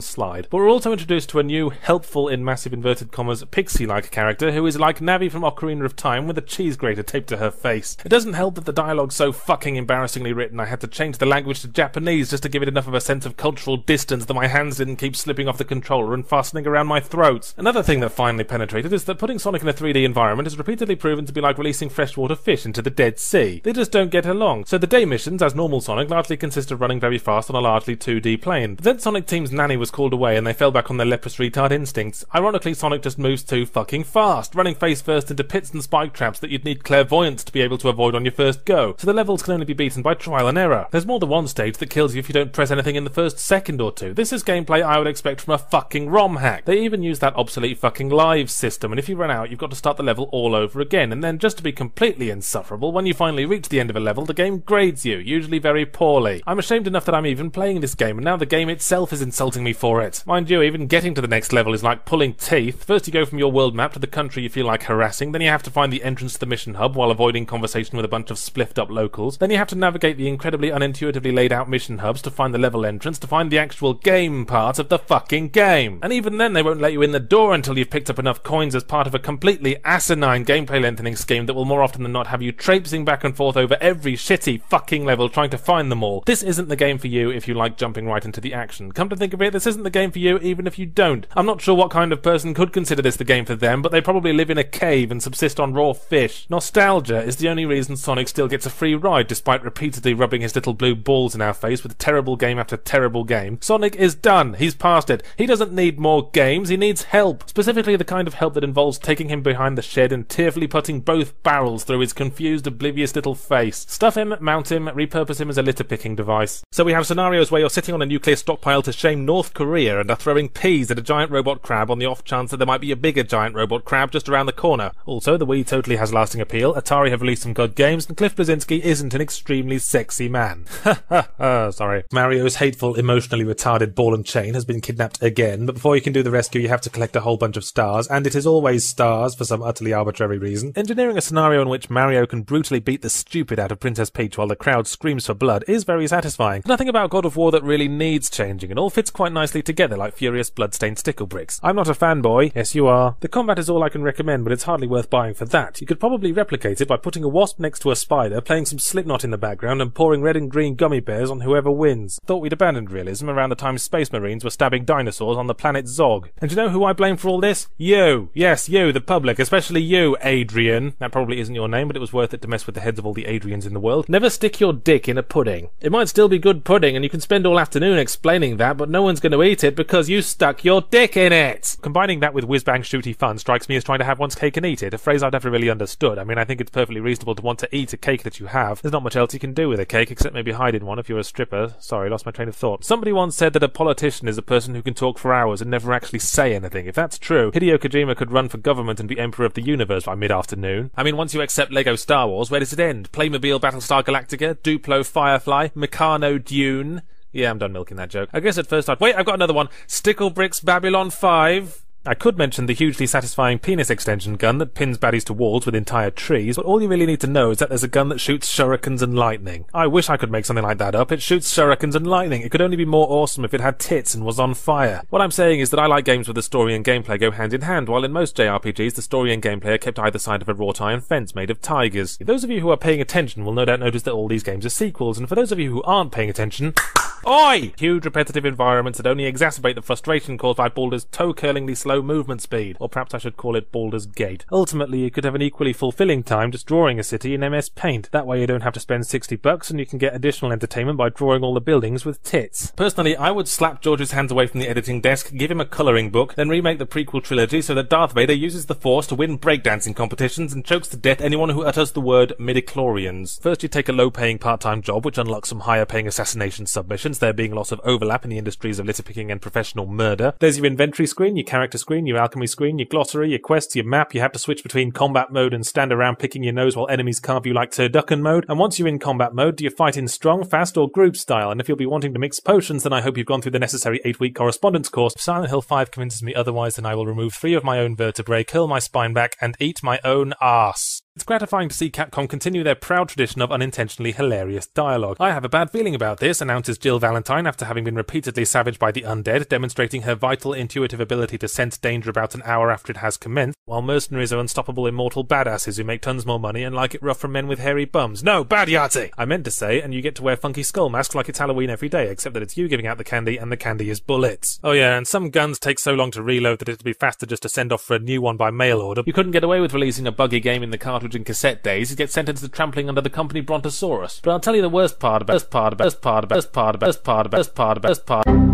slide. But we're also introduced to a new, helpful in massive inverted commas, pixie-like character who is like Navi from Ocarina of Time with a cheese grater taped to her face. It doesn't help that the dialogue's so fucking embarrassingly written I had to change the language to Japanese just to give it enough of a sense of cultural distance that my hands didn't keep slipping off the controller and fastening around my throat. Another thing that finally penetrated is that putting Sonic in a 3D environment has repeatedly proven to be like releasing freshwater fish into the Dead Sea. They just don't get along. So the day missions, as normal Sonic, largely consist of running very fast on a largely 2D plane. But then Sonic Team's nanny was called away and they fell back on their leprous retard instincts. Ironically, Sonic just moves too fucking fast, running face first into pits and spike traps that you'd need clairvoyance to be able to avoid on your first go. So the levels can only be beaten by trial and error. There's more than one stage that kills you if you don't press anything in the first second or two. This is gameplay I would expect from a fucking ROM hack. They even use that obsolete fucking live system, and if you run out, you've got to start the level all over again. And then, just to be completely insufferable, when you finally reach the end of a level, the game grades you, usually very poorly. I'm ashamed enough that I'm even playing this game, and now the game itself is insulting me for it. Mind you, even getting to the next level is like pulling teeth. First, you go from your world map to the country you feel like harassing, then you have to find the entrance to the mission hub while avoiding conversation with a bunch of spliffed up locals. Then you have to navigate the incredibly unintuitively laid out mission hubs to find the level entrance, to find the actual game part of the fucking game. And even then, they won't let you in the door until you've picked up enough coins as part of a completely asinine gameplay lengthening scheme that will more often than not have you traipsing back and forth over every shitty fucking level trying to find them all. This isn't the game for you if you like jumping right into the action. Come to think of it, this isn't the game for you even if you don't. I'm not sure what kind of person could consider this the game for them, but they probably live in a cave and subsist on raw fish. Nostalgia is the only reason Sonic still gets a free ride despite repeatedly rubbing his little blue balls in our face with terrible game after terrible game. Sonic is done. He's past it. He doesn't need more games. He needs help. Specifically the kind of help that involves taking him behind the shed and tearfully putting both barrels through his confused, oblivious little face. Stuff him, mount him, repurpose him as a litter picking device. So we have scenarios where you're sitting on a nuclear stockpile to shame North Korea and are throwing peas at a giant robot crab on the off chance that there might be a bigger giant robot crab just around the corner. Also, the Wii totally has lasting appeal. Atari have released some good games, and Cliff Bleszinski isn't an extremely sexy man. Ha ha ha, sorry. Mario's hateful, emotionally retarded ball and chain has been kidnapped again, but before you can do the rescue, you have to collect a whole bunch of stars, and it is always stars for some utterly arbitrary reason. Engineering a scenario in which Mario can brutally beat the stupid out of Princess Peach while the crowd screams for blood is very satisfying. Nothing about God of War that really needs changing, and all fits quite nicely together like furious blood-stained stickle bricks. I'm not a fanboy. Yes, you are. The combat is all I can recommend, but it's hardly worth buying for that. You could probably replicate it by putting a wasp next to a spider, playing some Slipknot in the background, and pouring red and green gummy bears on whoever wins. Thought we'd abandoned realism around the time Space Marines were stabbing dinosaurs on the planet Zog. And you know who I blame for all this? You! Yes, you, the public, especially you, Adrian. That probably isn't your name, but it was worth it to mess with the heads of all the Adrians in the world. Never stick your dick in a pudding. It might still be good pudding, and you can spend all afternoon explaining that, but no one's going to eat it because you stuck your dick in it! Combining that with whiz-bang shooty fun strikes me as trying to have one's cake and eat it, a phrase I've never really understood. I mean, I think it's perfectly reasonable to want to eat a cake that you have. There's not much else you can do with a cake except maybe hide in one if you're a stripper. Sorry, lost my train of thought. Somebody once said that a politician is a person who can talk for hours and never actually say anything. If that's true, Hideo Kojima could run for government and be Emperor of the Universe by mid-afternoon. I mean, once you accept Lego Star Wars, where does it end? Playmobil Battlestar Galactica? Duplo Firefly? Meccano Dune? Yeah, I'm done milking that joke. I guess at first I'd wait. I've got another one. Sticklebricks Babylon Five. I could mention the hugely satisfying penis extension gun that pins baddies to walls with entire trees, but all you really need to know is that there's a gun that shoots shurikens and lightning. I wish I could make something like that up. It shoots shurikens and lightning. It could only be more awesome if it had tits and was on fire. What I'm saying is that I like games where the story and gameplay go hand in hand, while in most JRPGs the story and gameplay are kept either side of a wrought iron fence made of tigers. Those of you who are paying attention will no doubt notice that all these games are sequels, and for those of you who aren't paying attention, Oi! Huge repetitive environments that only exacerbate the frustration caused by Baldur's toe-curlingly slow movement speed, or perhaps I should call it Baldur's Gate. Ultimately, you could have an equally fulfilling time just drawing a city in MS Paint. That way you don't have to spend 60 bucks and you can get additional entertainment by drawing all the buildings with tits. Personally, I would slap George's hands away from the editing desk, give him a colouring book, then remake the prequel trilogy so that Darth Vader uses the Force to win breakdancing competitions and chokes to death anyone who utters the word midichlorians. First you take a low-paying part-time job which unlocks some higher-paying assassination submissions, there being a lot of overlap in the industries of litter picking and professional murder. There's your inventory screen, your character screen, your alchemy screen, your glossary, your quests, your map. You have to switch between combat mode and stand around picking your nose while enemies carve you like turducken mode. And once you're in combat mode, do you fight in strong, fast, or group style? And if you'll be wanting to mix potions, then I hope you've gone through the necessary eight week correspondence course. If Silent Hill 5 convinces me otherwise, then I will remove three of my own vertebrae, curl my spine back, and eat my own arse. It's gratifying to see Capcom continue their proud tradition of unintentionally hilarious dialogue. I have a bad feeling about this, announces Jill Valentine after having been repeatedly savaged by the undead, demonstrating her vital intuitive ability to sense danger about an hour after it has commenced, while mercenaries are unstoppable immortal badasses who make tons more money and like it rough from men with hairy bums. No, bad Yahtzee! I meant to say, and you get to wear funky skull masks like it's Halloween every day, except that it's you giving out the candy and the candy is bullets. Oh yeah, and some guns take so long to reload that it'd be faster just to send off for a new one by mail order. You couldn't get away with releasing a buggy game in the cartridge and cassette days, you'd get sentenced to trampling under the company Brontosaurus. But I'll tell you the worst part about best part about best part about best part about best part about best part about best part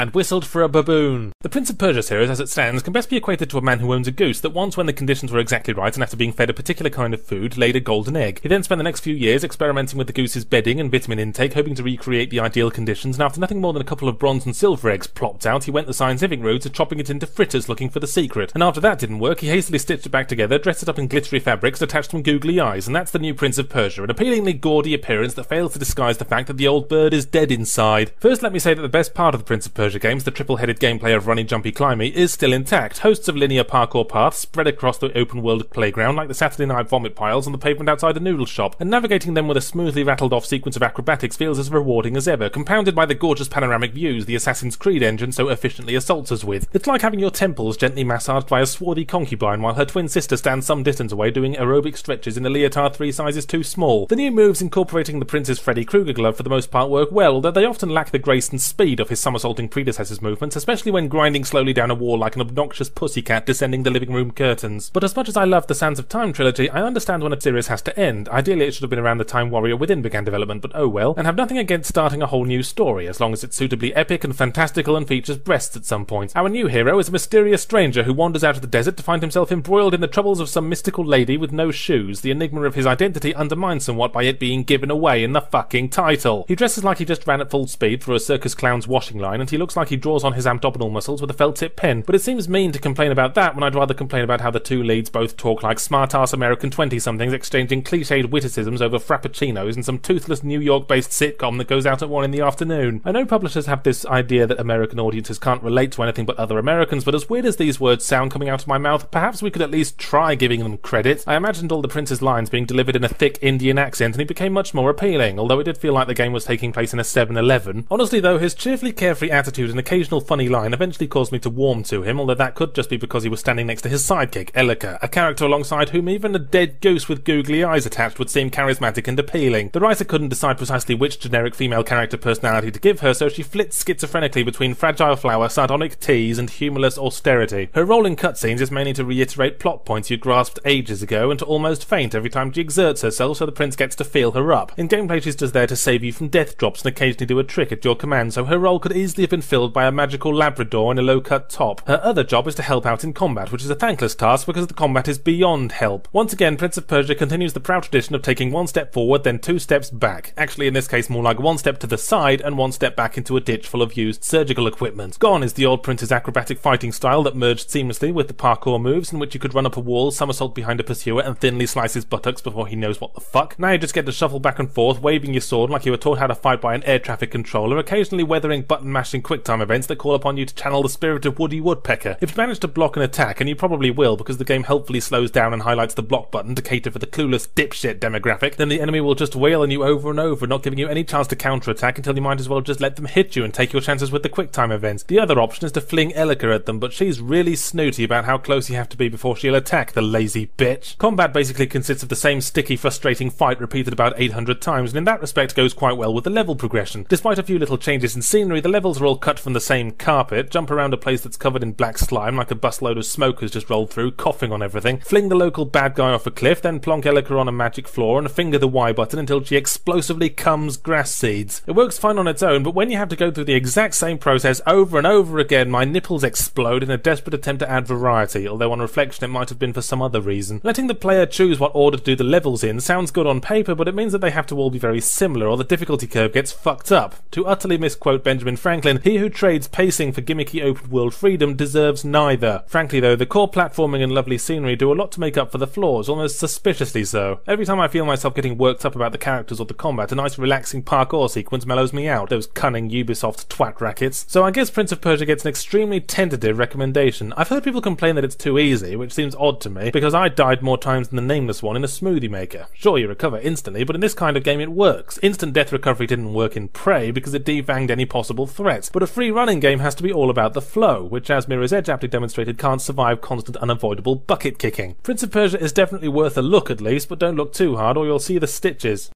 and whistled for a baboon. The Prince of Persia series, as it stands, can best be equated to a man who owns a goose that once, when the conditions were exactly right and after being fed a particular kind of food, laid a golden egg. He then spent the next few years experimenting with the goose's bedding and vitamin intake, hoping to recreate the ideal conditions, and after nothing more than a couple of bronze and silver eggs plopped out, he went the scientific route of chopping it into fritters looking for the secret. And after that didn't work, he hastily stitched it back together, dressed it up in glittery fabrics, attached some googly eyes, and that's the new Prince of Persia, an appealingly gaudy appearance that fails to disguise the fact that the old bird is dead inside. First, let me say that the best part of the Prince of Persia games, the triple headed gameplay of runny, jumpy, climby, is still intact. Hosts of linear parkour paths spread across the open world playground like the Saturday night vomit piles on the pavement outside the noodle shop, and navigating them with a smoothly rattled off sequence of acrobatics feels as rewarding as ever, compounded by the gorgeous panoramic views the Assassin's Creed engine so efficiently assaults us with. It's like having your temples gently massaged by a swarthy concubine while her twin sister stands some distance away doing aerobic stretches in a leotard three sizes too small. The new moves incorporating the Prince's Freddy Krueger glove for the most part work well, though they often lack the grace and speed of his somersaulting predecessor's movements, especially when grinding slowly down a wall like an obnoxious pussycat descending the living room curtains. But as much as I love the Sands of Time trilogy, I understand when a series has to end. Ideally, it should have been around the time Warrior Within began development, but oh well, and have nothing against starting a whole new story, as long as it's suitably epic and fantastical and features breasts at some point. Our new hero is a mysterious stranger who wanders out of the desert to find himself embroiled in the troubles of some mystical lady with no shoes. The enigma of his identity undermined somewhat by it being given away in the fucking title. He dresses like he just ran at full speed through a circus clown's washing line, and he looks like he draws on his abdominal muscles with a felt tip pen. But it seems mean to complain about that when I'd rather complain about how the two leads both talk like smart ass American 20 somethings exchanging cliched witticisms over frappuccinos and some toothless New York based sitcom that goes out at 1 in the afternoon. I know publishers have this idea that American audiences can't relate to anything but other Americans, but as weird as these words sound coming out of my mouth, perhaps we could at least try giving them credit. I imagined all the prince's lines being delivered in a thick Indian accent, and he became much more appealing, although it did feel like the game was taking place in a 7 Eleven. Honestly, though, his cheerfully carefree attitude and occasional funny line eventually caused me to warm to him, although that could just be because he was standing next to his sidekick, Elika, a character alongside whom even a dead goose with googly eyes attached would seem charismatic and appealing. The writer couldn't decide precisely which generic female character personality to give her, so she flits schizophrenically between fragile flower, sardonic tease, and humorless austerity. Her role in cutscenes is mainly to reiterate plot points you grasped ages ago and to almost faint every time she exerts herself so the prince gets to feel her up. In gameplay she's just there to save you from death drops and occasionally do a trick at your command, so her role could easily have been filled by a magical Labrador in a low-cut top. Her other job is to help out in combat, which is a thankless task because the combat is beyond help. Once again, Prince of Persia continues the proud tradition of taking one step forward, then two steps back. Actually, in this case, more like one step to the side and one step back into a ditch full of used surgical equipment. Gone is the old prince's acrobatic fighting style that merged seamlessly with the parkour moves in which you could run up a wall, somersault behind a pursuer, and thinly slice his buttocks before he knows what the fuck. Now you just get to shuffle back and forth, waving your sword like you were taught how to fight by an air traffic controller, occasionally weathering button mashing quicktime events that call upon you to channel the spirit of Woody Woodpecker. If you manage to block an attack, and you probably will because the game helpfully slows down and highlights the block button to cater for the clueless dipshit demographic, then the enemy will just wail on you over and over, not giving you any chance to counterattack until you might as well just let them hit you and take your chances with the quick time events. The other option is to fling Elika at them, but she's really snooty about how close you have to be before she'll attack, the lazy bitch. Combat basically consists of the same sticky, frustrating fight repeated about 800 times, and in that respect goes quite well with the level progression. Despite a few little changes in scenery, the levels are all cut from the same carpet, jump around a place that's covered in black slime like a busload of smoke has just rolled through, coughing on everything, fling the local bad guy off a cliff, then plonk Elika on a magic floor and finger the Y button until she explosively comes grass seeds. It works fine on its own, but when you have to go through the exact same process over and over again, my nipples explode in a desperate attempt to add variety, although on reflection it might have been for some other reason. Letting the player choose what order to do the levels in sounds good on paper, but it means that they have to all be very similar, or the difficulty curve gets fucked up. To utterly misquote Benjamin Franklin, he who trades pacing for gimmicky open world freedom deserves neither. Frankly though, the core platforming and lovely scenery do a lot to make up for the flaws, almost suspiciously so. Every time I feel myself getting worked up about the characters or the combat, a nice relaxing parkour sequence mellows me out, those cunning Ubisoft twat rackets. So I guess Prince of Persia gets an extremely tentative recommendation. I've heard people complain that it's too easy, which seems odd to me, because I died more times than the nameless one in a smoothie maker. Sure, you recover instantly, but in this kind of game it works. Instant death recovery didn't work in Prey because it defanged any possible threats, but a free running game has to be all about the flow, which as Mirror's Edge aptly demonstrated can't survive constant unavoidable bucket kicking. Prince of Persia is definitely worth a look at least, but don't look too hard or you'll see the stitches.